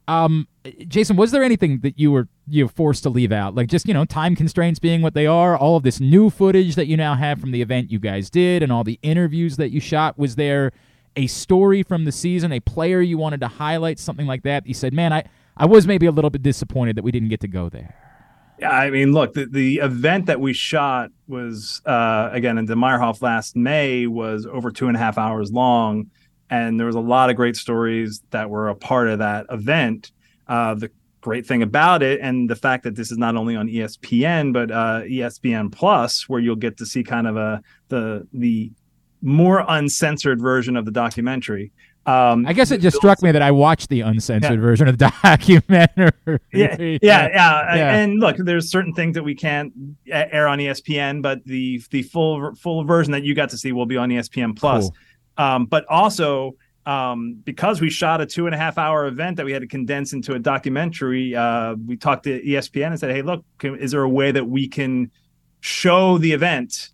Um, Jason, was there anything that you were you were forced to leave out? Like just you know, time constraints being what they are. All of this new footage that you now have from the event you guys did, and all the interviews that you shot. Was there a story from the season, a player you wanted to highlight, something like that? You said, "Man, I I was maybe a little bit disappointed that we didn't get to go there." Yeah, I mean, look, the, the event that we shot was uh, again in the Meyerhoff last May was over two and a half hours long, and there was a lot of great stories that were a part of that event. Uh, the great thing about it, and the fact that this is not only on ESPN but uh, ESPN Plus, where you'll get to see kind of a the the more uncensored version of the documentary. Um, I guess it just struck me that I watched the uncensored Yeah. version of the documentary. yeah, yeah, yeah, And look, there's certain things that we can't air on ESPN, but the the full full version that you got to see will be on ESPN Plus. Um, but also um, because we shot a two and a half hour event that we had to condense into a documentary, uh, we talked to ESPN and said, "Hey, look, can, is there a way that we can show the event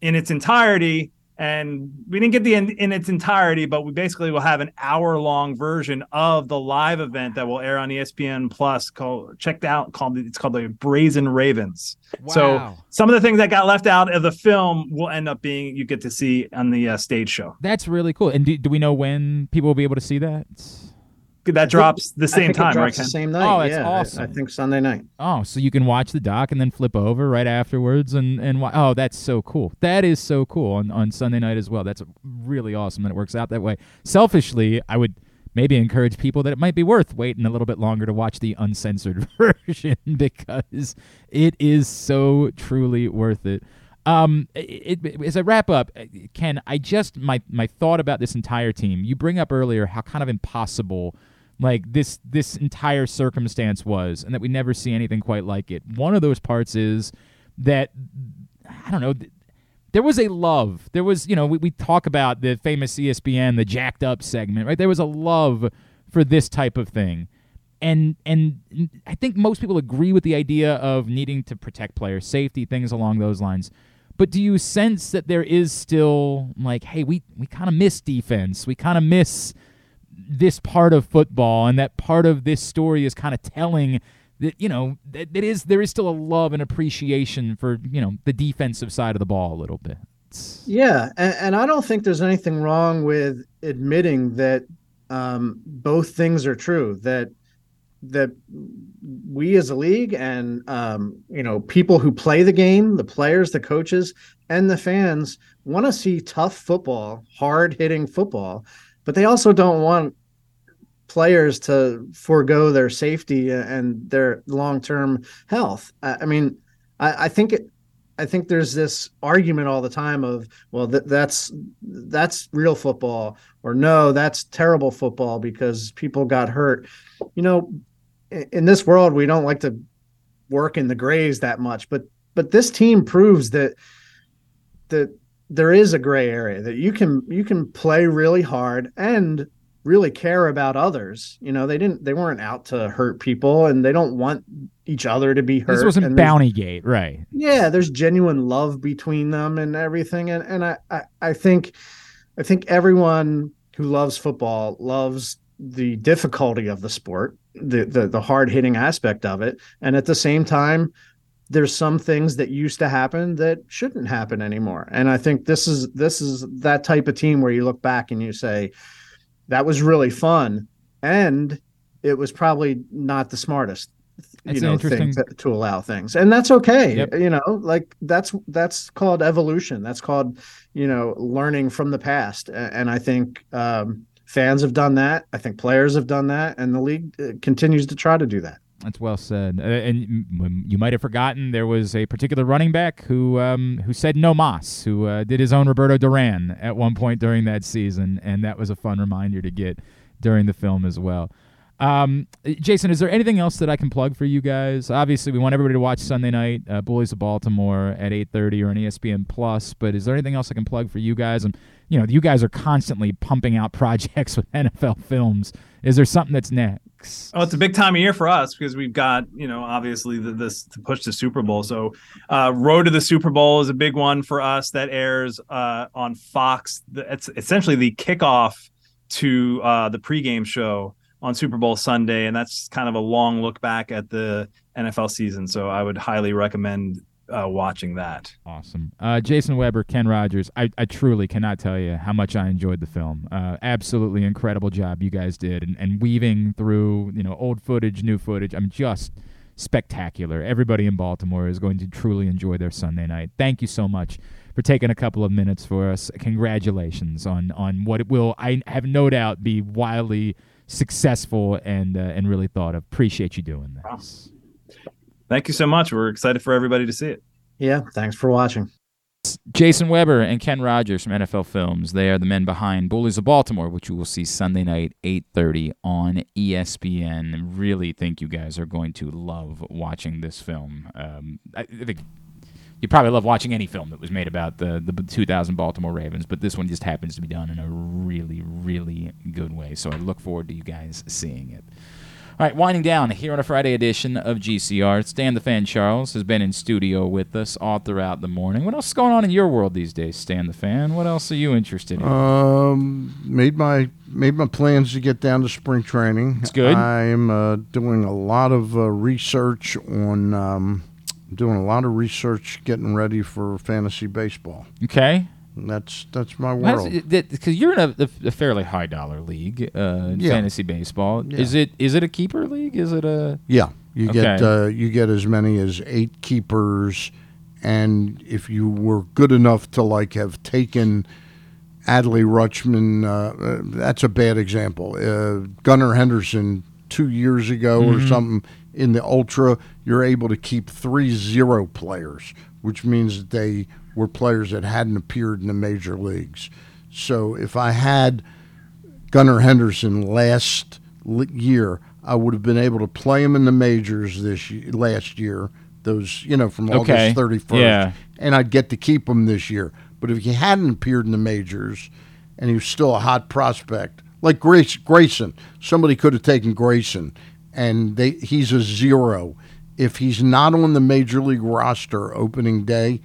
in its entirety?" And we didn't get the in, in its entirety, but we basically will have an hour long version of the live event that will air on ESPN Plus. Called checked out called it's called the Brazen Ravens. So some of the things that got left out of the film will end up being you get to see on the uh, stage show. That's really cool. And do, do we know when people will be able to see that? That drops the I same think it time, drops right? The same night. Oh, that's yeah, I- awesome. I, think Sunday night. Oh, so you can watch the doc and then flip over right afterwards, and and wa- oh, that's so cool. That is so cool on on Sunday night as well. That's really awesome that it works out that way. Selfishly, I would maybe encourage people that it might be worth waiting a little bit longer to watch the uncensored version because it is so truly worth it. Um, it, it- as I wrap up, uh, Ken, I just my my thought about this entire team. You bring up earlier how kind of impossible like this this entire circumstance was, and that we never see anything quite like it. One of those parts is that I don't know. th- There was a love. There was, you know, we, we talk about the famous ESPN, the jacked up segment, right? There was a love for this type of thing and and I think most people agree with the idea of needing to protect player safety, things along those lines. But do you sense that there is still like, hey, we we kind of miss defense, we kind of miss this part of football, and that part of this story is kind of telling that you know that it is there is still a love and appreciation for you know the defensive side of the ball a little bit. Yeah, and, and I don't think there's anything wrong with admitting that um, both things are true. That that we as a league and um, you know people who play the game, the players, the coaches, and the fans want to see tough football, hard hitting football, but they also don't want players to forego their safety and their long term health. I, I mean, I, I think it. I think there's this argument all the time of, well, that that's that's real football, or no, that's terrible football because people got hurt. You know, in, in this world, we don't like to work in the grays that much, but but this team proves that that there is a gray area that you can you can play really hard and really care about others. You know, they didn't they weren't out to hurt people and they don't want each other to be hurt. This wasn't Bounty Gate, right? yeah there's genuine love between them and everything and and I, I i think i think everyone who loves football loves the difficulty of the sport the the, the hard hitting aspect of it and at the same time there's some things that used to happen that shouldn't happen anymore. And i think this is this is that type of team where you look back and you say that was really fun and it was probably not the smartest you know thing to, to allow things. And that's okay Yep. you know like that's that's called evolution. That's called you know learning from the past. And i think um, fans have done that. I think players have done that. And the league uh, continues to try to do that That's well said. Uh, and you might have forgotten there was a particular running back who um, who said no mas, who uh, did his own Roberto Duran at one point during that season, and that was a fun reminder to get during the film as well. Um, Jason, is there anything else that I can plug for you guys? Obviously, we want everybody to watch Sunday night uh, Bullies of Baltimore at eight thirty or on ESPN Plus. But is there anything else I can plug for you guys? And you know, you guys are constantly pumping out projects with NFL films. Is there something that's next? Oh, it's a big time of year for us because we've got, you know, obviously the, this to push the Super Bowl. So, uh, Road to the Super Bowl is a big one for us that airs uh, on Fox. It's essentially the kickoff to uh, the pregame show on Super Bowl Sunday, and that's kind of a long look back at the NFL season. So, I would highly recommend uh, watching that. Awesome. Uh, Jason Weber, Ken Rodgers, I, I truly cannot tell you how much I enjoyed the film. Uh, absolutely incredible job you guys did and, and weaving through, you know, old footage, new footage. I'm just spectacular. Everybody in Baltimore is going to truly enjoy their Sunday night. Thank you so much for taking a couple of minutes for us. Congratulations on on what it will, I have no doubt, be wildly successful and uh, and really thought of. Appreciate you doing this. Thank you so much. We're excited for everybody to see it. yeah thanks for watching Jason Weber and Ken Rodgers from NFL Films. They are the men behind Bullies of Baltimore, which you will see Sunday night, 8.30 on ESPN. Really think you guys are going to love watching this film. Um, I I think you probably love watching any film that was made about the, the 2000 Baltimore Ravens, but this one just happens to be done in a really, really good way. So I look forward to you guys seeing it. All right, winding down here on a Friday edition of GCR. Stan the Fan Charles has been in studio with us all throughout the morning. What else is going on in your world these days, Stan the Fan? What else are you interested in? Um, made my made my plans to get down to spring training. That's good. I'm uh, doing a lot of uh, research on. Um, doing a lot of research, getting ready for fantasy baseball. okay. That's that's my world. Because you're in a, a fairly high dollar league, uh, Yeah. fantasy baseball. Yeah. Is it is it a keeper league? Is it a Yeah, you get uh, you get as many as eight keepers, and if you were good enough to like have taken Adley Rutschman, uh, uh, that's a bad example. Uh, Gunnar Henderson two years ago or Mhm. something in the ultra, you're able to keep three zero players, which means that they were players that hadn't appeared in the major leagues. So if I had Gunnar Henderson last year, I would have been able to play him in the majors this y- last year. Those you know from Okay. August thirty first, Yeah. and I'd get to keep him this year. But if he hadn't appeared in the majors, and he was still a hot prospect, like Grace Grayson, somebody could have taken Grayson, and they he's a zero. If he's not on the major league roster opening day,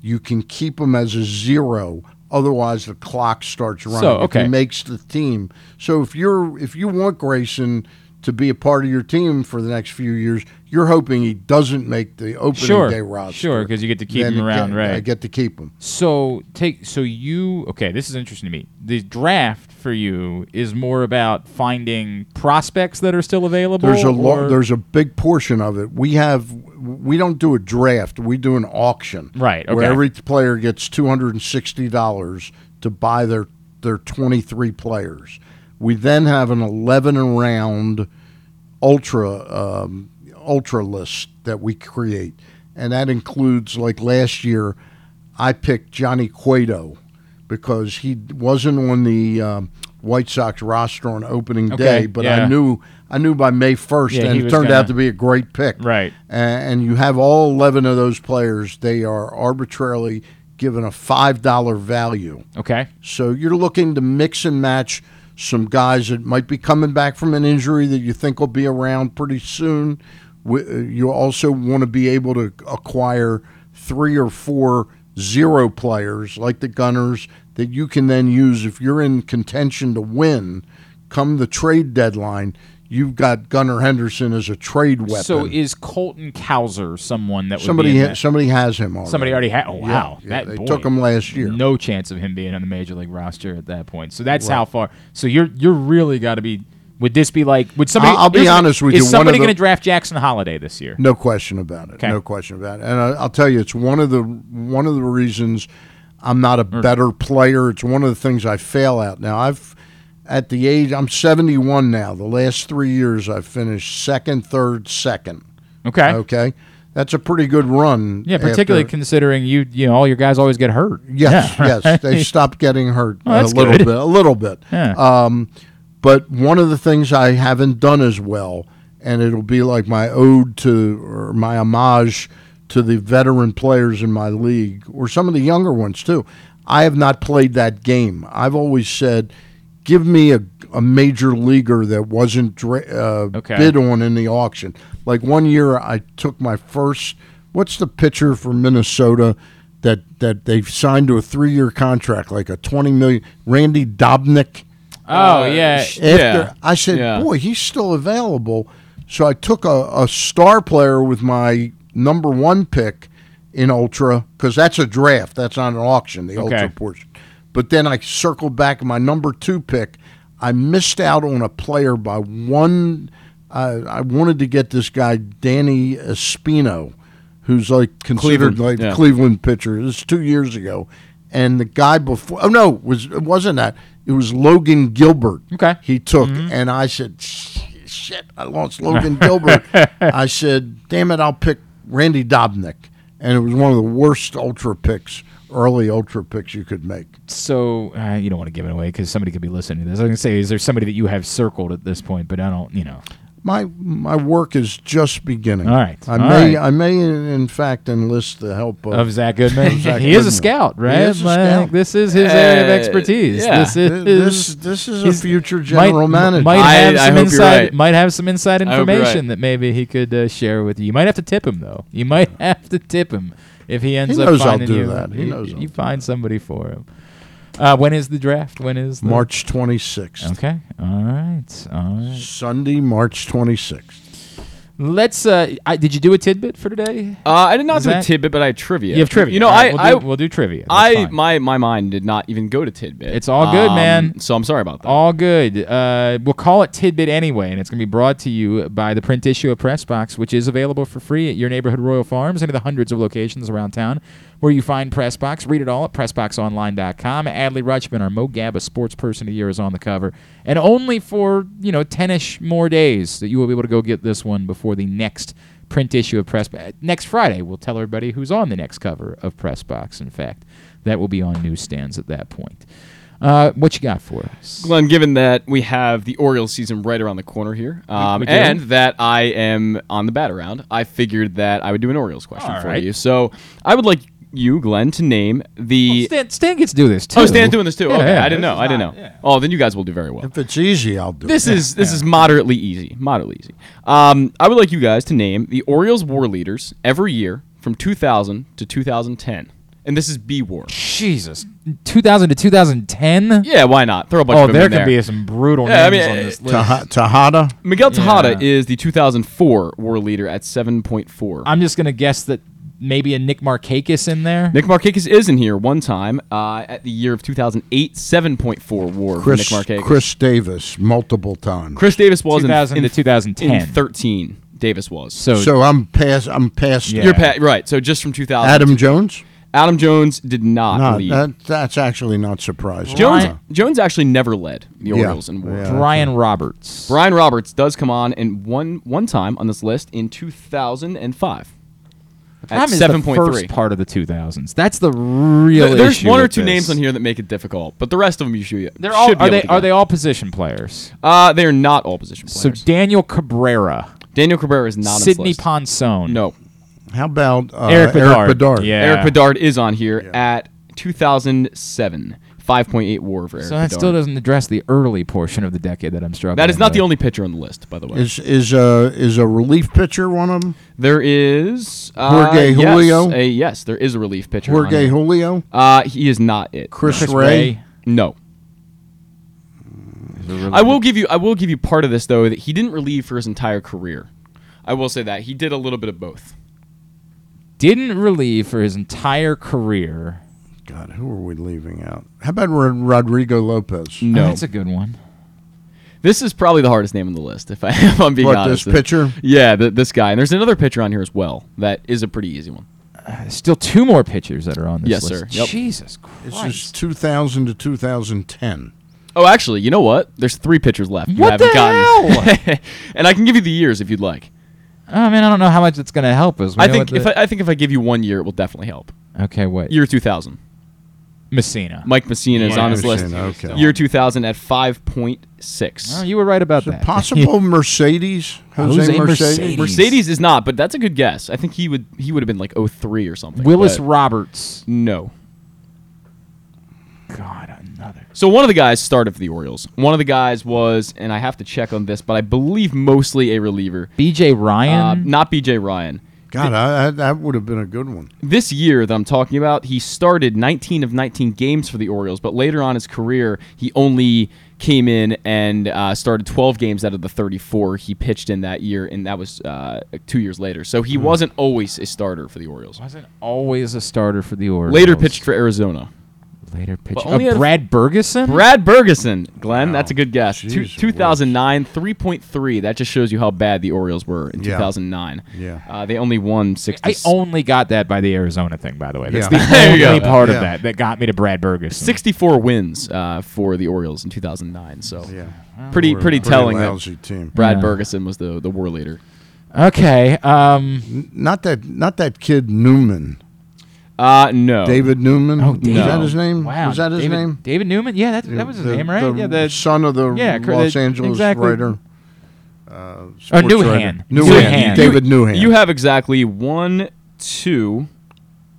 you can keep him as a zero. Otherwise, the clock starts running. So, If okay. he makes the team. So if you're if you want Grayson to be a part of your team for the next few years, you're hoping he doesn't make the opening Sure, day roster. Sure, because you get to keep Then him around, get, right. I get to keep him. So take so you okay. This is interesting to me. The draft for you is more about finding prospects that are still available. There's a lo- there's a big portion of it. We have we don't do a draft. We do an auction. Right, Where every player gets two hundred and sixty dollars to buy their their twenty three players. We then have an eleven round ultra um, ultra list that we create, and that includes like last year, I picked Johnny Cueto because he wasn't on the um, White Sox roster on opening Okay, day, but yeah. I knew I knew by May first, Yeah, and he it turned gonna- out to be a great pick. Right. A- and you have all eleven of those players; they are arbitrarily given a five dollar value. Okay. So you're looking to mix and match some guys that might be coming back from an injury that you think will be around pretty soon. Uh, You also want to be able to acquire three or four zero players like the Gunners that you can then use if you're in contention to win. Come the trade deadline, you've got Gunnar Henderson as a trade weapon. So is Colton Cowser someone that would somebody ha- somebody has him already. Somebody already had. Oh wow, yeah, that they boy, took him last year. No chance of him being on the major league roster at that point. So that's Right. how far. So you're you're really got to be. Would this be like? Would somebody? I'll- I'll be honest with is you, Is somebody going to draft Jackson Holiday this year? No question about it. Okay. No question about it. And I, I'll tell you, it's one of the one of the reasons I'm not a Mm. better player. It's one of the things I fail at. Now I've at the age I'm 71 now. The last three years I've finished second, third, second. Okay. Okay. That's a pretty good run. Yeah, particularly after- considering you you know all your guys always get hurt. Yes, Yeah, yes, they stopped getting hurt Oh, a little good. bit, a little bit. Yeah. Um, but one of the things I haven't done as well, and it'll be like my ode to or my homage to the veteran players in my league, or some of the younger ones too. I have not played that game. I've always said, give me a, a major leaguer that wasn't dra- uh, Okay. bid on in the auction. Like one year, I took my first. What's the pitcher for Minnesota that that they've signed to a three year contract, like a twenty million? Randy Dobnak. Oh yeah. After Yeah. I said, Yeah. boy, he's still available. So I took a, a star player with my number one pick in Ultra because that's a draft. That's not an auction, the Okay. Ultra portion. But then I circled back my number two pick. I missed out on a player by one. I I wanted to get this guy, Danny Espino, who's like considered Cleveland, like yeah. Cleveland pitcher. This is two years ago. And the guy before, oh no, it was it wasn't that? It was Logan Gilbert. Okay. He took, mm-hmm. and I said, "Shit, I lost Logan Gilbert." I said, "Damn it, I'll pick Randy Dobnak," and it was one of the worst ultra picks, early ultra picks you could make. So uh, you don't want to give it away because somebody could be listening to this. I was going to say, is there somebody that you have circled at this point? But I don't. You know. My my work is just beginning. All right, I all may right. I may in fact enlist the help of, Of Zach Goodman, of Zach he is a Goodman. scout, He right? is a Like, scout. This is his area of Uh, expertise. yeah. This is this this is a future general might, manager. Might I- have I some hope you're inside. right. Might have some inside I hope you're information right. that maybe he could uh, share with you. You might have to tip him though. You might have to tip him if he ends He up finding you. that. He you, knows you find somebody for him. Uh, when is the draft? When is the March 26th. Okay. All right. All right. Sunday, March 26th. Let's. Uh, I, did you do a tidbit for today? Uh, I did not Is do a tidbit, but I had trivia. You have trivia. You know, right, I, we'll I do- we'll do trivia. That's I fine. my my mind did not even go to tidbit. It's all good, Um, man. So I'm sorry about that. All good. Uh, we'll call it Tidbit anyway, and it's going to be brought to you by the print issue of Press Box, which is available for free at your neighborhood Royal Farms, any of the hundreds of locations around town where you find Pressbox. Read it all at PressBoxOnline.com. Adley Rutschman, our Mo Gaba Sports Person of the Year, is on the cover, and only for you know ten-ish more days that you will be able to go get this one before the next print issue of Press. Next Friday, we'll tell everybody who's on the next cover of Pressbox. In fact, that will be on newsstands at that point. Uh, what you got for us? Glenn, given that we have the Orioles season right around the corner here, um, and that I am on the bat around, I figured that I would do an Orioles question All for right. you. So I would like you, Glenn, to name the. Stan, Stan gets to do this too. oh, Stan's doing this too. Yeah, okay, yeah, I didn't know. I didn't not- know. yeah. Oh, then you guys will do very well. If it's easy, I'll do This it. is this is moderately easy. Moderately easy. Um, I would like you guys to name the Orioles war leaders every year from 2000 to 2010, and this is B war. Jesus, 2000 to 2010. Yeah, why not? Throw a bunch Oh, of them there in can there. Could be some brutal Yeah, I names mean, on uh, this list. Taha- Tejada. Miguel Tejada Yeah. is the 2004 war leader at 7.4. I'm just gonna guess that maybe a Nick Markakis in there. Nick Markakis is in here one time uh, at the year of 2008, 7.4 war Chris, for Nick Markakis. Chris Davis, multiple times. Chris Davis was in, 2000 in to 2010. in 13. Davis was. So, So I'm past. I'm past. Yeah. You're pa- right. So just from 2000. Adam Jones. Adam Jones did not No, lead. that, that's actually not surprising. Jones Ryan- Jones actually never led the Yeah. Orioles in war. Yeah. Brian Roberts. Brian Roberts does come on in one one time on this list in 2005. At Problem is seven the point first part of the 2000s. That's the real issue. There's issue one or with two this. names on here that make it difficult, but the rest of them you should. They're all should be are able they to are get. they all position players? Uh, they are not all position players. So players. Daniel Cabrera, Daniel Cabrera is not on Sidney this list. Ponson, No, How about uh, Erik Bedard. Bedard? Yeah. Erik Bedard is on here at 2007. 5.8 WAR for Erik So that Bedard. still doesn't address the early portion of the decade that I'm struggling. that is not the only pitcher on the list, by the way. Is is a is a relief pitcher one of them? There is uh, Jorge yes, Julio? a- yes, there is a relief pitcher. Jorge here. Julio, Uh, he is not it. Chris, Chris Ray. Ray. No. I will give you I will give you part of this though that he didn't relieve for his entire career. I will say that he did a little bit of both. didn't relieve for his entire career. God, who are we leaving out? How about Rod- Rodrigo Lopez? No, Oh, that's a good one. this is probably the hardest name on the list. If, I, if I'm being What, honest, this pitcher? Yeah, th- this guy. And there's another pitcher on here as well. That is a pretty easy one. Uh, still two more pitchers that are on this Yes, list. sir. Yep. Jesus Christ. This is 2000 to 2010. Oh, actually, you know what? There's three pitchers left. You What haven't the gotten. and I can give you the years if you'd like. Oh man, I don't know how much it's going to help us. We I think what if I, I think if I give you one year, it will definitely help. okay, wait. Year 2000. Mussina. Mike Mussina is Yeah, on his list. Mussina, okay. Year 2000 at 5.6. Oh, you were right about Is it that. possible Mercedes? Jose, Jose Mercedes? Mercedes. Mercedes is not, but that's a good guess. I think he would he would have been like 03 or something. Willis but Roberts. no. God, another. So one of the guys started for the Orioles. One of the guys was, and I have to check on this, but I believe mostly a reliever. B.J. Uh, Ryan. not B.J. Ryan. God, I, I, that would have been a good one. This year that I'm talking about, he started 19 of 19 games for the Orioles, but later on in his career, he only came in and uh, started 12 games out of the 34 he pitched in that year, and that was uh, two years later. So he wasn't always a starter for the Orioles. wasn't always a starter for the Orioles. Later pitched for Arizona. Later pitcher. But only Uh, had Brad Bergesen. Brad Bergesen, Glenn, Wow. that's a good guess. Two, Jeez 2009, 3.3. That just shows you how bad the Orioles were in Yeah. 2009. Yeah. Uh, they only won 60. I only got that by the Arizona thing, by the way. That's Yeah. the There you only go. part of that that got me to Brad Bergesen. 64 wins uh, for the Orioles in 2009. So Yeah. pretty We're a pretty telling that lousy team. Brad Yeah. Bergesen was the the war leader. Okay. Um. Not that, not that kid Newman, Uh, no. David Newman. Oh, Was David. that his name? Wow. Was that his David, name? David Newman. Yeah, that that was his The- name, right? the yeah. The son of the yeah, cor- Los the- Angeles exactly. writer. Uh, Oh, sports Newhan. writer. Newhan. Newhan. David Newhan. You have exactly one, two,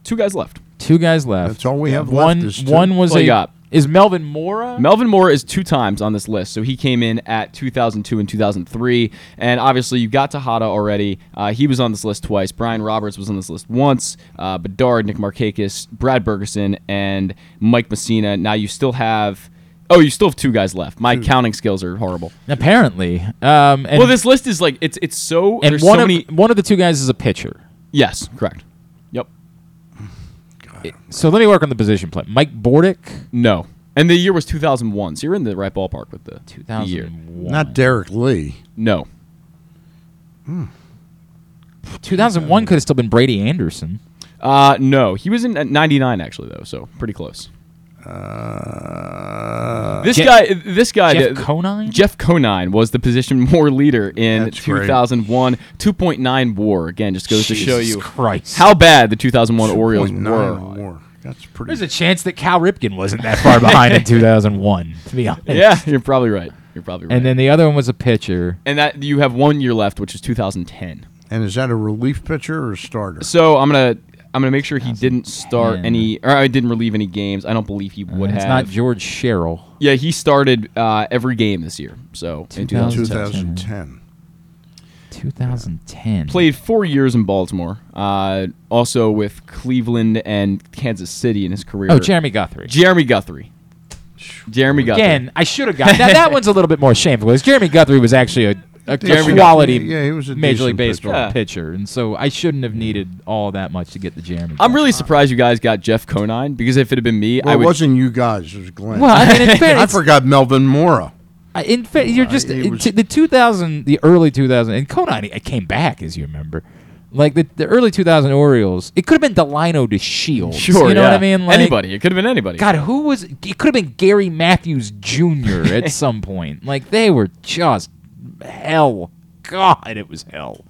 two guys left. two guys left. That's all we have one, left is. One was That's a. you got. Is Melvin Mora? Melvin Mora is two times on this list, so he came in at 2002 and 2003, and obviously you got Tejada already. Uh, he was on this list twice. Brian Roberts was on this list once. Uh, Bedard, Nick Markakis, Brad Bergesen, and Mike Mussina. Now you still have Oh, you still have two guys left. My counting skills are horrible. Apparently. Um, and, well, this list is like it's it's so and one so of many. one of the two guys is a pitcher. Yes, correct. Yep. So let me work on the position play. Mike Bordick. No. And the year was 2001, so you're in the right ballpark with the the year. 2001. Not Derrek Lee. No. 2001 could have still been Brady Anderson. Uh, no. He was in at 99 actually though, so pretty close. Uh, This Je- guy, this guy, Jeff the- Conine? Jeff Conine was the position more leader in That's 2001, 2.9 WAR. Again, just goes to show Jesus you Christ. how bad the 2001 Orioles 2.9 were. more. That's pretty. There's a chance that Cal Ripken wasn't that far behind in 2001, to be honest. Yeah, you're probably right. You're probably right. And then the other one was a pitcher. and that you have one year left, which is 2010. and is that a relief pitcher or a starter? So I'm gonna I'm gonna make sure he didn't start 2010. any or I didn't relieve any games. I don't believe he would Uh, it's have. not George Sherrill. yeah, he started uh, every game this year. So in 2010. 2010. 2010. 2010. Played four years in Baltimore. Uh, also with Cleveland and Kansas City in his career. Oh, Jeremy Guthrie. Jeremy Guthrie. Jeremy Guthrie. Again, I should have got that. That one's a little bit more shameful because Jeremy Guthrie was actually a, a Jeremy quality Guthrie, yeah, he was a Major League Baseball pitcher. pitcher. and so I shouldn't have needed all that much to get the Jeremy. I'm really surprised you guys got Jeff Conine because if it had been me, Well, I it wasn't you guys. It was Glenn. Well, I mean, in I forgot Melvin Mora. I- in fact, you're just uh, he was- t- the 2000, the early 2000, and Conine I came back as you remember. Like the, the early 2000 Orioles, it could have been Delino DeShields. Sure, you know yeah. what I mean? Like, anybody. It could have been anybody. God, who was? It could have been Gary Matthews Jr. at some point. Like they were just hell. God, it was hell.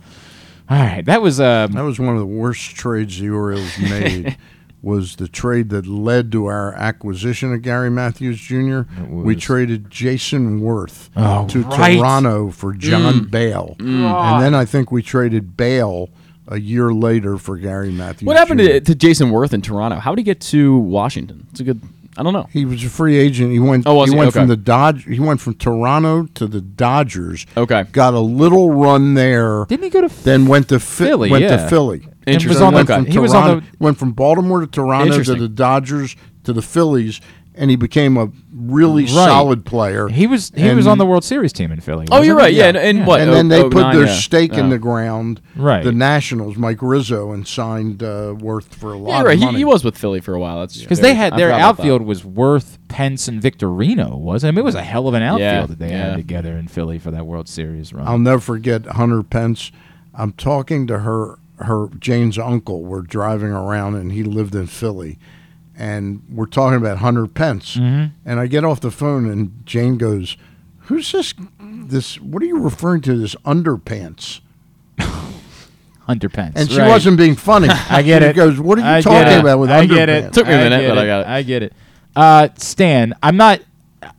All right, that was um. That was one of the worst trades the Orioles made. was the trade that led to our acquisition of Gary Matthews Jr. We traded Jayson Werth Oh, to right. Toronto for John Bale, and then I think we traded Bale a year later for Gary Matthews. What happened Jr. to, to Jayson Werth in Toronto? How did he get to Washington? It's a good. I don't know. He was a free agent. He went. Oh, was he he? went Okay. from the Dodge. He went from Toronto to the Dodgers. Okay. Got a little run there. Didn't he go to F- Then went to Fi- Philly, Went yeah. to Philly. And was Interesting. on the- went he was on the- went from Baltimore to Toronto to the Dodgers to the Phillies, and he became a really Right. solid player. He was he was on the World Series team in Philly. Oh, you're right. he? Yeah, and, and what? and then they oh, put 09, their yeah. stake in the ground. Right. The Nationals, Mike Rizzo, and signed uh, Werth for a lot Yeah, you're right. of He, he was with Philly for a while. That's because they had I their forgot about that. outfield was Werth, Pence, and Victorino. Was I mean, it was a hell of an outfield Yeah, that they yeah. had together in Philly for that World Series run. I'll never forget Hunter Pence. I'm talking to her, her Jane's uncle. We're driving around, and he lived in Philly, and we're talking about Hunter Pence. Mm-hmm. And I get off the phone, and Jane goes, "Who's this? This? What are you referring to? This underpants?" Hunter Pence, And she right. wasn't being funny. I get She it. goes, "What are you I get talking it. about with I underpants?" get it. Took me a minute, get but I got it. I get it. Uh, Stan, I'm not.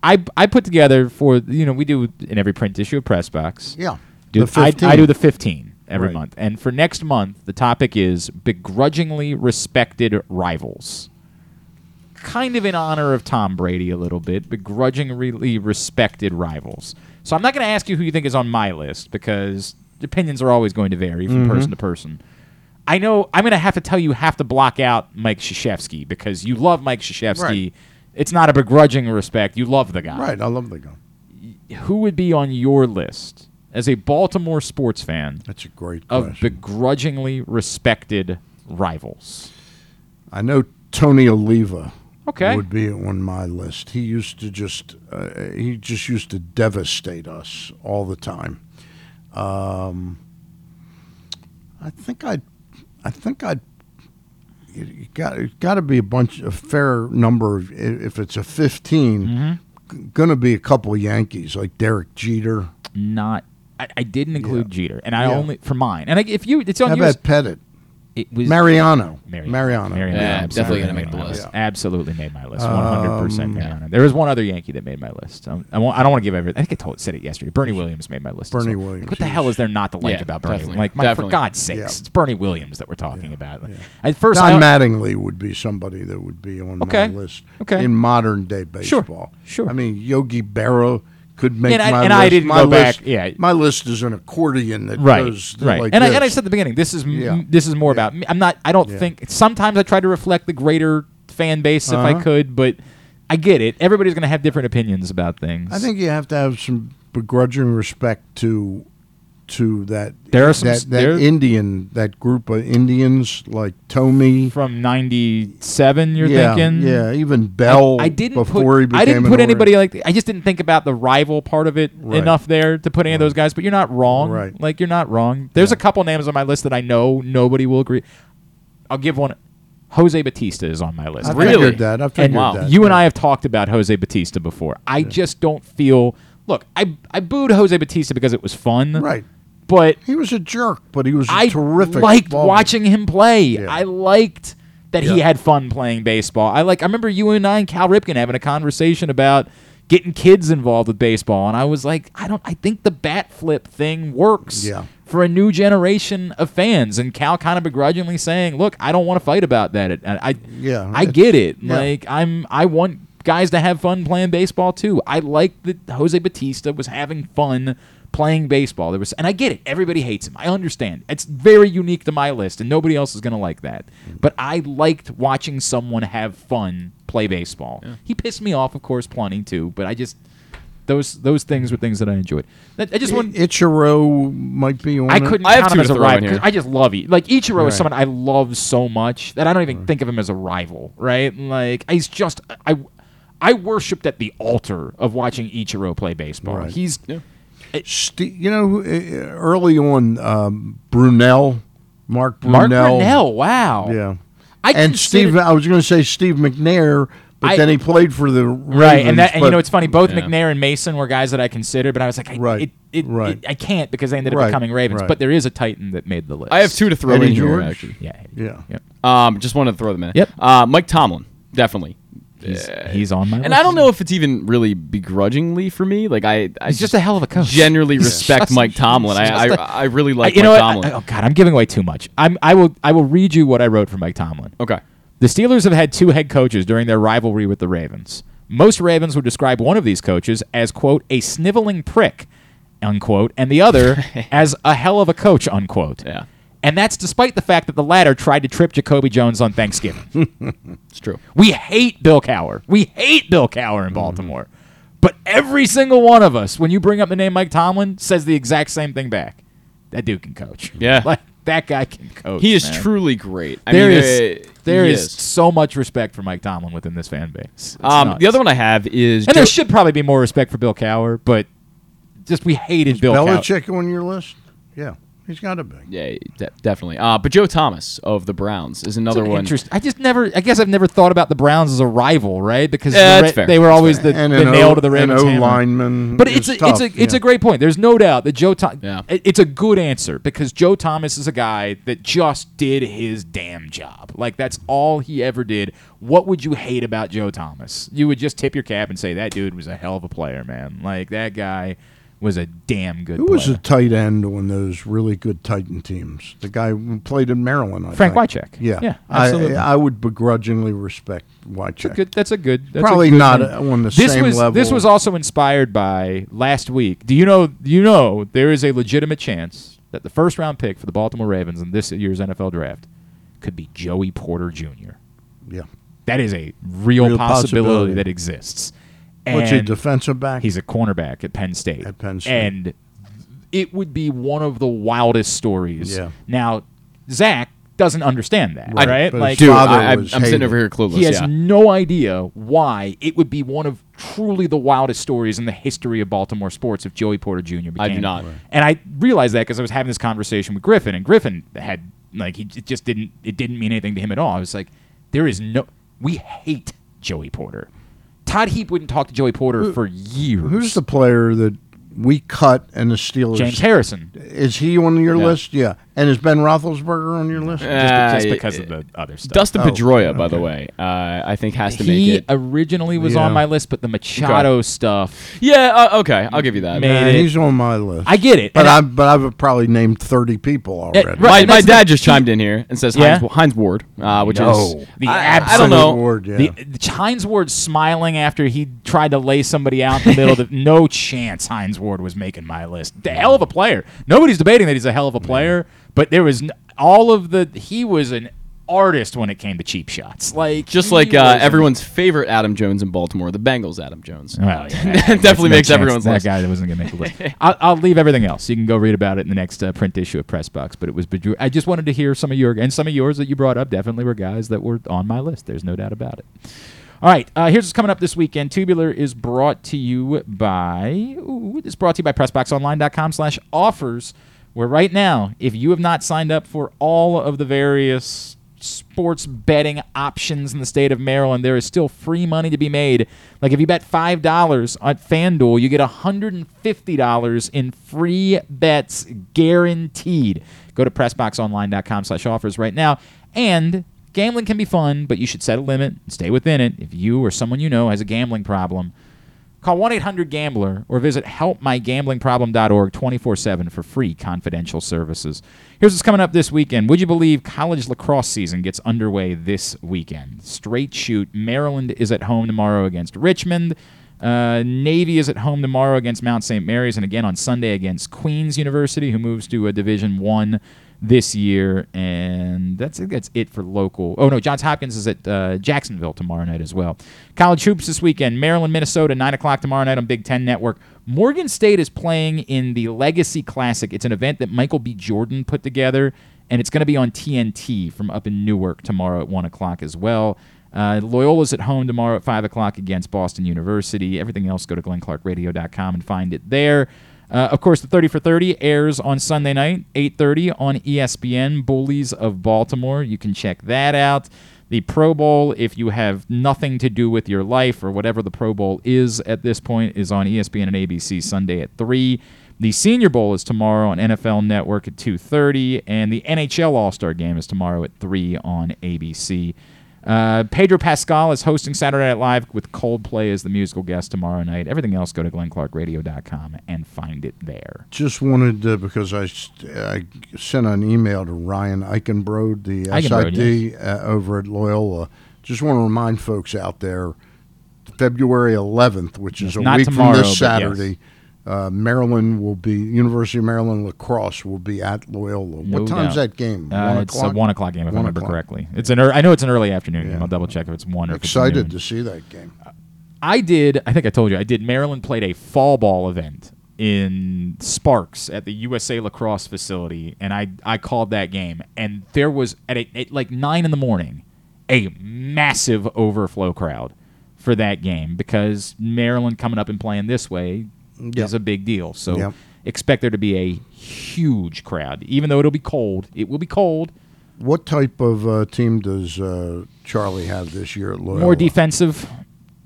I I put together for you know we do in every print issue a press box. Yeah, Do, the I, I do the 15 every Right. month, and for next month the topic is begrudgingly respected rivals. Kind of in honor of Tom Brady a little bit, begrudgingly respected rivals. So I'm not going to ask you who you think is on my list because opinions are always going to vary from mm-hmm. person to person. I know I'm going to have to tell you have to block out Mike Krzyzewski because you love Mike Krzyzewski. Right. It's not a begrudging respect. You love the guy Right, I love the guy. who would be on your list as a Baltimore sports fan That's a great of question. begrudgingly respected rivals? I know Tony Oliva. Okay. Would be on my list. He used to just uh, he just used to devastate us all the time. Um, I think I'd I think I'd you got it got to be a bunch a fair number of if it's a 15 Mm-hmm. g- gonna be a couple Yankees like Derek Jeter. Not. I, I didn't include Jeter, and I Yeah. only for mine. And I, if you, it's on How yours. about Pettitte? It was Mariano. Mariano. Mariano. Mariano. Yeah, Mariano definitely gonna make the my list. Absolutely made my list. One hundred percent Um, Mariano. There was one other Yankee that made my list. Um, I, won't, I don't want to give everything. I think I told said it yesterday. Bernie Williams made my list. Bernie well. Williams, What the hell is there not to like Yeah, about Bernie? definitely. Like, my, for God's sakes, Yeah. it's Bernie Williams that we're talking about. At first, Don I, Mattingly would be somebody that would be on Okay. my list. Okay. In modern day Sure. baseball. Sure. I mean, Yogi Berra could make And I- my and list. I didn't my go list, back- yeah. My list is an accordion that right, goes right. like and I and I said at the beginning, this is m- this is more about me. I'm not. I don't think. Sometimes I try to reflect the greater fan base if I Uh-huh. could, but I get it. Everybody's going to have different opinions about things. I think you have to have some begrudging respect to to that There are some that, that Indian that group of Indians like Tommy from '97. You're yeah, thinking, yeah, even Belle. I, I didn't before put, he became I didn't put anybody like. I just didn't think about the rival part of it Right. enough there to put any of those guys. But you're not wrong. Right. Like you're not wrong. There's a couple names on my list that I know nobody will agree. I'll give one. Jose Bautista is on my list. I figured that. I figured and that. You and I have talked about Jose Bautista before. I just don't feel. Look, I I booed Jose Bautista because it was fun. Right. But he was a jerk, but he was a I terrific. I liked watching him play. Yeah. I liked that he had fun playing baseball. I like. I remember you and I and Cal Ripken having a conversation about getting kids involved with baseball, and I was like, I don't. I think the bat flip thing works. Yeah. For a new generation of fans, and Cal kind of begrudgingly saying, "Look, I don't want to fight about that." And I, Yeah, I get it. yeah. Like I'm, I want guys to have fun playing baseball too. I like that Jose Bautista was having fun playing baseball. There was, and I get it. Everybody hates him. I understand. It's very unique to my list, and nobody else is gonna like that. But I liked watching someone have fun play baseball. He pissed me off, of course, plenty too. But I just those those things were things that I enjoyed. That- I just want. Ichiro might be on. I couldn't I have count him as a rival. here. 'cause I just love it. Like Ichiro Right. is someone I love so much that I don't even think of him as a rival. Right? Like he's just I I worshipped at the altar of watching Ichiro play baseball. Right. He's Ste- you know, uh, early on, um, Brunell, Mark Brunell. Mark Brunell. Wow. Yeah. I and Steve, I was going to say Steve McNair, but I- then he played for the Ravens, Right, and that, and you know it's funny. Both Yeah. McNair and Mason were guys that I considered, but I was like, I, Right, it, it, right. it- I can't because they ended up Right, becoming Ravens. right. But there is a Titan that made the list. I have two to throw Eddie in here. Actually, Yeah, Yeah. Yep. um, just wanted to throw them in. Yep. Uh, Mike Tomlin, definitely. He's, he's on my And list. I don't know if it's even really begrudgingly for me. Like I, I He's just a hell of a coach. Generally respect just- Mike Tomlin. I, just I, a- I really like I- you Mike know? Tomlin. I- oh God, I'm giving away too much. I'm I will I will read you what I wrote for Mike Tomlin. okay. The Steelers have had two head coaches during their rivalry with the Ravens. Most Ravens would describe one of these coaches as quote a sniveling prick, unquote, and the other as a hell of a coach, unquote. Yeah. And that's despite the fact that the latter tried to trip Jacoby Jones on Thanksgiving. It's true. we hate Bill Cowher. We hate Bill Cowher in Baltimore. But every single one of us, when you bring up the name Mike Tomlin, says the exact same thing back. That dude can coach. Yeah. Like that guy can coach. He is man. truly great. I There mean, is uh, there he is so much respect for Mike Tomlin within this fan base. It's Um, the other one I have is and Joe- there should probably be more respect for Bill Cowher, but just we hated Bill Cowher. Belichick on your list? Yeah, he's got to be. yeah, de- definitely. Uh, but Joe Thomas of the Browns is another an one. interest- I just never. I guess I've never thought about the Browns as a rival, right? Because Yeah, the Ra- they were always the, And the nail O- to the an Ravens. hammer. O-lineman But it's a, tough, it's a it's a great point. There's no doubt that Joe. Thomas. Yeah. it's a good answer because Joe Thomas is a guy that just did his damn job. Like that's all he ever did. What would you hate about Joe Thomas? You would just tip your cap and say that dude was a hell of a player, man. Like that guy was a damn good. Who was a tight end on those really good Titan teams? The guy who played in Maryland, I Frank think. Wycheck. Yeah, Yeah, I- absolutely. I, would begrudgingly respect That's a Wycheck. good. That's a good. That's a Probably good not name. on the this same was, level. This was also inspired by last week. Do you know? You know there is a legitimate chance that the first round pick for the Baltimore Ravens in this year's NFL draft could be Joey Porter Jr. Yeah. That is a real, Real possibility, possibility. that exists. What's he, defensive back? He's a cornerback at Penn State. At Penn State. And it would be one of the wildest stories. Yeah. Now, Zach doesn't understand that, Right, right? Like, Dude, father I, am was sitting over here clueless. he has yeah. no idea why it would be one of truly the wildest stories in the history of Baltimore sports if Joey Porter Jr. became. I do not. Right. And I realized that because I was having this conversation with Griffin, and Griffin had like he just didn't it didn't mean anything to him at all. I was like, there is no we hate Joey Porter. Todd Heap wouldn't talk to Joey Porter for years. Who's the player that we cut and the Steelers? James Harrison? Is he on your Yeah. list? Yeah. And is Ben Roethlisberger on your list? Uh, Just, just Uh, because of the other stuff. Dustin Oh, Pedroia, by okay. the way, uh, I think has to he make it. He originally was Yeah. on my list, but the Machado stuff. yeah, uh, okay, I'll give you that. Made Yeah, he's on my list. I get it, but I- I but I've probably named thirty people already. right. my, my dad the- just chimed in here and says Yeah? Hines, Hines Ward, uh, which No. is The I, I don't know. Ward, yeah. The, the Hines Ward smiling after he tried to lay somebody out in the middle. of the, no chance Hines Ward was making my list. The hell of a player. Nobody's debating that he's a hell of a player, but there was n- all of the. He was an artist when it came to cheap shots. Like Just he like uh, was- everyone's favorite Adam Jones in Baltimore, the Bengals Adam Jones. Well, yeah, definitely there's no makes chance everyone's that list. guy that wasn't going to make the list. I'll, I'll leave everything else. You can go read about it in the next uh, print issue of Press Box. But it was Bedrew. I just wanted to hear some of your and some of yours that you brought up. Definitely were guys that were on my list. There's no doubt about it. All right, uh, here's what's coming up this weekend. Tubular is brought to you by. Ooh, it's brought to you by PressBoxOnline.com/offers. Where right now, if you have not signed up for all of the various sports betting options in the state of Maryland, there is still free money to be made. Like if you bet five dollars at FanDuel, you get hundred and fifty dollars in free bets guaranteed. Go to PressBoxOnline.com slash offers right now and. Gambling can be fun, but you should set a limit and stay within it. If you or someone you know has a gambling problem, Call 1 800 Gambler or visit helpmygamblingproblem.org 24 7 for free confidential services. Here's what's coming up this weekend. Would you believe college lacrosse season gets underway this weekend? Straight shoot. Maryland is at home tomorrow against Richmond. Uh, Navy is at home tomorrow against Mount St. Mary's, and again on Sunday against Queens University, who moves to a Division One this year. And that's that's it for local. Oh no, Johns Hopkins is at uh, Jacksonville tomorrow night as well. College hoops this weekend: Maryland, Minnesota, nine o'clock tomorrow night on Big Ten Network. Morgan State is playing in the Legacy Classic. It's an event that Michael B. Jordan put together, and it's going to be on TNT from up in Newark tomorrow at one o'clock as well. Uh, Loyola's at home tomorrow at 5 o'clock against Boston University. Everything else, go to glennclarkradio.com and find it there. Uh, of course, the 30 for 30 airs on Sunday night, 8.30 on ESPN, Bullies of Baltimore. You can check that out. The Pro Bowl, if you have nothing to do with your life or whatever the Pro Bowl is at this point, is on ESPN and ABC Sunday at 3. The Senior Bowl is tomorrow on NFL Network at 2.30, and the NHL All-Star Game is tomorrow at 3 on ABC. Uh, Pedro Pascal is hosting Saturday Night Live with Coldplay as the musical guest tomorrow night. Everything else, go to glennclarkradio.com and find it there. Just wanted to, because I, I sent an email to Ryan Eigenbrode, the Eigenbrode, SID uh, over at Loyola. Just want to remind folks out there, February 11th, which is a week tomorrow, from this yes. Uh, Maryland will be University of Maryland lacrosse will be at Loyola. No what time's doubt. that game? Uh, one it's o'clock. a one o'clock game if I One remember o'clock. correctly. It's an. ear I know it's an early afternoon game. I'll double check if it's one or Excited to see that game. I did. I think I told you. I did. Maryland played a fall ball event in Sparks at the USA Lacrosse facility, and I I called that game. And there was at, a, at like nine in the morning, a massive overflow crowd for that game because Maryland coming up and playing this way Yep. is a big deal. So Yep. expect there to be a huge crowd, even though it'll be cold. It will be cold. What type of uh, team does uh, Charlie have this year at Loyola? More defensive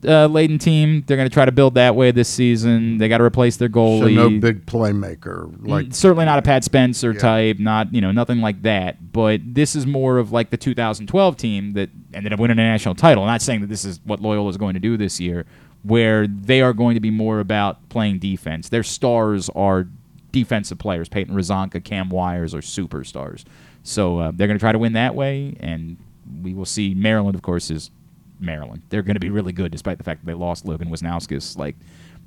uh, laden team. They're going to try to build that way this season. They got to replace their So goalie. no big playmaker like certainly not a Pat Spencer type, not you know nothing like that. But this is more of like the 2012 team that ended up winning a national title. I'm not saying that this is what Loyola is going to do this year, where they are going to be more about playing defense. Their stars are defensive players. Peyton Razonka, Cam Wires are superstars. So uh, they're going to try to win that way, and we will see. Maryland, of course, is Maryland. They're going to be really good, despite the fact that they lost Logan Wisnauskas. Like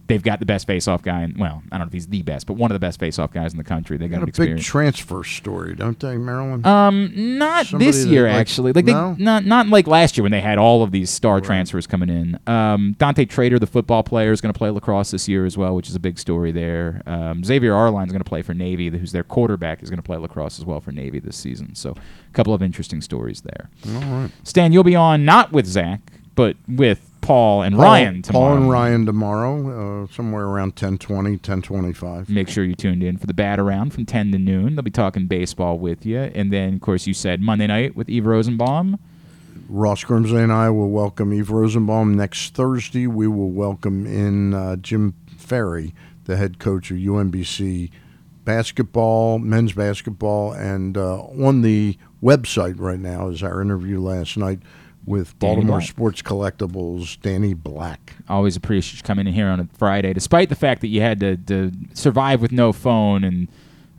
they've got the best face-off guy, and well, I don't know if he's the best, but one of the best face-off guys in the country. They got, got a big transfer story, don't they, Maryland? Um, not Somebody this year actually. Like No? they, not not like last year when they had all of these star transfers coming in. Um, Dante Trader, the football player, is going to play lacrosse this year as well, which is a big story there. Um, Xavier Arline is going to play for Navy, who's their quarterback, is going to play lacrosse as well for Navy this season. So, a couple of interesting stories there. All right. Stan, you'll be on not with Zach, but with Paul and Paul- Ryan tomorrow. Paul and Ryan tomorrow, uh, somewhere around 1020, 1025. Make sure you tuned in for the bat around from 10 to noon. They'll be talking baseball with you. And then, of course, you said Monday night with Eve Rosenbaum. Ross Grimsley and I will welcome Eve Rosenbaum next Thursday. We will welcome in uh, Jim Ferry, the head coach of UMBC basketball, men's basketball, and uh, on the website right now is our interview last night with Danny Baltimore Black. Sports Collectibles, Danny Black. Always appreciate you coming in here on a Friday, despite the fact that you had to, to survive with no phone and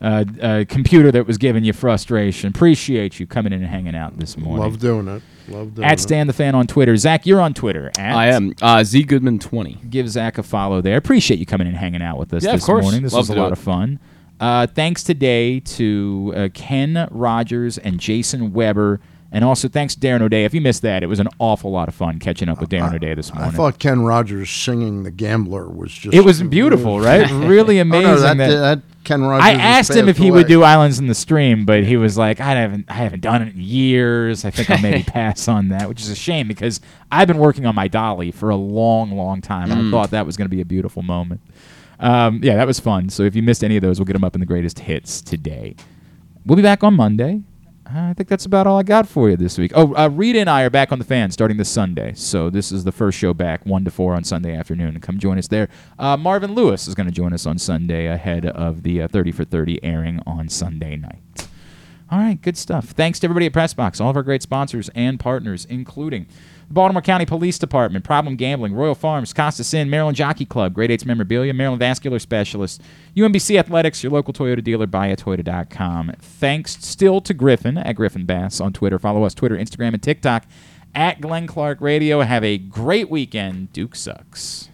uh, a computer that was giving you frustration. Appreciate you coming in and hanging out this morning. Love doing it. Love doing At it. Stan the Fan on Twitter. Zach, you're on Twitter. At I am uh, Z Goodman twenty. Give Zach a follow there. Appreciate you coming in and hanging out with us Yeah, of this course. morning. This Love was a lot it. of fun. Uh, thanks today to uh, Ken Rodgers and Jason Weber. And also thanks to Darren O'Day. If you missed that, it was an awful lot of fun catching up with Darren O'Day this morning. I thought Ken Rodgers singing "The Gambler" was just it was beautiful, right? Really Oh, amazing. no, that, that- that Ken Rodgers. I asked him if passed he would do Islands in the Stream, but he was like, I haven't, I haven't done it in years. I think I'll maybe pass on that, which is a shame because I've been working on my dolly for a long, long time, and I Mm. thought that was going to be a beautiful moment. Um, yeah, that was fun. So if you missed any of those, we'll get them up in the greatest hits today. We'll be back on Monday. I think that's about all I got for you this week. Oh, uh, Rita and I are back on the fan starting this Sunday. So this is the first show back, 1 to 4 on Sunday afternoon. Come join us there. Uh, Marvin Lewis is going to join us on Sunday ahead of the uh, 30 for 30 airing on Sunday night. All right, good stuff. Thanks to everybody at Pressbox, all of our great sponsors and partners, including Baltimore County Police Department, Problem Gambling, Royal Farms, Costas Inn, Maryland Jockey Club, Grade 8's Memorabilia, Maryland Vascular Specialists, UMBC Athletics, your local Toyota dealer, buyatoyota.com. Thanks still to Griffin at Griffin Bass on Twitter. Follow us Twitter, Instagram, and TikTok at Glenn Clark Radio. Have a great weekend. Duke sucks.